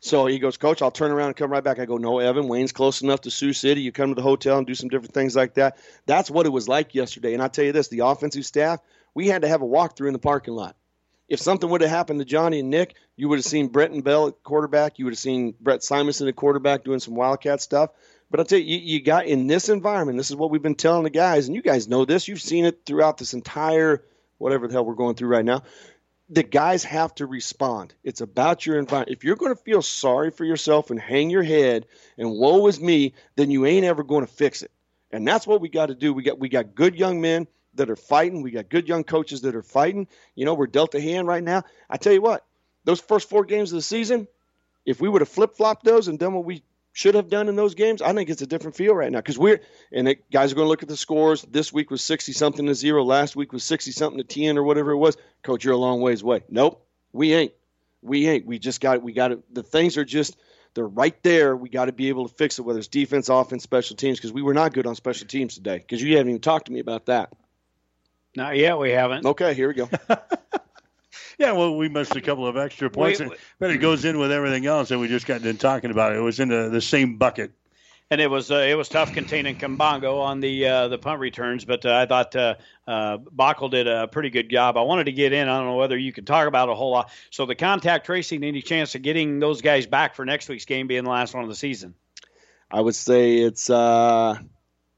A: So he goes, Coach, I'll turn around and come right back. I go, No, Evan, Wayne's close enough to Sioux City. You come to the hotel and do some different things like that. That's what it was like yesterday. And I tell you this, the offensive staff, we had to have a walkthrough in the parking lot. If something would have happened to Johnny and Nick, you would have seen Brenton Bell at quarterback. You would have seen Brett Simonson at quarterback doing some Wildcat stuff. But I'll tell you, you, you got in this environment, this is what we've been telling the guys, and you guys know this. You've seen it throughout this entire – whatever the hell we're going through right now. The guys have to respond. It's about your environment. If you're going to feel sorry for yourself and hang your head and woe is me, then you ain't ever going to fix it. And that's what we got to do. We got we got good young men that are fighting. We got good young coaches that are fighting. You know, we're dealt a hand right now. I tell you what, those first four games of the season, if we would have flip flopped those and done what we should have done in those games, I think it's a different feel right now because we're and it, guys are going to look at the scores. This week was sixty something to zero. Last week was sixty something to ten or whatever it was. Coach, you're a long ways away. Nope, we ain't. We ain't. We just got. It we got it. The things are just. They're right there. We got to be able to fix it, whether it's defense, offense, special teams, because we were not good on special teams today. Because you haven't even talked to me about that.
J: Not yet. We haven't.
A: Okay, here we go.
B: Yeah, well, we missed a couple of extra points, wait, but it goes in with everything else that we just got done talking about. It was in the, the same bucket.
J: And it was uh, it was tough containing Kabongo on the uh, the punt returns, but uh, I thought uh, uh, Bockel did a pretty good job. I wanted to get in. I don't know whether you can talk about a whole lot. So the contact tracing, any chance of getting those guys back for next week's game being the last one of the season?
A: I would say it's uh,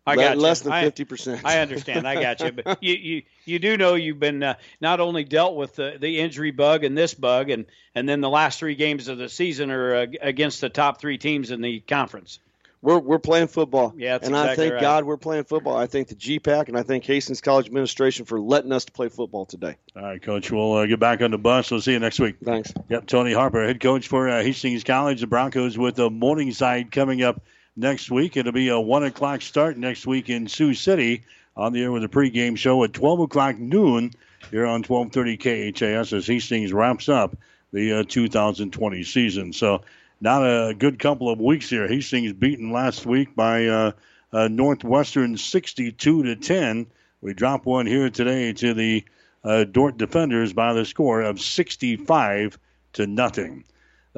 J: I got
A: less than fifty percent.
J: I understand. I got you, but you you, you do know you've been uh, not only dealt with the, the injury bug and this bug, and and then the last three games of the season are uh, against the top three teams in the conference.
A: We're we're playing football.
J: Yeah,
A: and
J: exactly
A: I thank
J: right.
A: God we're playing football. I thank the GPAC and I thank Hastings College administration for letting us to play football today.
B: All right, Coach. We'll uh, get back on the bus. We'll see you next week.
A: Thanks.
B: Yep, Tony Harper, head coach for uh, Hastings College. The Broncos with the Morningside coming up next week. It'll be a 1 o'clock start next week in Sioux City on the air with a pregame show at 12 o'clock noon here on 1230 KHAS as Hastings wraps up the uh, 2020 season. So not a good couple of weeks here. Hastings beaten last week by uh, uh, Northwestern 62 to 10. We drop one here today to the uh, Dordt defenders by the score of 65 to nothing.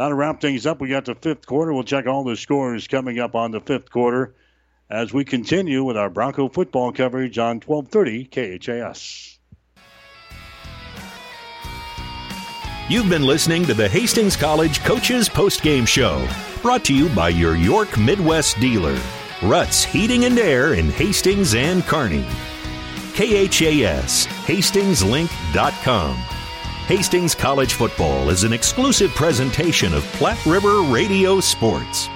B: That'll wrap things up. We got the fifth quarter. We'll check all the scores coming up on the fifth quarter as we continue with our Bronco football coverage on 1230 KHAS.
G: You've been listening to the Hastings College Coaches Post Game Show, brought to you by your York Midwest dealer, Ruts Heating and Air in Hastings and Kearney. KHAS, hastingslink.com. Hastings College Football is an exclusive presentation of Platte River Radio Sports.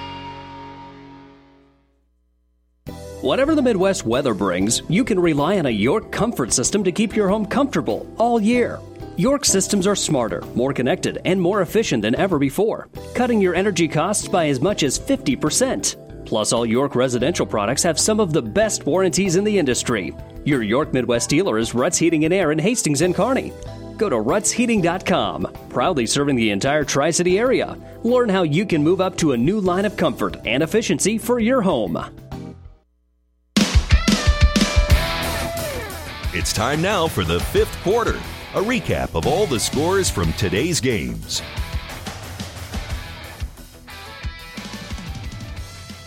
N: Whatever the Midwest weather brings, you can rely on a York comfort system to keep your home comfortable all year. York systems are smarter, more connected, and more efficient than ever before, cutting your energy costs by as much as 50%. Plus, all York residential products have some of the best warranties in the industry. Your York Midwest dealer is Ruts Heating and Air in Hastings and Kearney. Go to rutsheating.com, proudly serving the entire Tri City area. Learn how you can move up to a new line of comfort and efficiency for your home.
G: It's time now for the fifth quarter. A recap of all the scores from today's games.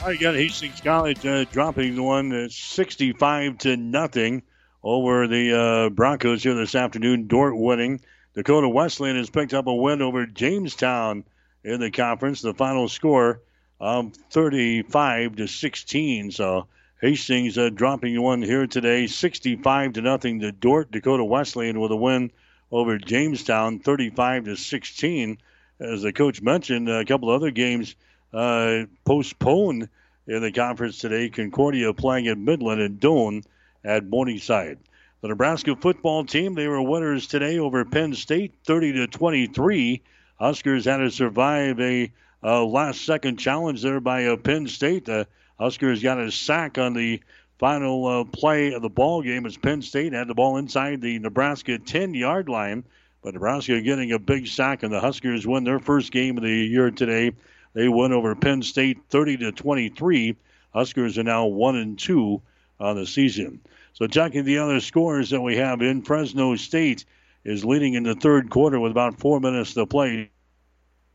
B: I got Hastings College uh, dropping the one uh, 65 to nothing over the uh, Broncos here this afternoon. Dordt winning. Dakota Wesleyan has picked up a win over Jamestown in the conference. The final score of 35 to 16. So Hastings uh, dropping one here today, 65 to nothing to Dordt. Dakota Wesleyan with a win over Jamestown, 35 to 16. As the coach mentioned, a couple other games uh, postponed in the conference today. Concordia playing at Midland and Doane at Morningside. The Nebraska football team, they were winners today over Penn State, 30 to 23. Huskers had to survive a, a last second challenge there by uh, Penn State. The Huskers got a sack on the final uh, play of the ball game as Penn State had the ball inside the Nebraska 10 yard line. But Nebraska getting a big sack, and the Huskers win their first game of the year today. They win over Penn State 30 to 23. Huskers are now one and two on the season. So checking the other scores that we have in Fresno State is leading in the third quarter with about four minutes to play,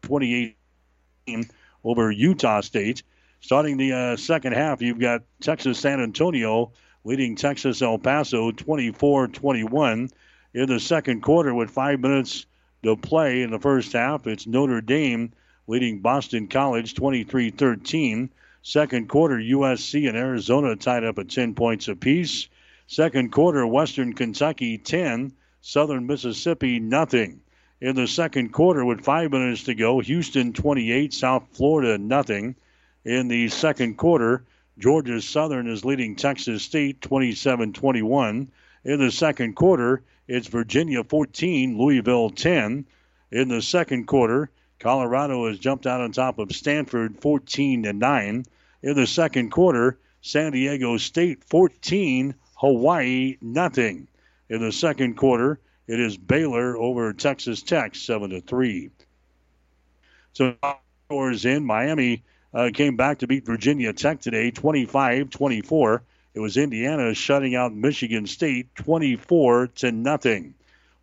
B: 28 over Utah State. Starting the uh, second half, you've got Texas San Antonio leading Texas El Paso 24 21. In the second quarter, with five minutes to play in the first half, it's Notre Dame leading Boston College 23 13. Second quarter, USC and Arizona tied up at 10 points apiece. Second quarter, Western Kentucky 10, Southern Mississippi nothing. In the second quarter, with five minutes to go, Houston 28, South Florida nothing in the second quarter. Georgia Southern is leading Texas State 27 21. In the second quarter, it's Virginia 14, Louisville 10. In the second quarter, Colorado has jumped out on top of Stanford 14 to 9. In the second quarter, San Diego State 14, Hawaii nothing. In the second quarter, it is Baylor over Texas Tech 7 to 3. So scores in Miami uh, came back to beat Virginia Tech today, 25 24. It was Indiana shutting out Michigan State 24 to nothing.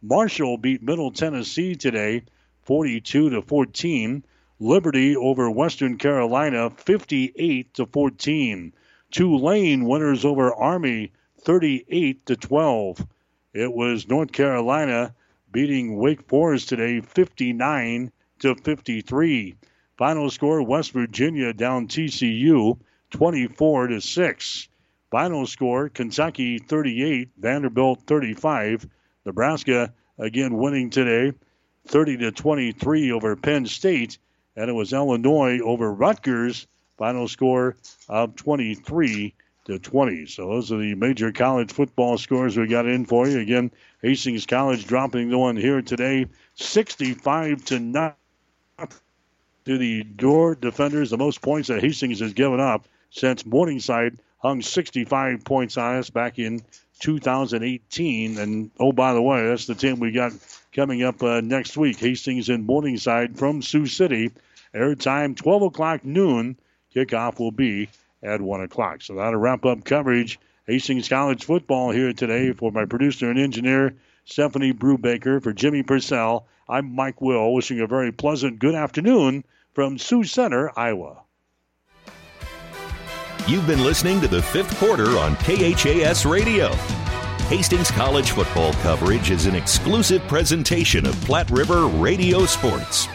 B: Marshall beat Middle Tennessee today, 42 to 14. Liberty over Western Carolina, 58 to 14. Tulane winners over Army, 38 to 12. It was North Carolina beating Wake Forest today, 59 to 53. Final score West Virginia down TCU 24 to 6. Final score Kentucky 38, Vanderbilt 35. Nebraska again winning today 30 to 23 over Penn State and it was Illinois over Rutgers final score of 23 to 20. So those are the major college football scores we got in for you. Again, Hastings College dropping the one here today 65 to 9 to the Dordt defenders, the most points that Hastings has given up since Morningside hung 65 points on us back in 2018. And oh, by the way, that's the team we got coming up uh, next week. Hastings and Morningside from Sioux City. Airtime 12 o'clock noon. Kickoff will be at 1 o'clock. So that'll wrap up coverage. Hastings College football here today for my producer and engineer, Stephanie Brubaker. For Jimmy Purcell, I'm Mike Will, wishing a very pleasant good afternoon from Sioux Center, Iowa.
G: You've been listening to the fifth quarter on KHAS Radio. Hastings College football coverage is an exclusive presentation of Platte River Radio Sports.